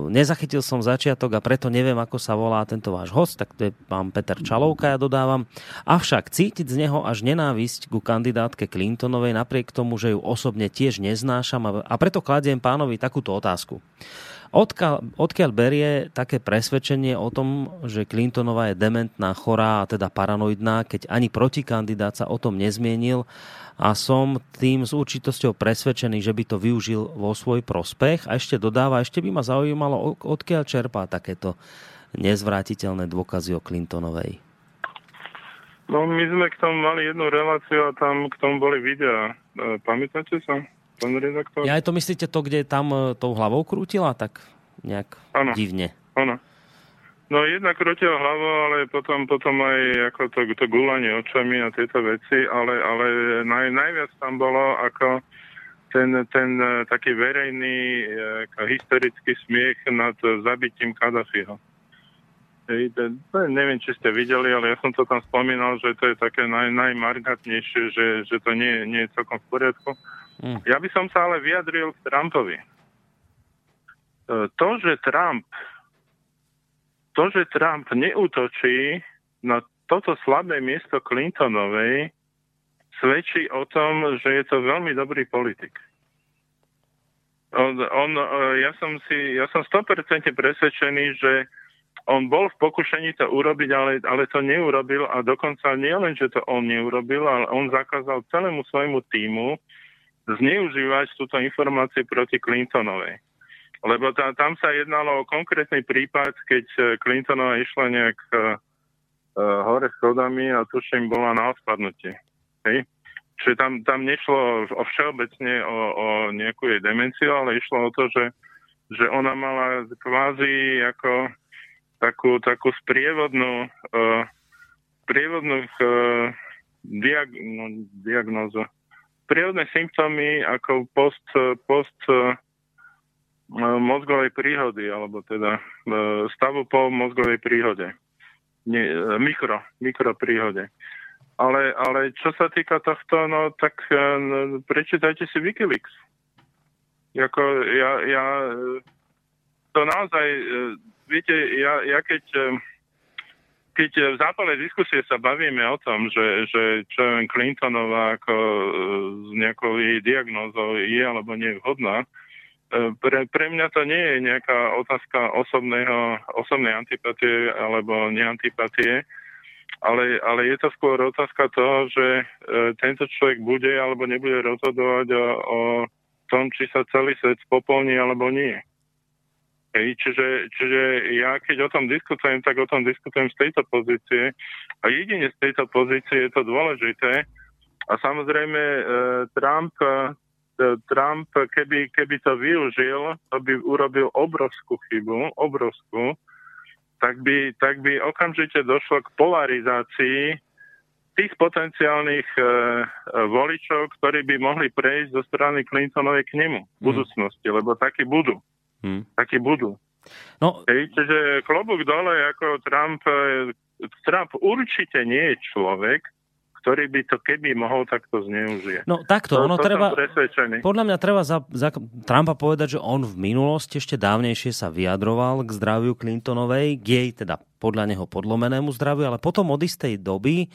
Nezachytil som začiatok a preto neviem, ako sa volá tento váš host, tak to je pán Peter Čalovka, ja dodávam. Avšak cítiť z neho až nenávisť ku kandidátke Clintonovej, napriek tomu, že ju osobne tiež neznášam a preto kladiem pánovi takúto otázku. Odkiaľ, odkiaľ berie také presvedčenie o tom, že Clintonová je dementná, chorá a teda paranoidná, keď ani protikandidát sa o tom nezmienil a som tým s určitosťou presvedčený, že by to využil vo svoj prospech a ešte dodáva, ešte by ma zaujímalo, odkiaľ čerpá takéto nezvrátiteľné dôkazy o Clintonovej. No my sme k tomu mali jednu reláciu a tam k tomu boli videá. E, Pamätáte sa, pán redaktor? Ja aj to myslíte to, kde tam e, tou hlavou krútila, tak nejak Áno. divne. Áno. No jednak krutil hlavou, ale potom, potom aj ako to, to gulanie očami a tieto veci, ale, ale naj, najviac tam bolo ako ten, ten eh, taký verejný ako historický smiech nad zabitím Kadafiho. Neviem, či ste videli, ale ja som to tam spomínal, že to je také naj, najmarkantnejšie, že, že to nie, nie je celkom v poriadku. Mm. Ja by som sa ale vyjadril k Trumpovi. E, To, že Trump to, že Trump neútočí na toto slabé miesto Clintonovej, svedčí o tom, že je to veľmi dobrý politik. On, on, e, ja, som si, ja som 100% presvedčený, že on bol v pokušení to urobiť, ale, ale to neurobil a dokonca nie len, že to on neurobil, ale on zakázal celému svojmu týmu zneužívať túto informáciu proti Clintonovej. Lebo tá, tam sa jednalo o konkrétny prípad, keď eh, Clintonová išla nejak uh, hore schodami a tuším bola na ospadnutie. Hej? Čiže tam, tam nešlo o všeobecne o, o nejakú jej demenciu, ale išlo o to, že, že ona mala kvázi ako takú, takú sprievodnú, uh, sprievodnú uh, diag, no, diagnózu. Sprievodné symptómy ako post, post uh, mozgovej príhody, alebo teda e, stavu po mozgovej príhode. Nie, e, mikro, mikro príhode. Ale, ale čo sa týka tohto, no tak no, prečítajte si Wikileaks. Jako, ja, ja to naozaj, viete, ja, ja keď keď v zápale diskusie sa bavíme o tom, že, že čo je Clintonová ako s nejakou jej diagnózou je alebo nie je vhodná, pre, pre mňa to nie je nejaká otázka osobného, osobnej antipatie alebo neantipatie, ale, ale je to skôr otázka toho, že e, tento človek bude alebo nebude rozhodovať o, o tom, či sa celý svet spopolní alebo nie. Hej, čiže, čiže ja keď o tom diskutujem, tak o tom diskutujem z tejto pozície a jedine z tejto pozície je to dôležité. A samozrejme e, Trump Trump, keby, keby to využil, to by urobil obrovskú chybu, obrovskú, tak by, tak by okamžite došlo k polarizácii tých potenciálnych e, voličov, ktorí by mohli prejsť zo strany Clintonovej k nemu v budúcnosti, hmm. lebo takí budú. Hmm. Takí budú. No, Hej, čiže klobúk dole, ako Trump, e, Trump určite nie je človek, ktorý by to keby mohol takto zneužije. No takto, to, ono to treba, podľa mňa treba za, za Trumpa povedať, že on v minulosti ešte dávnejšie sa vyjadroval k zdraviu Clintonovej, k jej teda podľa neho podlomenému zdraviu, ale potom od istej doby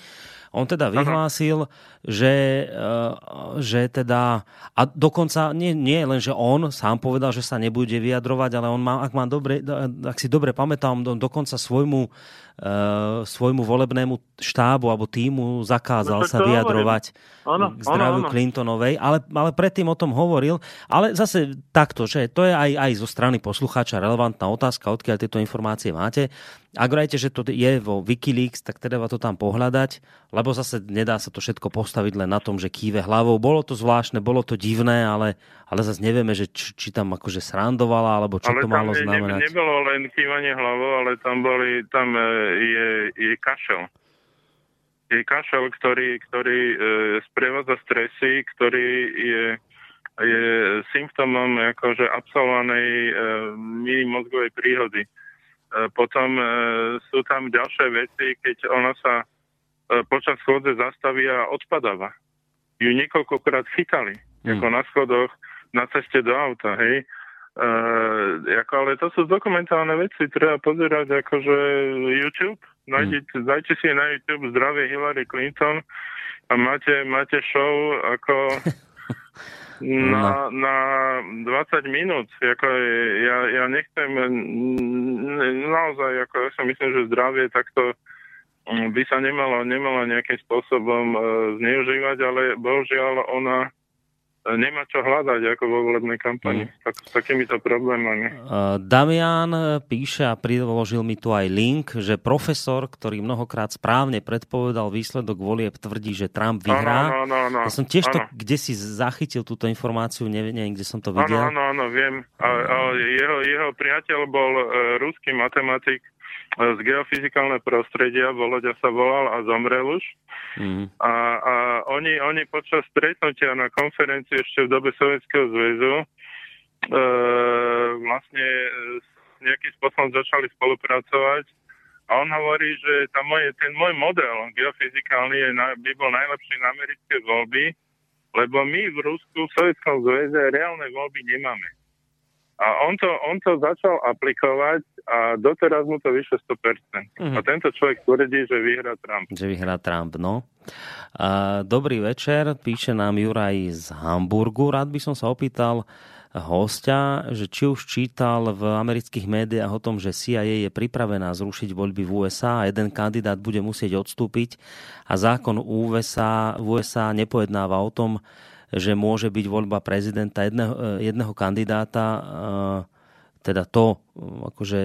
on teda vyhlásil, že, eh, že teda, a dokonca nie, nie len, že on sám povedal, že sa nebude vyjadrovať, ale on má, ak, má dobre, ak si dobre pamätám, on dokonca svojmu, uh, svojmu volebnému štábu alebo týmu zakázal No, sa vyjadrovať Áno, k zdraviu áno, áno. Clintonovej, ale, ale predtým o tom hovoril. Ale zase takto, že to je aj, aj zo strany poslucháča relevantná otázka, odkiaľ tieto informácie máte. Ak vrajte, že to je vo Wikileaks, tak treba to tam pohľadať, lebo zase nedá sa to všetko postaviť len na tom, že kýve hlavou. Bolo to zvláštne, bolo to divné, ale, ale zase nevieme, že či, či tam akože srandovala, alebo čo ale to malo ne, znamenať. nebolo len kývanie hlavou, ale tam, boli, tam e, je, je kašel. Je kašel, ktorý, ktorý e, sprevádza stresy, ktorý je, je symptómom akože absolvovanej e, minimozgovej príhody. E, potom e, sú tam ďalšie veci, keď ona sa e, počas schôdze zastaví a odpadáva. Ju niekoľkokrát chytali, Hmm. ako na schodoch, na ceste do auta, hej. Uh, ako, ale to sú dokumentálne veci, treba pozerať akože YouTube, nájdete, Hmm. dajte si na YouTube zdravie Hillary Clinton a máte, máte show ako na, na 20 minút. Ako, ja, ja nechcem naozaj, ako ja si myslím, že zdravie takto mm, by sa nemalo, nemalo nejakým spôsobom uh, zneužívať, ale bohužiaľ ona nemá čo hľadať ako vo volebnej kampani Mm. tak, s takýmito problémami. Uh, Damian píše a priložil mi tu aj link, že profesor, ktorý mnohokrát správne predpovedal výsledok volieb, tvrdí, že Trump vyhrá. Áno, áno, áno. Ja som tiež to, áno. kde si zachytil túto informáciu, neviem, neviem kde som to videl. áno, áno, viem. A, a jeho, jeho priateľ bol uh, ruský matematik, z geofyzikálneho prostredia, Voloďa sa volal a zomrel už. Mm. A, a oni, oni počas stretnutia na konferencii ešte v dobe Sovietskeho zväzu e, vlastne e, nejakým spôsobom začali spolupracovať a on hovorí, že tá moje, ten môj model geofyzikálny je, by bol najlepší na americké voľby, lebo my v Rusku, v Sovietskom zväze reálne voľby nemáme. A on to, on to začal aplikovať a doteraz mu to vyše 100%. Mhm. A tento človek tvrdí, že vyhrá Trump. Že vyhrá Trump, no. A, dobrý večer, píše nám Juraj z Hamburgu. Rád by som sa opýtal hostia, že či už čítal v amerických médiách o tom, že CIA je pripravená zrušiť voľby v USA a jeden kandidát bude musieť odstúpiť a zákon USA, USA nepojednáva o tom, že môže byť voľba prezidenta jedného, jedného kandidáta teda to, akože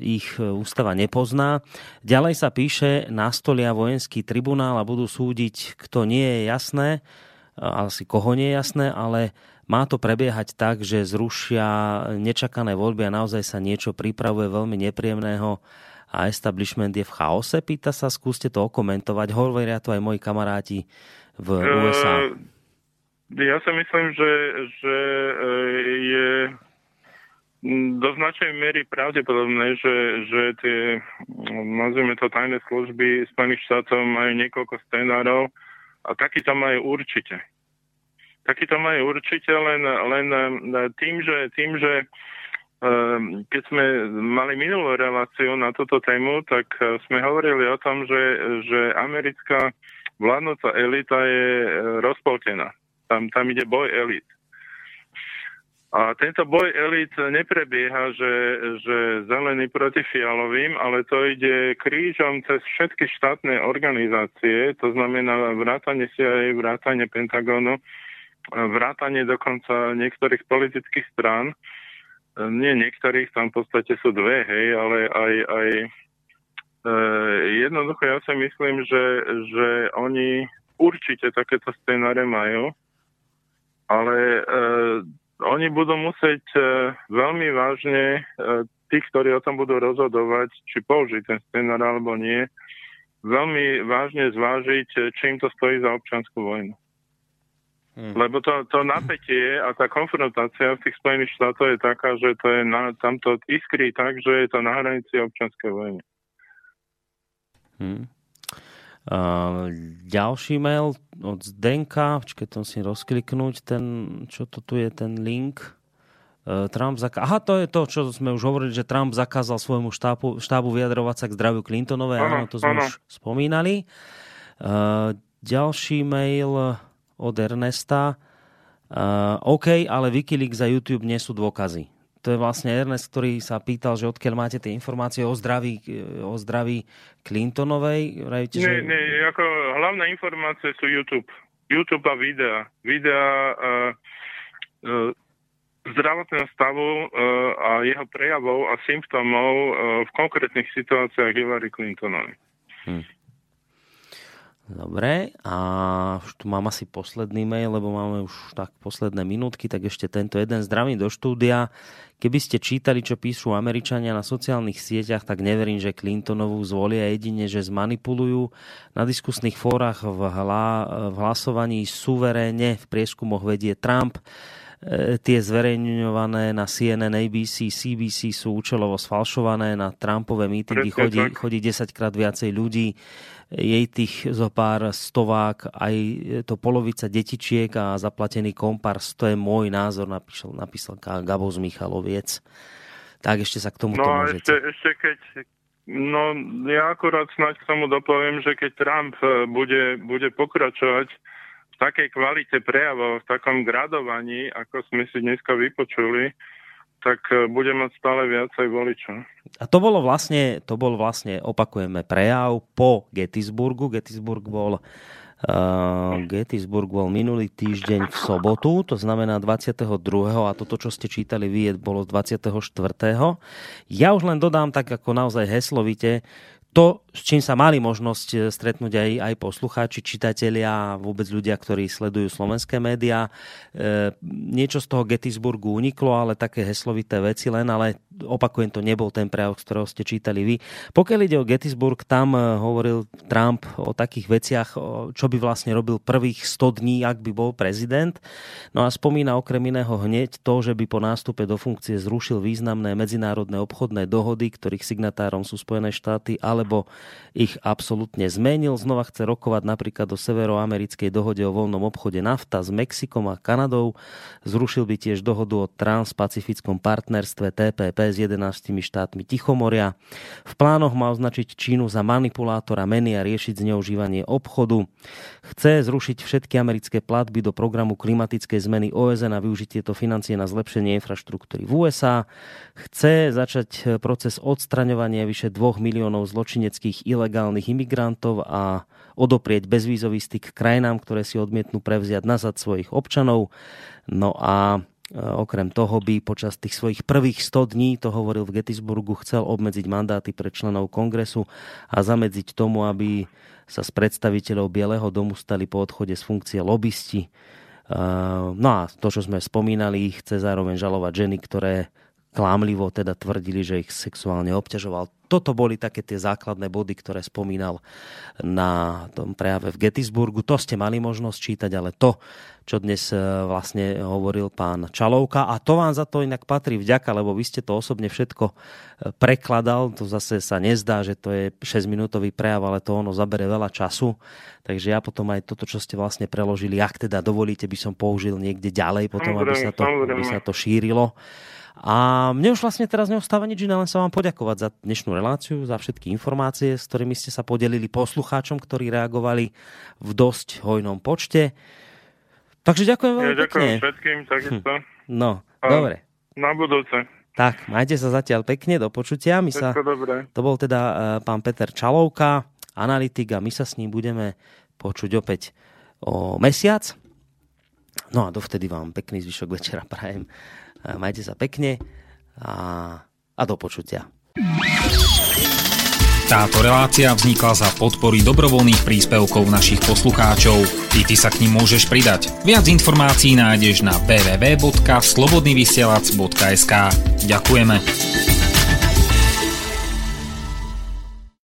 ich ústava nepozná. Ďalej sa píše, nastolia vojenský tribunál a budú súdiť, kto nie je jasné, asi koho nie je jasné, ale má to prebiehať tak, že zrušia nečakané voľby a naozaj sa niečo pripravuje veľmi nepríjemného a establishment je v chaose? Pýta sa, skúste to okomentovať. Hovoria to aj moji kamaráti v USA. E, Ja si myslím, že, že e, je do značnej miery pravdepodobné, že, že tie, nazvime to tajné služby Spojených štátov majú niekoľko scenárov a taký to majú určite. Taký to majú určite, len, len e, tým, že, tým, že Ehm, keď sme mali minulú reláciu na túto tému, tak e, sme hovorili o tom, že, že americká vládnúca elita je e, rozpoltená. Tam, tam ide boj elit. A tento boj elit neprebieha, že, že zelený proti fialovým, ale to ide krížom cez všetky štátne organizácie, to znamená vrátanie CIA, vrátanie Pentagonu, vrátanie dokonca niektorých politických strán nie niektorých, tam v podstate sú dve, hej, ale aj, aj e, jednoducho ja si myslím, že, že oni určite takéto scenáre majú, ale e, oni budú musieť e, veľmi vážne, e, tí, ktorí o tom budú rozhodovať, či použiť ten scenár alebo nie, veľmi vážne zvážiť, im to stojí za občanskú vojnu. Hmm. Lebo to, to napätie a tá konfrontácia v tých Spojených štátoch je taká, že to je na, tam to iskrí tak, že je to na hranici občanskej vojny. Hmm. Uh, ďalší mail od Zdenka, počkaj, to si rozkliknúť, ten, čo to tu je, ten link. Uh, Trump zaka- Aha, to je to, čo sme už hovorili, že Trump zakázal svojmu štábu, štábu vyjadrovať sa k zdraviu Clintonovej. Áno, to sme áno. už spomínali. Uh, ďalší mail od Ernesta. OK, ale Wikileaks a YouTube nie sú dôkazy. To je vlastne Ernest, ktorý sa pýtal, že odkiaľ máte tie informácie o zdraví, o zdraví Clintonovej. Vravíte, Nie, že... nie, ako hlavné informácie sú YouTube. YouTube a videa. Videa uh, uh, zdravotného stavu uh, a jeho prejavov a symptómov uh, v konkrétnych situáciách Hillary Clintonovej. Dobre, a už tu mám asi posledný mail, lebo máme už tak posledné minútky, tak ešte tento jeden zdravý do štúdia. Keby ste čítali, čo píšu Američania na sociálnych sieťach, tak neverím, že Clintonovú zvolia jedine, že zmanipulujú. Na diskusných fórach v, hla, v hlasovaní suverénne v prieskumoch vedie Trump. E, tie zverejňované na CNN, ABC, CBC sú účelovo sfalšované. Na Trumpové mítingy chodí, chodí 10 krát viacej ľudí jej tých zo pár stovák, aj to polovica detičiek a zaplatený kompars, to je môj názor, napísal, napísal Gabo z Michaloviec. Tak ešte sa k tomuto No môžete. ešte, ešte keď... No ja akurát snáď k tomu dopoviem, že keď Trump e, bude, bude pokračovať takej kvalite prejavov, v takom gradovaní, ako sme si dneska vypočuli, tak e, bude mať stále viacej voličov. A to bolo vlastne, to bol vlastne, opakujeme, prejav po Gettysburgu. Gettysburg bol Uh, Gettysburg bol minulý týždeň v sobotu, to znamená 22. a toto, čo ste čítali vy, bolo 24. Ja už len dodám tak ako naozaj heslovite, to, s čím sa mali možnosť e, stretnúť aj, aj poslucháči, čitatelia vôbec ľudia, ktorí sledujú slovenské médiá. E, niečo z toho Gettysburgu uniklo, ale také heslovité veci len, ale opakujem, to nebol ten prejav, z ktorého ste čítali vy. Pokiaľ ide o Gettysburg, tam eh, hovoril Trump o takých veciach, čo by vlastne robil prvých 100 dní, ak by bol prezident. No a spomína okrem iného hneď to, že by po nástupe do funkcie zrušil významné medzinárodné obchodné dohody, ktorých signatárom sú Spojené štáty, alebo ich absolútne zmenil. Znova chce rokovať napríklad o severoamerickej dohode o voľnom obchode NAFTA s Mexikom a Kanadou. Zrušil by tiež dohodu o transpacifickom partnerstve TPP s 11 štátmi Tichomoria. V plánoch má označiť Čínu za manipulátora meny a riešiť zneužívanie obchodu. Chce zrušiť všetky americké platby do programu klimatickej zmeny OSN a využiť tieto financie na zlepšenie infraštruktúry v USA. Chce začať proces odstraňovania vyše 2 miliónov zločineckých ilegálnych imigrantov a odoprieť bezvízový styk krajinám, ktoré si odmietnú prevziať nazad svojich občanov. No a E, okrem toho by počas tých svojich prvých 100 dní, to hovoril v Gettysburgu, chcel obmedziť mandáty pre členov kongresu a zamedziť tomu, aby sa z predstaviteľov Bieleho domu stali po odchode z funkcie lobbysti. E, no a to, čo sme spomínali, chce zároveň žalovať ženy, ktoré klámlivo teda tvrdili, že ich sexuálne obťažoval. Toto boli také tie základné body, ktoré spomínal na tom prejave v Gettysburgu. To ste mali možnosť čítať, ale to, čo dnes e, vlastne hovoril pán Čalovka, a to vám za to inak patrí vďaka, lebo vy ste to osobne všetko e, prekladal. To zase sa nezdá, že to je 6-minútový prejav, ale to ono zabere veľa času. Takže ja potom aj toto, čo ste vlastne preložili, ak teda dovolíte, by som použil niekde ďalej, potom aby sa to, aby sa to šírilo. A mne už vlastne teraz neostáva nič iné, len sa vám poďakovať za dnešnú reláciu, za všetky informácie, s ktorými ste sa podelili poslucháčom, ktorí reagovali v dosť hojnom počte. Takže ďakujem veľmi Ja ďakujem pekne. všetkým, takisto. No, A dobre. Na budúce. Tak, majte sa zatiaľ pekne, do počutia. My sa, dobré. to bol teda e, pán Peter Čalovka, analytik a my sa s ním budeme počuť opäť o mesiac. No a dovtedy vám pekný zvyšok večera prajem. Majte sa pekne a, a do počutia. Táto relácia vznikla za podpory dobrovoľných príspevkov našich poslucháčov. Ty, ty sa k ním môžeš pridať. Viac informácií nájdeš na www.slobodnyvysielac.sk Ďakujeme.